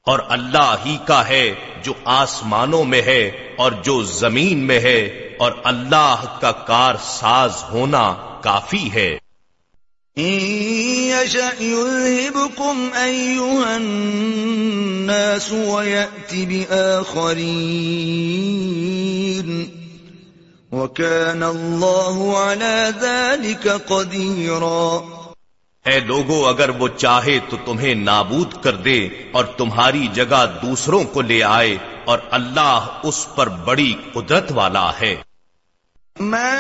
اور اللہ ہی کا ہے جو آسمانوں میں ہے اور جو زمین میں ہے اور اللہ کا کار ساز ہونا کافی ہے۔ يذهبكم أيها الناس ويأتي بآخرين وكان الله على ذلك قديرا اے لوگو، اگر وہ چاہے تو تمہیں نابود کر دے اور تمہاری جگہ دوسروں کو لے آئے اور اللہ اس پر بڑی قدرت والا ہے۔ من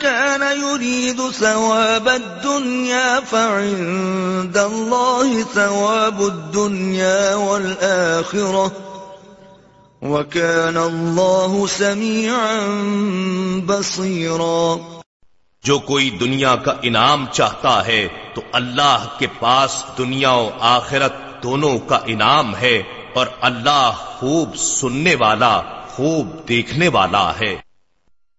كان يريد ثواب الدنيا فعند الله ثواب الدنيا والآخرة وكان الله سميعا بصيرا جو کوئی دنیا کا انعام چاہتا ہے تو اللہ کے پاس دنیا و آخرت دونوں کا انعام ہے اور اللہ خوب سننے والا، خوب دیکھنے والا ہے۔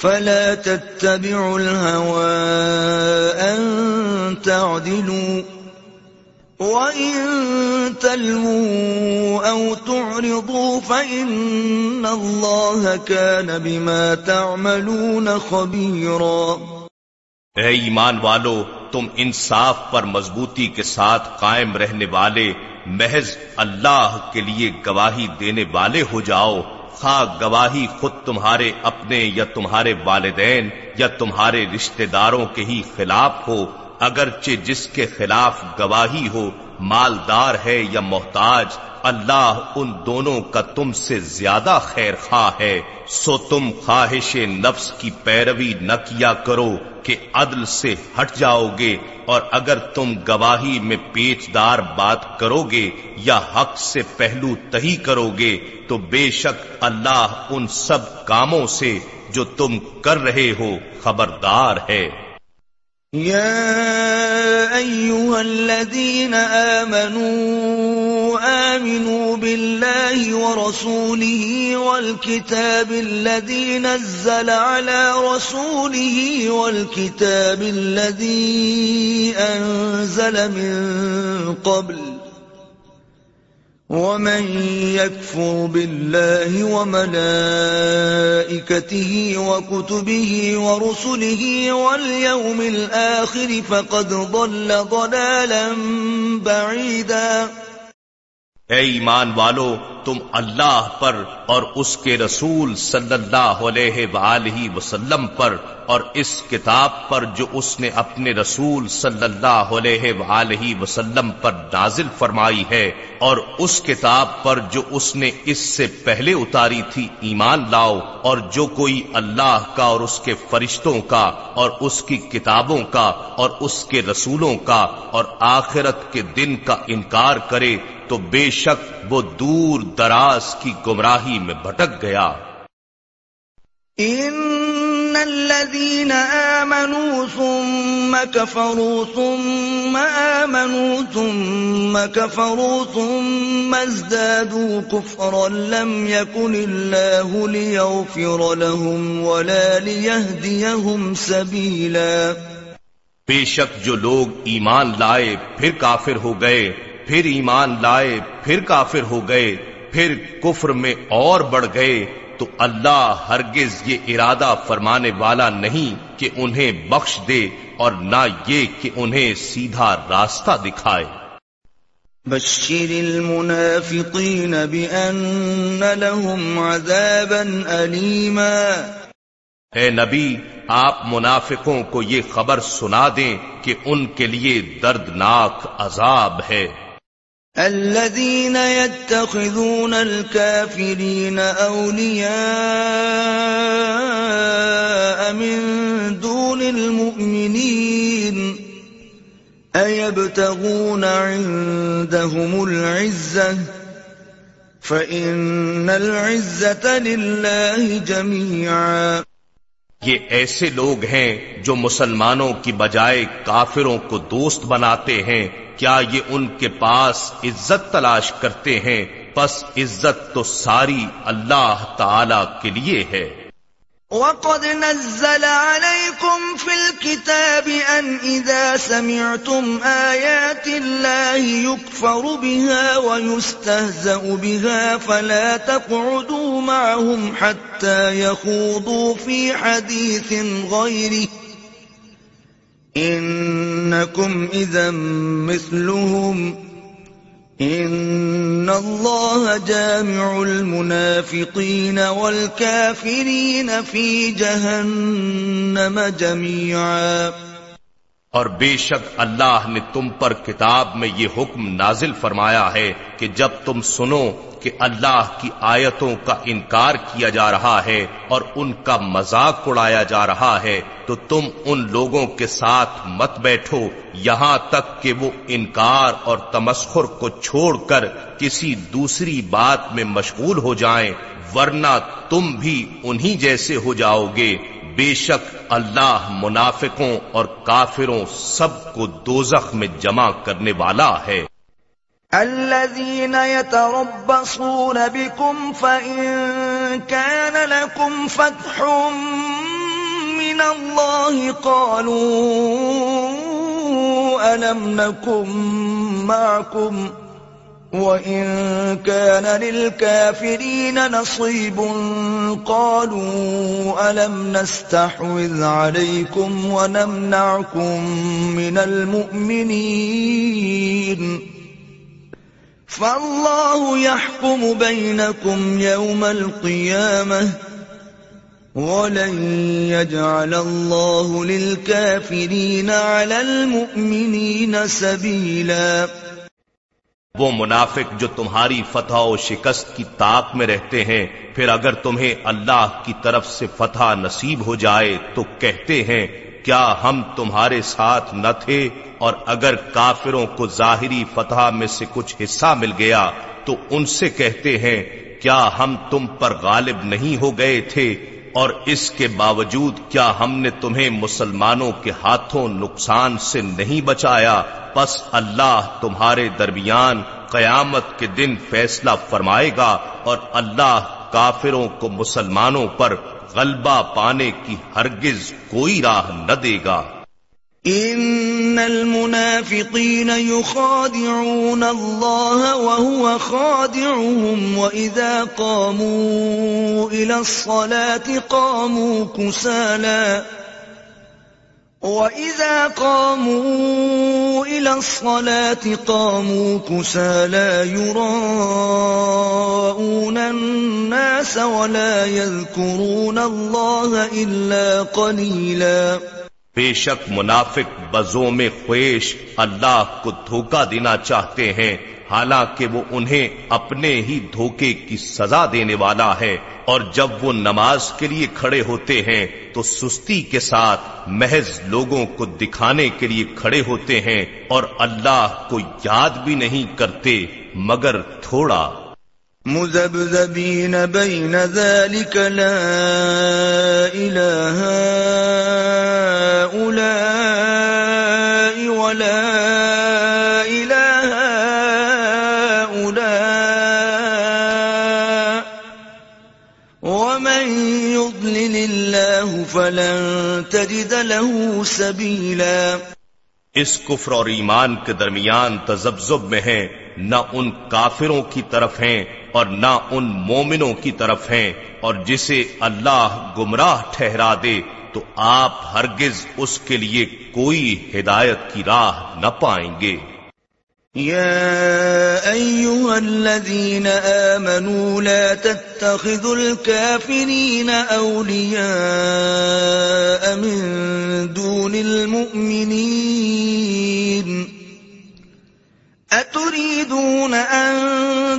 فلا تتبعوا الهوى أن تعدلوا وَإِن تَلْوُوا أَوْ تُعْرِضُوا فَإِنَّ اللَّهَ كَانَ بِمَا تَعْمَلُونَ خَبِيرًا اے ایمان والو، تم انصاف پر مضبوطی کے ساتھ قائم رہنے والے، محض اللہ کے لیے گواہی دینے والے ہو جاؤ۔ خواہ گواہی خود تمہارے اپنے یا تمہارے والدین یا تمہارے رشتہ داروں کے ہی خلاف ہو اگرچہ جس کے خلاف گواہی ہو مالدار ہے یا محتاج، اللہ ان دونوں کا تم سے زیادہ خیر خواہ ہے۔ سو تم خواہش نفس کی پیروی نہ کیا کرو کہ عدل سے ہٹ جاؤ گے اور اگر تم گواہی میں پیچ دار بات کرو گے یا حق سے پہلو تہی کرو گے، تو بے شک اللہ ان سب کاموں سے جو تم کر رہے ہو خبردار ہے۔ يا أيها الذين آمنوا آمنوا بالله ورسوله والكتاب الذي نزل على رسوله والكتاب الذي أنزل من قبل ومن يكفر بالله وملائكته وكتبه ورسله واليوم الآخر فقد ضل ضلالا بعيدا اے ایمان والو تم اللہ پر اور اس کے رسول صلی اللہ علیہ وآلہ وسلم پر اور اس کتاب پر جو اس نے اپنے رسول صلی اللہ علیہ وآلہ وسلم پر نازل فرمائی ہے اور اس کتاب پر جو اس نے اس سے پہلے اتاری تھی ایمان لاؤ اور جو کوئی اللہ کا اور اس کے فرشتوں کا اور اس کی کتابوں کا اور اس کے رسولوں کا اور آخرت کے دن کا انکار کرے تو بے شک وہ دور دراز کی گمراہی میں بھٹک گیا۔ ان الذين امنوا ثم كفروا ثم امنوا ثم كفروا ثم ازدادوا كفرا لم يكن الله ليغفر لهم ولا ليهديهم سبيلا۔ بے شک جو لوگ ایمان لائے پھر کافر ہو گئے پھر ایمان لائے پھر کافر ہو گئے۔ پھر کفر میں اور بڑھ گئے تو اللہ ہرگز یہ ارادہ فرمانے والا نہیں کہ انہیں بخش دے اور نہ یہ کہ انہیں سیدھا راستہ دکھائے۔ بشر المنافقین بأن لهم عذابا علیما اے نبی آپ منافقوں کو یہ خبر سنا دیں کہ ان کے لیے دردناک عذاب ہے۔ الذين يتخذون الكافرين أولياء من دون المؤمنين أيبتغون عندهم العزة فإن العزة لله جميعا یہ ایسے لوگ ہیں جو مسلمانوں کی بجائے کافروں کو دوست بناتے ہیں کیا یہ ان کے پاس عزت تلاش کرتے ہیں؟ پس عزت تو ساری اللہ تعالی کے لیے ہے۔ وَقَدْ نَزَّلَ عَلَيْكُمْ فِي الْكِتَابِ أَنْ إِذَا سَمِعْتُمْ آيَاتِ اللَّهِ يُكْفَرُ بِهَا وَيُسْتَهْزَأُ بِهَا فَلَا تَقْعُدُوا مَعَهُمْ حَتَّى يَخُوضُوا فِي حَدِيثٍ غَيْرِهِ۔ انکم اذا مثلهم ان اللہ جامع المنافقین والکافرین فی جہنم جميعا اور بے شک اللہ نے تم پر کتاب میں یہ حکم نازل فرمایا ہے کہ جب تم سنو کہ اللہ کی آیتوں کا انکار کیا جا رہا ہے اور ان کا مذاق اڑایا جا رہا ہے، تو تم ان لوگوں کے ساتھ مت بیٹھو، یہاں تک کہ وہ انکار اور تمسخر کو چھوڑ کر کسی دوسری بات میں مشغول ہو جائیں، ورنہ تم بھی انہی جیسے ہو جاؤ گے۔ بے شک اللہ منافقوں اور کافروں سب کو دوزخ میں جمع کرنے والا ہے۔ الذين يتربصون بكم فإن كان لكم فتح من الله قالوا ألم نكن معكم وإن كان للكافرين نصيب قالوا ألم نستحوذ عليكم ونمنعكم من المؤمنين فالله يحكم بينكم يوم القيامة ولن يجعل الله للكافرين على المؤمنين سبيلا وہ منافق جو تمہاری فتح و شکست کی طاق میں رہتے ہیں، پھر اگر تمہیں اللہ کی طرف سے فتح نصیب ہو جائے تو کہتے ہیں، کیا ہم تمہارے ساتھ نہ تھے؟ اور اگر کافروں کو ظاہری فتح میں سے کچھ حصہ مل گیا تو ان سے کہتے ہیں، کیا ہم تم پر غالب نہیں ہو گئے تھے؟ اور اس کے باوجود کیا ہم نے تمہیں مسلمانوں کے ہاتھوں نقصان سے نہیں بچایا؟ پس اللہ تمہارے درمیان قیامت کے دن فیصلہ فرمائے گا اور اللہ کافروں کو مسلمانوں پر غلبہ پانے کی ہرگز کوئی راہ نہ دے گا۔ ان المنافقين يخادعون الله وهو خادعهم واذا قاموا الى الصلاه قاموا كسالى وَإِذَا قَامُوا إِلَى الصَّلَاةِ قَامُوا كُسَالَى يُرَاءُونَ النَّاسَ وَلَا يَذْكُرُونَ اللَّهَ إِلَّا قَلِيلًا بے شک منافق بزوں میں خویش اللہ کو دھوکہ دینا چاہتے ہیں، حالانکہ وہ انہیں اپنے ہی دھوکے کی سزا دینے والا ہے۔ اور جب وہ نماز کے لیے کھڑے ہوتے ہیں، تو سستی کے ساتھ محض لوگوں کو دکھانے کے لیے کھڑے ہوتے ہیں۔ اور اللہ کو یاد بھی نہیں کرتے، مگر تھوڑا مذبذبین بین ذلك لا الہ فلن تجد له سبيلا. اس کفر اور ایمان کے درمیان تزبزب میں ہیں نہ ان کافروں کی طرف ہیں اور نہ ان مومنوں کی طرف ہیں، اور جسے اللہ گمراہ ٹھہرا دے تو آپ ہرگز اس کے لیے کوئی ہدایت کی راہ نہ پائیں گے۔ يا أيها الذين آمنوا لا تتخذوا الكافرين أولياء من دون المؤمنين أتريدون أن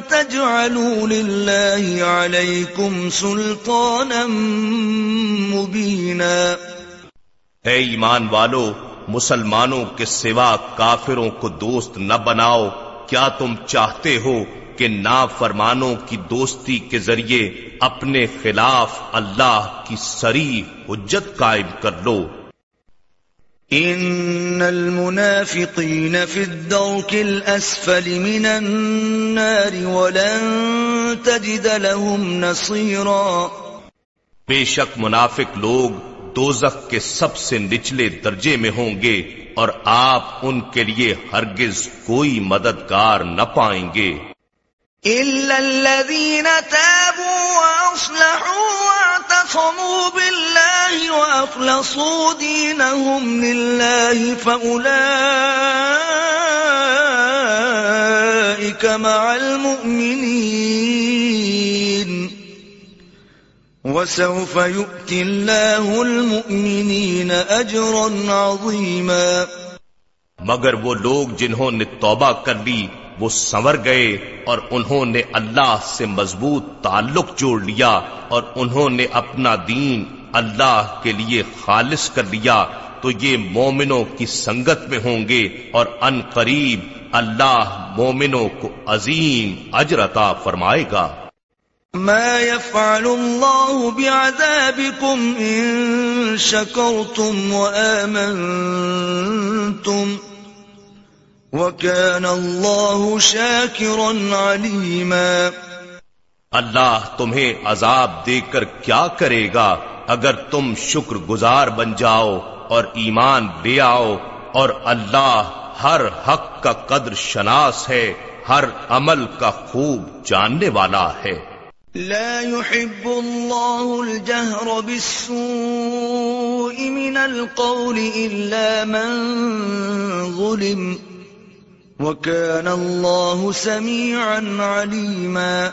تجعلوا لله عليكم سلطانا مبينا؟ اے ایمان والو، مسلمانوں کے سوا کافروں کو دوست نہ بناؤ۔ کیا تم چاہتے ہو کہ نا فرمانوں کی دوستی کے ذریعے اپنے خلاف اللہ کی سری حجت قائم کر لو؟ ان المنافقین فی الدرک الاسفل من النار ولن تجد لهم نصیرا بے شک منافق لوگ دوزخ کے سب سے نچلے درجے میں ہوں گے اور آپ ان کے لیے ہرگز کوئی مددگار نہ پائیں گے۔ إلا الذين تابوا وأصلحوا واعتصموا بالله وأخلصوا دينهم لله فأولئك مع المؤمنين وسوف يؤتي الله المؤمنين أجرا عظيما مگر وہ لوگ جنہوں نے توبہ کر لی وہ سنور گئے اور انہوں نے اللہ سے مضبوط تعلق جوڑ لیا اور انہوں نے اپنا دین اللہ کے لیے خالص کر لیا تو یہ مومنوں کی سنگت میں ہوں گے اور ان قریب اللہ مومنوں کو عظیم اجرتا فرمائے گا۔ ما يفعل الله بعذابكم إن شكرتم وآمنتم وكان الله شاكرا عليما. اللہ تمہیں عذاب دے کر کیا کرے گا اگر تم شکر گزار بن جاؤ اور ایمان لے آؤ؟ اور اللہ ہر حق کا قدر شناس ہے ہر عمل کا خوب جاننے والا ہے۔ لا يحب الله الجهر بالسوء من القول إلا من ظلم. وكان الله سميعا عليما.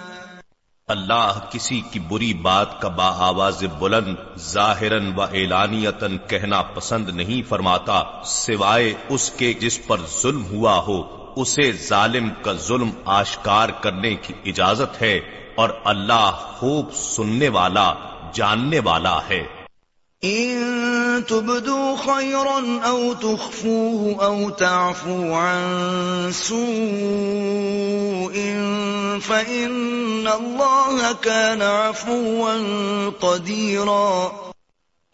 اللہ کسی کی بری بات کا با آواز بلند ظاہرن و اعلانیتن کہنا پسند نہیں فرماتا، سوائے اس کے جس پر ظلم ہوا ہو، اسے ظالم کا ظلم آشکار کرنے کی اجازت ہے، اور اللہ خوب سننے والا، جاننے والا ہے۔ ان تبدو خيرا او تخفوه او تعفو عن سوء فان الله كان عفوا قديرا.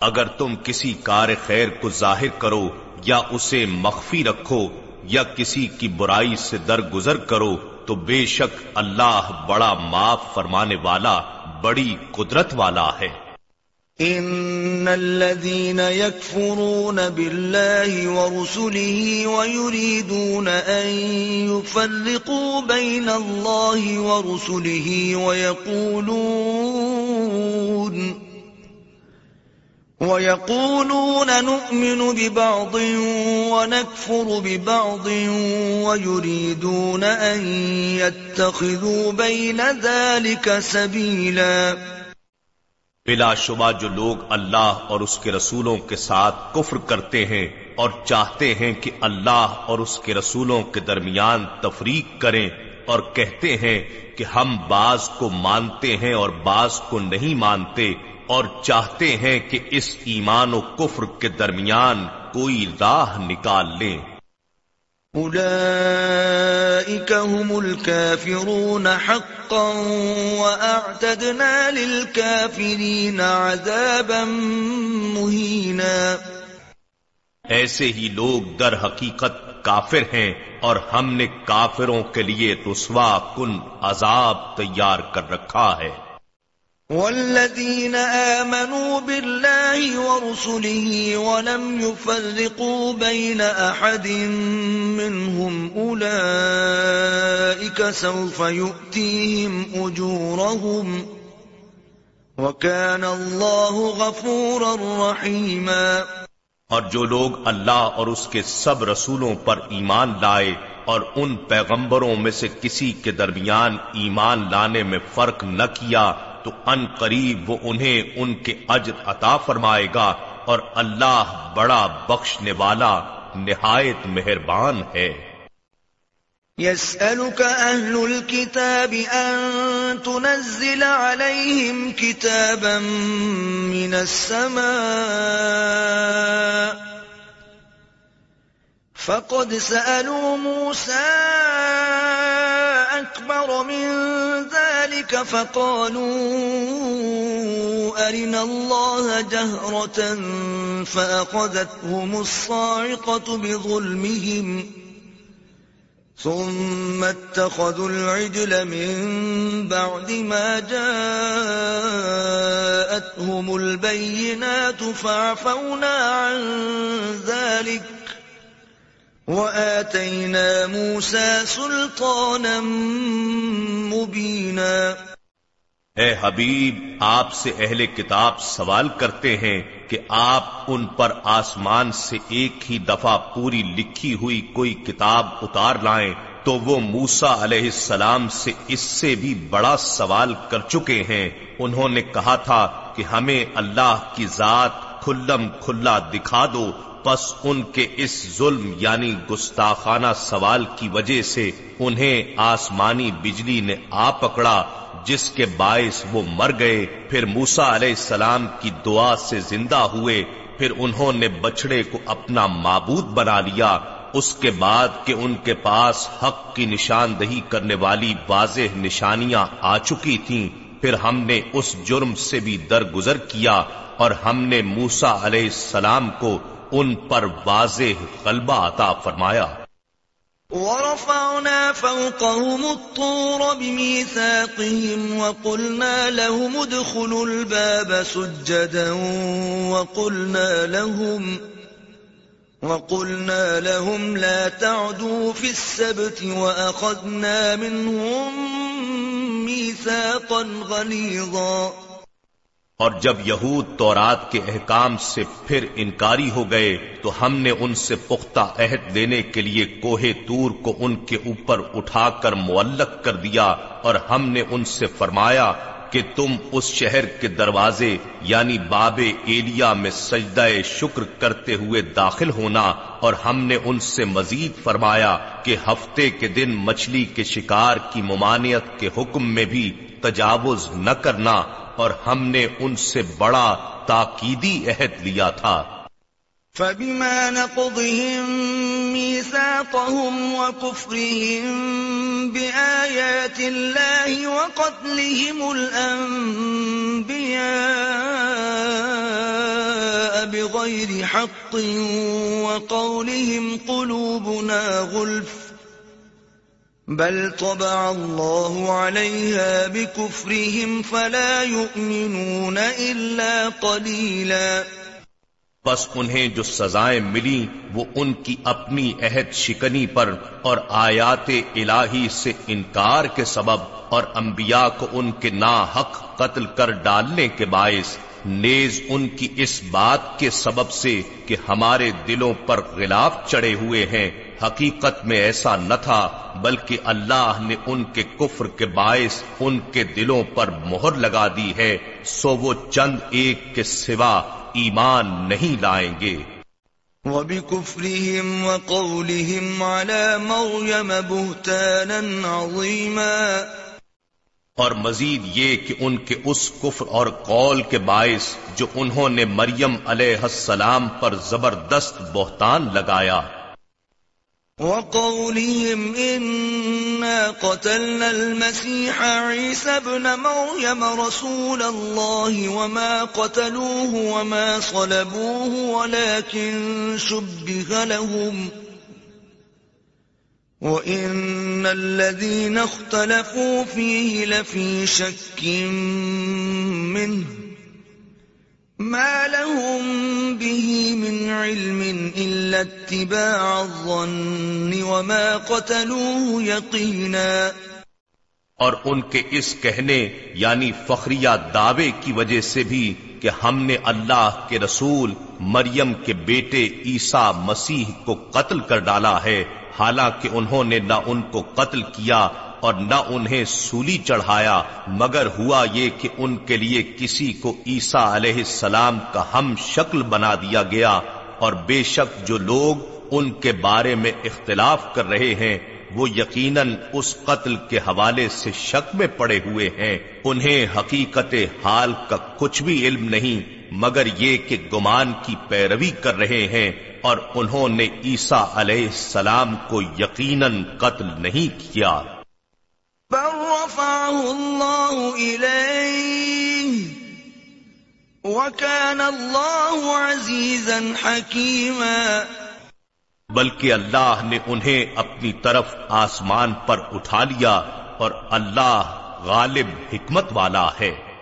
اگر تم کسی کار خیر کو ظاہر کرو یا اسے مخفی رکھو یا کسی کی برائی سے درگزر کرو، تو بے شک اللہ بڑا معاف فرمانے والا، بڑی قدرت والا ہے۔ ان الذين يكفرون بالله ورسله ويريدون ان يفرقوا بين الله ورسله ويقولون ويقولون نؤمن ببعض ونكفر ببعض ويريدون ان يتخذوا بين ذلك سبيلا بلا شبہ جو لوگ اللہ اور اس کے رسولوں کے ساتھ کفر کرتے ہیں اور چاہتے ہیں کہ اللہ اور اس کے رسولوں کے درمیان تفریق کریں اور کہتے ہیں کہ ہم بعض کو مانتے ہیں اور بعض کو نہیں مانتے اور چاہتے ہیں کہ اس ایمان و کفر کے درمیان کوئی راہ نکال لیں۔ أولئك هم الكافرون حقا وأعتدنا للكافرين عذابا مهينا. ایسے ہی لوگ در حقیقت کافر ہیں اور ہم نے کافروں کے لیے رسوا کن عذاب تیار کر رکھا ہے۔ والذين آمنوا بالله ورسله ولم يفرقوا بين أحد منهم أولئك سوف يؤتيهم أجورهم وكان الله غفورا رحيما اور جو لوگ اللہ اور اس کے سب رسولوں پر ایمان لائے اور ان پیغمبروں میں سے کسی کے درمیان ایمان لانے میں فرق نہ کیا تو ان قریب وہ انہیں ان کے اجر عطا فرمائے گا اور اللہ بڑا بخشنے والا نہایت مہربان ہے۔ يسألك أهل الكتاب أن تنزل عليهم كتابا من السماء فقد سألوا موسى أكبر من ذلك فقالوا أرنا الله جهرة فأخذتهم الصاعقة بظلمهم ثم اتخذوا العجل من بعد ما جاءتهم البينات فعفونا عن ذلك وآتينا موسى سلطانا مبينا. اے حبیب، آپ سے اہل کتاب سوال کرتے ہیں کہ آپ ان پر آسمان سے ایک ہی دفعہ پوری لکھی ہوئی کوئی کتاب اتار لائیں تو وہ موسا علیہ السلام سے اس سے بھی بڑا سوال کر چکے ہیں۔ انہوں نے کہا تھا کہ ہمیں اللہ کی ذات کھلم کھلا دکھا دو پس ان کے اس ظلم یعنی گستاخانہ سوال کی وجہ سے انہیں آسمانی بجلی نے آ پکڑا، جس کے باعث وہ مر گئے۔ پھر موسا علیہ السلام کی دعا سے زندہ ہوئے۔ پھر انہوں نے بچڑے کو اپنا معبود بنا لیا۔ اس کے بعد کہ ان کے پاس حق کی نشاندہی کرنے والی واضح نشانیاں آ چکی تھیں۔ پھر ہم نے اس جرم سے بھی درگزر کیا اور ہم نے موسا علیہ السلام کو ان پر واضح غلبہ عطا فرمایا۔ ورفعنا فوقهم الطور بميثاقهم وقلنا لهم ادخلوا الباب سجدا وقلنا لهم وقلنا لهم لا تعدوا في السبت وأخذنا منهم ميثاقا غليظا اور جب یہود تورات کے احکام سے پھر انکاری ہو گئے، تو ہم نے ان سے پختہ عہد دینے کے لیے کوہ تور کو ان کے اوپر اٹھا کر معلق کر دیا اور ہم نے ان سے فرمایا کہ تم اس شہر کے دروازے یعنی باب ایلیا میں سجدہ شکر کرتے ہوئے داخل ہونا اور ہم نے ان سے مزید فرمایا کہ ہفتے کے دن مچھلی کے شکار کی ممانعت کے حکم میں بھی تجاوز نہ کرنا اور ہم نے ان سے بڑا تاکیدی عہد لیا تھا۔ فبما نقضهم ميثاقهم وكفرهم بآيات الله وقتلهم الأنبياء بغير حق وقولهم قلوبنا غلف بل طبع الله عليها بكفرهم فلا يؤمنون إلا قليلا. بس انہیں جو سزائیں ملی، وہ ان کی اپنی عہد شکنی پر اور آیات الہی سے انکار کے سبب اور انبیاء کو ان کے نا حق قتل کر ڈالنے کے باعث نیز ان کی اس بات کے سبب سے کہ ہمارے دلوں پر غلاف چڑے ہوئے ہیں۔ حقیقت میں ایسا نہ تھا، بلکہ اللہ نے ان کے کفر کے باعث ان کے دلوں پر مہر لگا دی ہے، سو وہ چند ایک کے سوا ایمان نہیں لائیں گے۔ وَبِكُفْرِهِمْ وَقَوْلِهِمْ عَلَى مَرْيَمَ بُهْتَانًا عَظِيمًا اور مزید یہ کہ ان کے اس کفر اور قول کے باعث جو انہوں نے مریم علیہ السلام پر زبردست بہتان لگایا۔ وقولهم إنا قتلنا المسيح عيسى بن مريم رسول الله وما قتلوه وما صلبوه ولكن شبه لهم وَإِنَّ الَّذِينَ اخْتَلَفُوا فِيهِ لَفِي شَكٍّ مِّنْهِ مَا لَهُم بِهِ مِنْ عِلْمٍ إِلَّا اتِّبَاعَ الظَّنِّ وَمَا قَتَلُوهُ يَقِينًا اور ان کے اس کہنے یعنی فخریہ دعوے کی وجہ سے بھی کہ ہم نے اللہ کے رسول مریم کے بیٹے عیسیٰ مسیح کو قتل کر ڈالا ہے۔ حالانکہ انہوں نے نہ ان کو قتل کیا اور نہ انہیں سولی چڑھایا، مگر ہوا یہ کہ ان کے لیے کسی کو عیسیٰ علیہ السلام کا ہم شکل بنا دیا گیا۔ اور بے شک جو لوگ ان کے بارے میں اختلاف کر رہے ہیں وہ یقیناً اس قتل کے حوالے سے شک میں پڑے ہوئے ہیں۔ انہیں حقیقت حال کا کچھ بھی علم نہیں، مگر یہ کہ گمان کی پیروی کر رہے ہیں اور انہوں نے عیسیٰ علیہ السلام کو یقیناً قتل نہیں کیا۔ بلکہ اللہ نے انہیں اپنی طرف آسمان پر اٹھا لیا اور اللہ غالب حکمت والا ہے۔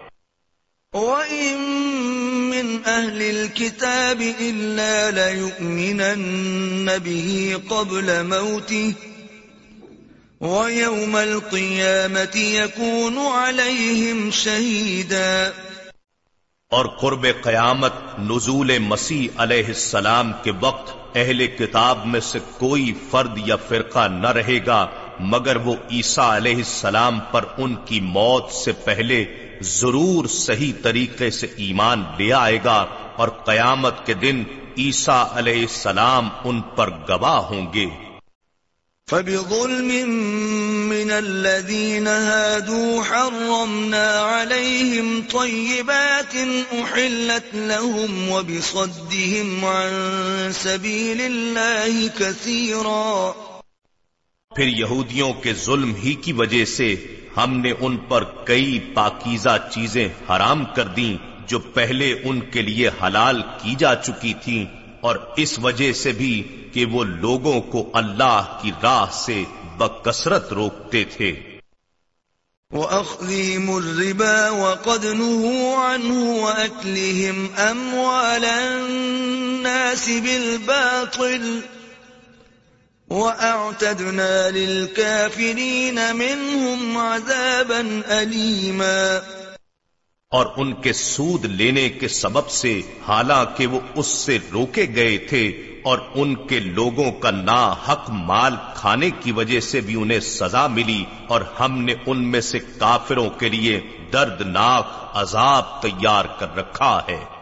من أهل الكتاب إلا ليؤمنن به قبل موته ويوم القيامة يكون عليهم شهيدا۔ اور قرب قیامت نزول مسیح علیہ السلام کے وقت اہل کتاب میں سے کوئی فرد یا فرقہ نہ رہے گا، مگر وہ عیسیٰ علیہ السلام پر ان کی موت سے پہلے ضرور صحیح طریقے سے ایمان لے آئے گا اور قیامت کے دن عیسیٰ علیہ السلام ان پر گواہ ہوں گے۔ فَبِظُلْمٍ مِّنَ الَّذِينَ هَادُوا حَرَّمْنَا عَلَيْهِمْ طَيِّبَاتٍ أُحِلَّتْ لَهُمْ وَبِصَدِّهِمْ عَن سَبِيلِ اللَّهِ كَثِيرًا پھر یہودیوں کے ظلم ہی کی وجہ سے ہم نے ان پر کئی پاکیزہ چیزیں حرام کر دیں جو پہلے ان کے لیے حلال کی جا چکی تھیں۔ اور اس وجہ سے بھی کہ وہ لوگوں کو اللہ کی راہ سے بکثرت روکتے تھے۔ وَأَخْذِهِمُ الرِّبَا وَقَدْ نُهُوا عَنْهُ وَأَكْلِهِمْ أَمْوَالَ النَّاسِ بِالْبَاطِلِ وَأَعْتَدْنَا لِلْكَافِرِينَ مِنْهُمْ عَذَابًا أَلِيمًا اور ان کے سود لینے کے سبب سے، حالانکہ وہ اس سے روکے گئے تھے اور ان کے لوگوں کا نا حق مال کھانے کی وجہ سے بھی انہیں سزا ملی اور ہم نے ان میں سے کافروں کے لیے دردناک عذاب تیار کر رکھا ہے۔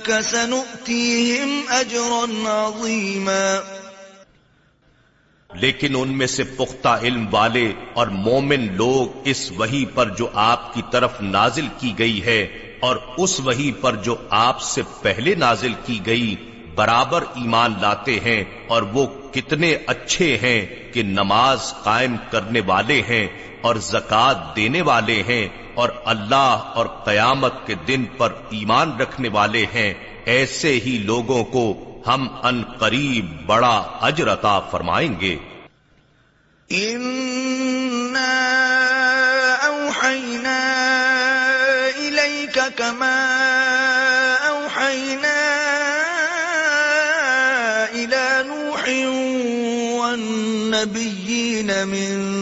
سنؤتيهم أجرا عظيما. لیکن ان میں سے پختہ علم والے اور مومن لوگ اس وہی پر جو آپ کی طرف نازل کی گئی ہے اور اس وہی پر جو آپ سے پہلے نازل کی گئی، برابر ایمان لاتے ہیں اور وہ کتنے اچھے ہیں کہ نماز قائم کرنے والے ہیں اور زکوٰۃ دینے والے ہیں اور اللہ اور قیامت کے دن پر ایمان رکھنے والے ہیں، ایسے ہی لوگوں کو ہم ان قریب بڑا اجر عطا فرمائیں گے۔ اوحینا الیک کما النبيين من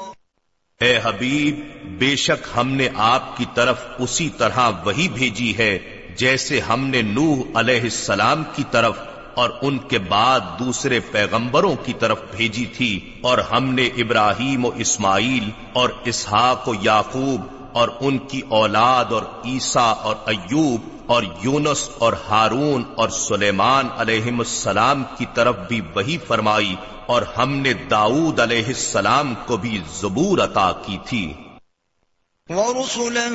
اے حبیب، بے شک ہم نے آپ کی طرف اسی طرح وہی بھیجی ہے، جیسے ہم نے نوح علیہ السلام کی طرف اور ان کے بعد دوسرے پیغمبروں کی طرف بھیجی تھی، اور ہم نے ابراہیم و اسماعیل اور اسحاق و یعقوب اور ان کی اولاد اور عیسیٰ اور ایوب اور یونس اور ہارون اور سلیمان علیہ السلام کی طرف بھی وہی فرمائی اور ہم نے داؤد علیہ السلام کو بھی زبور عطا کی تھی۔ ورسلا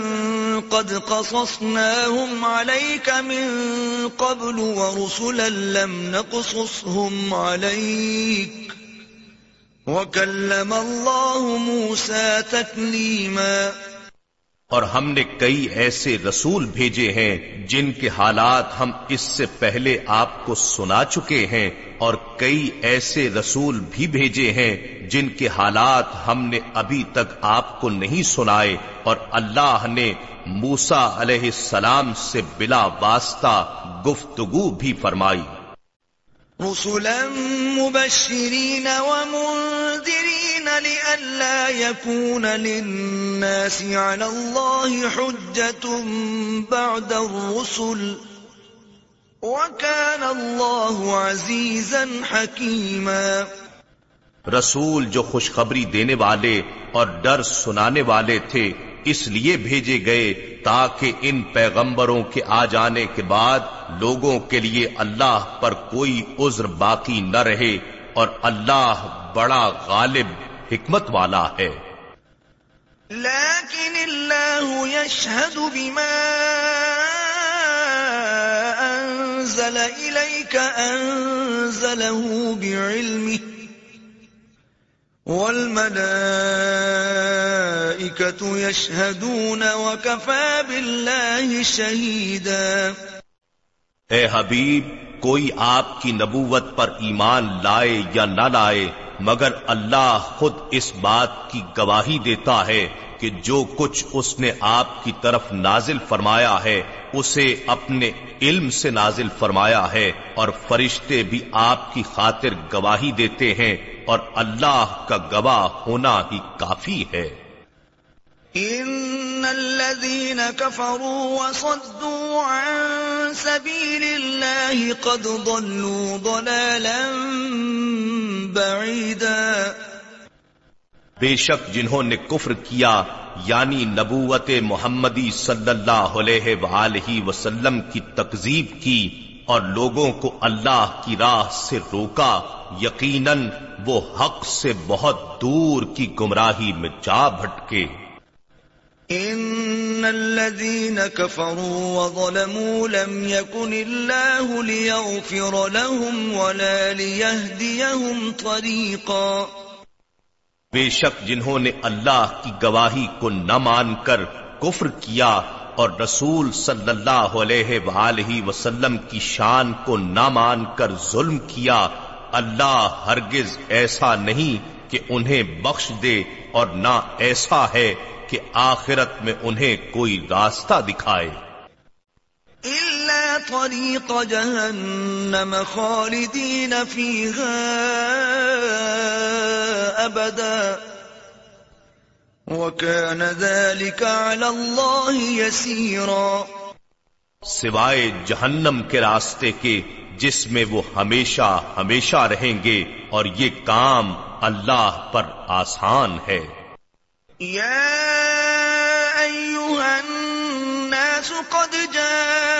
قد قصصناهم عليك من قبل ورسلا لم نقصصهم عليك وكلم الله موسى تكليما اور ہم نے کئی ایسے رسول بھیجے ہیں جن کے حالات ہم اس سے پہلے آپ کو سنا چکے ہیں اور کئی ایسے رسول بھی بھیجے ہیں جن کے حالات ہم نے ابھی تک آپ کو نہیں سنائے اور اللہ نے موسا علیہ السلام سے بلا واسطہ گفتگو بھی فرمائی۔ رسلا مبشرين ومنذرين لئلا يكون للناس على الله حجة بعد الرسل وكان الله عزيزا حكيما رسول جو خوشخبری دینے والے اور ڈر سنانے والے تھے اس لیے بھیجے گئے تاکہ ان پیغمبروں کے آ جانے کے بعد لوگوں کے لیے اللہ پر کوئی عذر باقی نہ رہے اور اللہ بڑا غالب حکمت والا ہے۔ لیکن اللہ يشہد بما انزل الیک انزله بعلمه والملائكة يشهدون وكفى بالله شهيدا اے حبیب، کوئی آپ کی نبوت پر ایمان لائے یا نہ لائے، مگر اللہ خود اس بات کی گواہی دیتا ہے کہ جو کچھ اس نے آپ کی طرف نازل فرمایا ہے، اسے اپنے علم سے نازل فرمایا ہے اور فرشتے بھی آپ کی خاطر گواہی دیتے ہیں۔ اور اللہ کا گواہ ہونا ہی کافی ہے۔ ان الذين كفروا وصدوا عن سبيل الله قد ضلوا ضلالا بعيدا۔ بے شک جنہوں نے کفر کیا یعنی نبوت محمدی صلی اللہ علیہ وآلہ وسلم کی تکذیب کی اور لوگوں کو اللہ کی راہ سے روکا یقیناً وہ حق سے بہت دور کی گمراہی میں جا بھٹکے۔ ان الذين كفروا وظلموا لم يكن الله ليغفر لهم ولا ليهديهم طريقا۔ بے شک جنہوں نے اللہ کی گواہی کو نہ مان کر کفر کیا اور رسول صلی اللہ علیہ وآلہ وسلم کی شان کو نہ مان کر ظلم کیا، اللہ ہرگز ایسا نہیں کہ انہیں بخش دے اور نہ ایسا ہے کہ آخرت میں انہیں کوئی راستہ دکھائے۔ إلا طريق جهنم خالدين فيها أبدا۔ وكان ذلك على الله يسيرا. سوائے جہنم کے راستے کے جس میں وہ ہمیشہ ہمیشہ رہیں گے اور یہ کام اللہ پر آسان ہے۔ يا أيها الناس قد جاءكم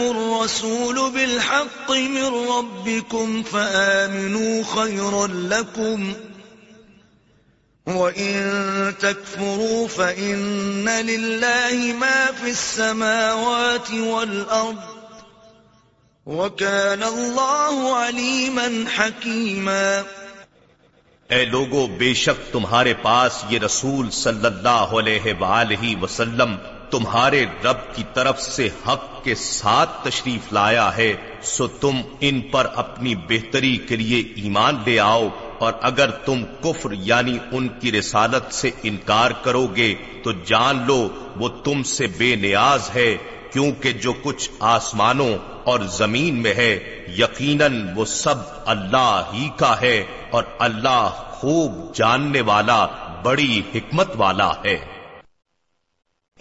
الرسول بالحق من ربكم فآمنوا خيرا لكم وإن تكفروا فإن لله ما في السماوات والأرض وكان الله عليما حكيما اے لوگو، بے شک تمہارے پاس یہ رسول صلی اللہ علیہ وآلہ وسلم تمہارے رب کی طرف سے حق کے ساتھ تشریف لایا ہے، سو تم ان پر اپنی بہتری کے لیے ایمان لے آؤ اور اگر تم کفر یعنی ان کی رسالت سے انکار کرو گے، تو جان لو وہ تم سے بے نیاز ہے، کیونکہ جو کچھ آسمانوں اور زمین میں ہے، یقیناً وہ سب اللہ ہی کا ہے اور اللہ خوب جاننے والا، بڑی حکمت والا ہے۔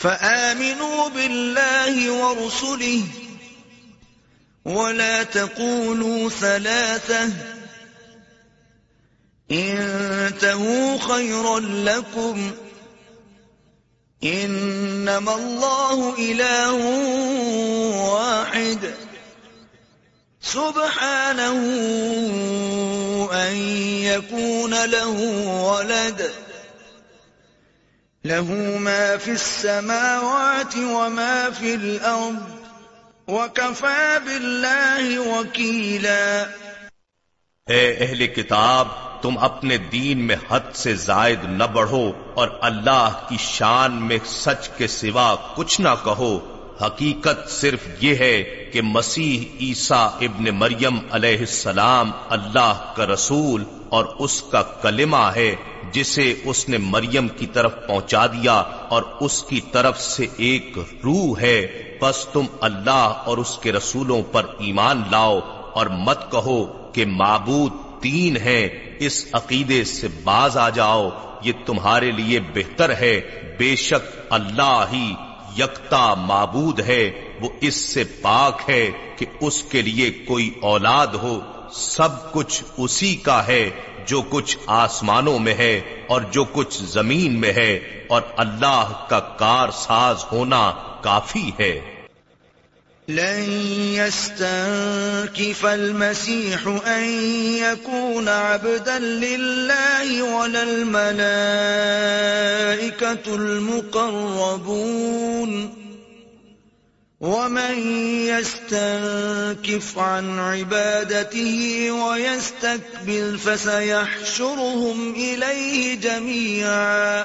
فآمنوا بالله ورسله ولا تقولوا ثلاثة انتهوا خيرا لكم انما الله اله واحد سبحانه ان يكون له ولد له ما في السماوات وما في الارض وكفى بالله وكيلا. اے اہل کتاب، تم اپنے دین میں حد سے زائد نہ بڑھو اور اللہ کی شان میں سچ کے سوا کچھ نہ کہو۔ حقیقت صرف یہ ہے کہ مسیح عیسیٰ ابن مریم علیہ السلام اللہ کا رسول اور اس کا کلمہ ہے جسے اس نے مریم کی طرف پہنچا دیا اور اس کی طرف سے ایک روح ہے۔ بس تم اللہ اور اس کے رسولوں پر ایمان لاؤ اور مت کہو کہ معبود تین ہیں۔ اس عقیدے سے باز آ جاؤ۔ یہ تمہارے لیے بہتر ہے۔ بے شک اللہ ہی یکتا معبود ہے۔ وہ اس سے پاک ہے کہ اس کے لیے کوئی اولاد ہو۔ سب کچھ اسی کا ہے جو کچھ آسمانوں میں ہے اور جو کچھ زمین میں ہے اور اللہ کا کار ساز ہونا کافی ہے۔ لن يستنكف المسيح أن يكون عبدا لله ولا الملائكة المقربون۔ ومن يستنكف عن عبادته ويستكبر فسيحشرهم إليه جميعا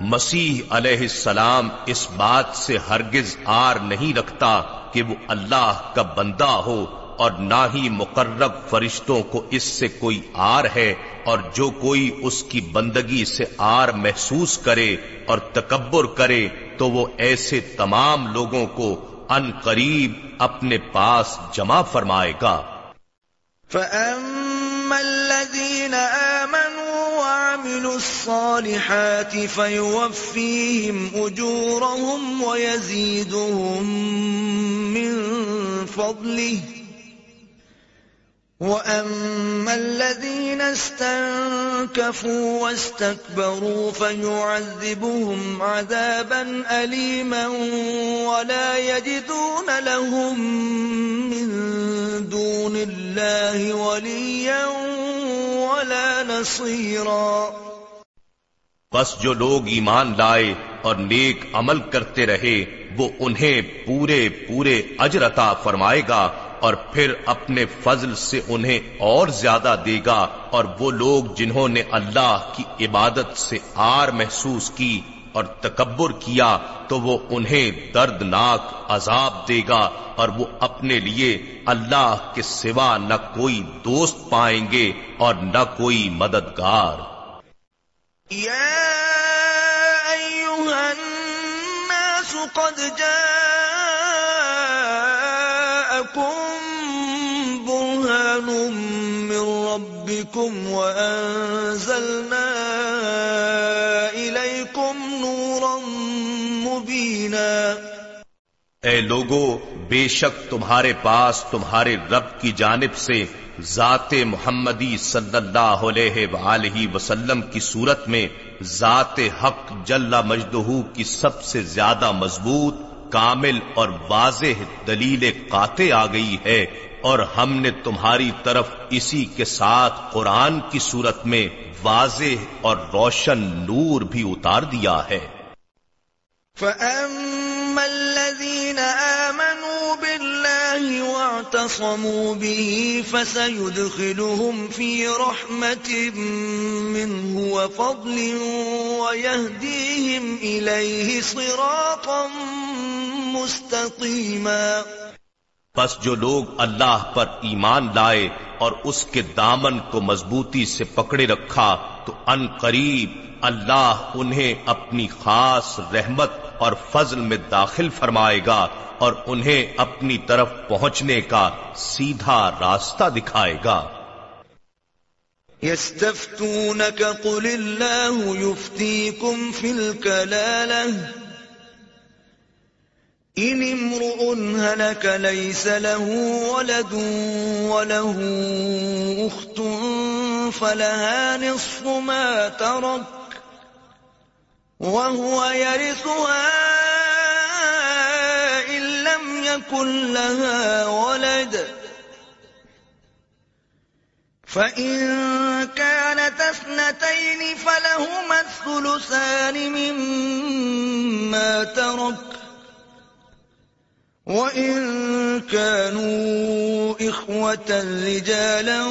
مسیح علیہ السلام اس بات سے ہرگز آر نہیں رکھتا کہ وہ اللہ کا بندہ ہو اور نہ ہی مقرب فرشتوں کو اس سے کوئی آر ہے اور جو کوئی اس کی بندگی سے آر محسوس کرے اور تکبر کرے تو وہ ایسے تمام لوگوں کو ان قریب اپنے پاس جمع فرمائے گا۔ فَأَمَّا الَّذِينَ آمَنُوا وَعَمِلُوا الصَّالِحَاتِ فَيُوَفِّيهِمْ أُجُورَهُمْ وَيَزِيدُهُمْ مِنْ فَضْلِهِ وَأَمَّا الَّذِينَ اسْتَنكَفُوا وَاسْتَكْبَرُوا فَيُعَذِّبُهُمْ عَذَابًا أَلِيمًا وَلَا يَجِدُونَ لَهُم مِّن دُونِ اللَّهِ وَلِيًّا وَلَا نَصِيرًا بس جو لوگ ایمان لائے اور نیک عمل کرتے رہے، وہ انہیں پورے پورے اجرتا فرمائے گا اور پھر اپنے فضل سے انہیں اور زیادہ دے گا اور وہ لوگ جنہوں نے اللہ کی عبادت سے آر محسوس کی اور تکبر کیا تو وہ انہیں دردناک عذاب دے گا اور وہ اپنے لیے اللہ کے سوا نہ کوئی دوست پائیں گے اور نہ کوئی مددگار۔ قد وأنزلنا إليكم نورا مبينا. اے لوگو، بے شک تمہارے پاس تمہارے رب کی جانب سے ذات محمدی صلی اللہ علیہ وآلہ وسلم کی صورت میں ذات حق جل مجدہو کی سب سے زیادہ مضبوط، کامل اور واضح دلیل قاطع آ گئی ہے۔ اور ہم نے تمہاری طرف اسی کے ساتھ قرآن کی صورت میں واضح اور روشن نور بھی اتار دیا ہے۔ فَأَمَّا الَّذِينَ آمَنُوا بِاللَّهِ وَاعْتَصَمُوا بِهِ فَسَيُدْخِلُهُمْ فِي رَحْمَةٍ مِّنْهُ وَفَضْلٍ وَيَهْدِيهِمْ إِلَيْهِ صِرَاطًا مُسْتَقِيمًا پس جو لوگ اللہ پر ایمان لائے اور اس کے دامن کو مضبوطی سے پکڑے رکھا، تو ان قریب اللہ انہیں اپنی خاص رحمت اور فضل میں داخل فرمائے گا اور انہیں اپنی طرف پہنچنے کا سیدھا راستہ دکھائے گا۔ قل إن امرؤ هلك ليس له ولد وله أخت فلها نصف ما ترك وهو يرثها إن لم يكن لها ولد فإن كانت اثنتين فلهما الثلثان مما ترك وَإِن كَانُوا إِخْوَةً رِجَالًا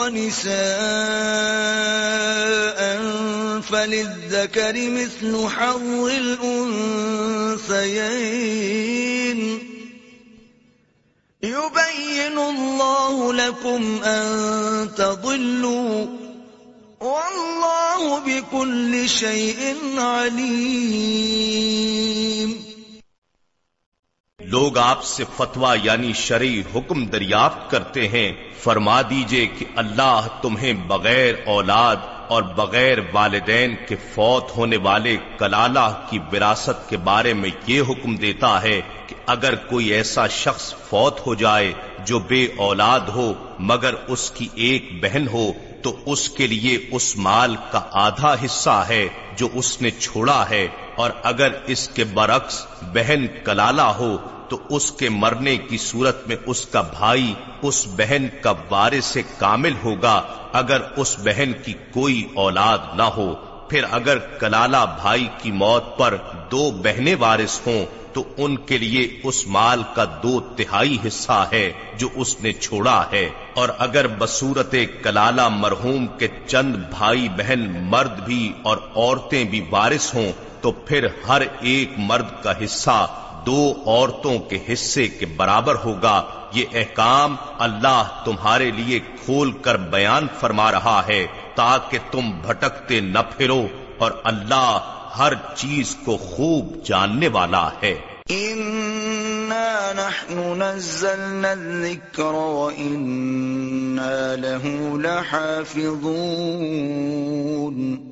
وَنِسَاءً فَلِلذَّكَرِ مِثْلُ حَظِّ الْأُنثَيَيْنِ يُبَيِّنُ اللَّهُ لَكُمْ أَن تَضِلُّوا وَاللَّهُ بِكُلِّ شَيْءٍ عَلِيمٌ لوگ آپ سے فتوا یعنی شرعی حکم دریافت کرتے ہیں، فرما دیجیے کہ اللہ تمہیں بغیر اولاد اور بغیر والدین کے فوت ہونے والے کلالہ کی وراثت کے بارے میں یہ حکم دیتا ہے کہ اگر کوئی ایسا شخص فوت ہو جائے جو بے اولاد ہو مگر اس کی ایک بہن ہو، تو اس کے لیے اس مال کا آدھا حصہ ہے جو اس نے چھوڑا ہے، اور اگر اس کے برعکس بہن کلالہ ہو تو اس کے مرنے کی صورت میں اس کا بھائی، اس بہن کا وارث سے کامل ہوگا، اگر اس بہن کی کوئی اولاد نہ ہو۔ پھر اگر کلالہ بھائی کی موت پر دو بہنیں وارث ہوں، تو ان کے لیے اس مال کا دو تہائی حصہ ہے جو اس نے چھوڑا ہے۔ اور اگر بصورت کلالہ مرحوم کے چند بھائی بہن مرد بھی اور عورتیں بھی وارث ہوں، تو پھر ہر ایک مرد کا حصہ دو عورتوں کے حصے کے برابر ہوگا، یہ احکام اللہ تمہارے لیے کھول کر بیان فرما رہا ہے، تاکہ تم بھٹکتے نہ پھرو اور اللہ ہر چیز کو خوب جاننے والا ہے۔ نحن نزلنا الذكر وإنا له لحافظون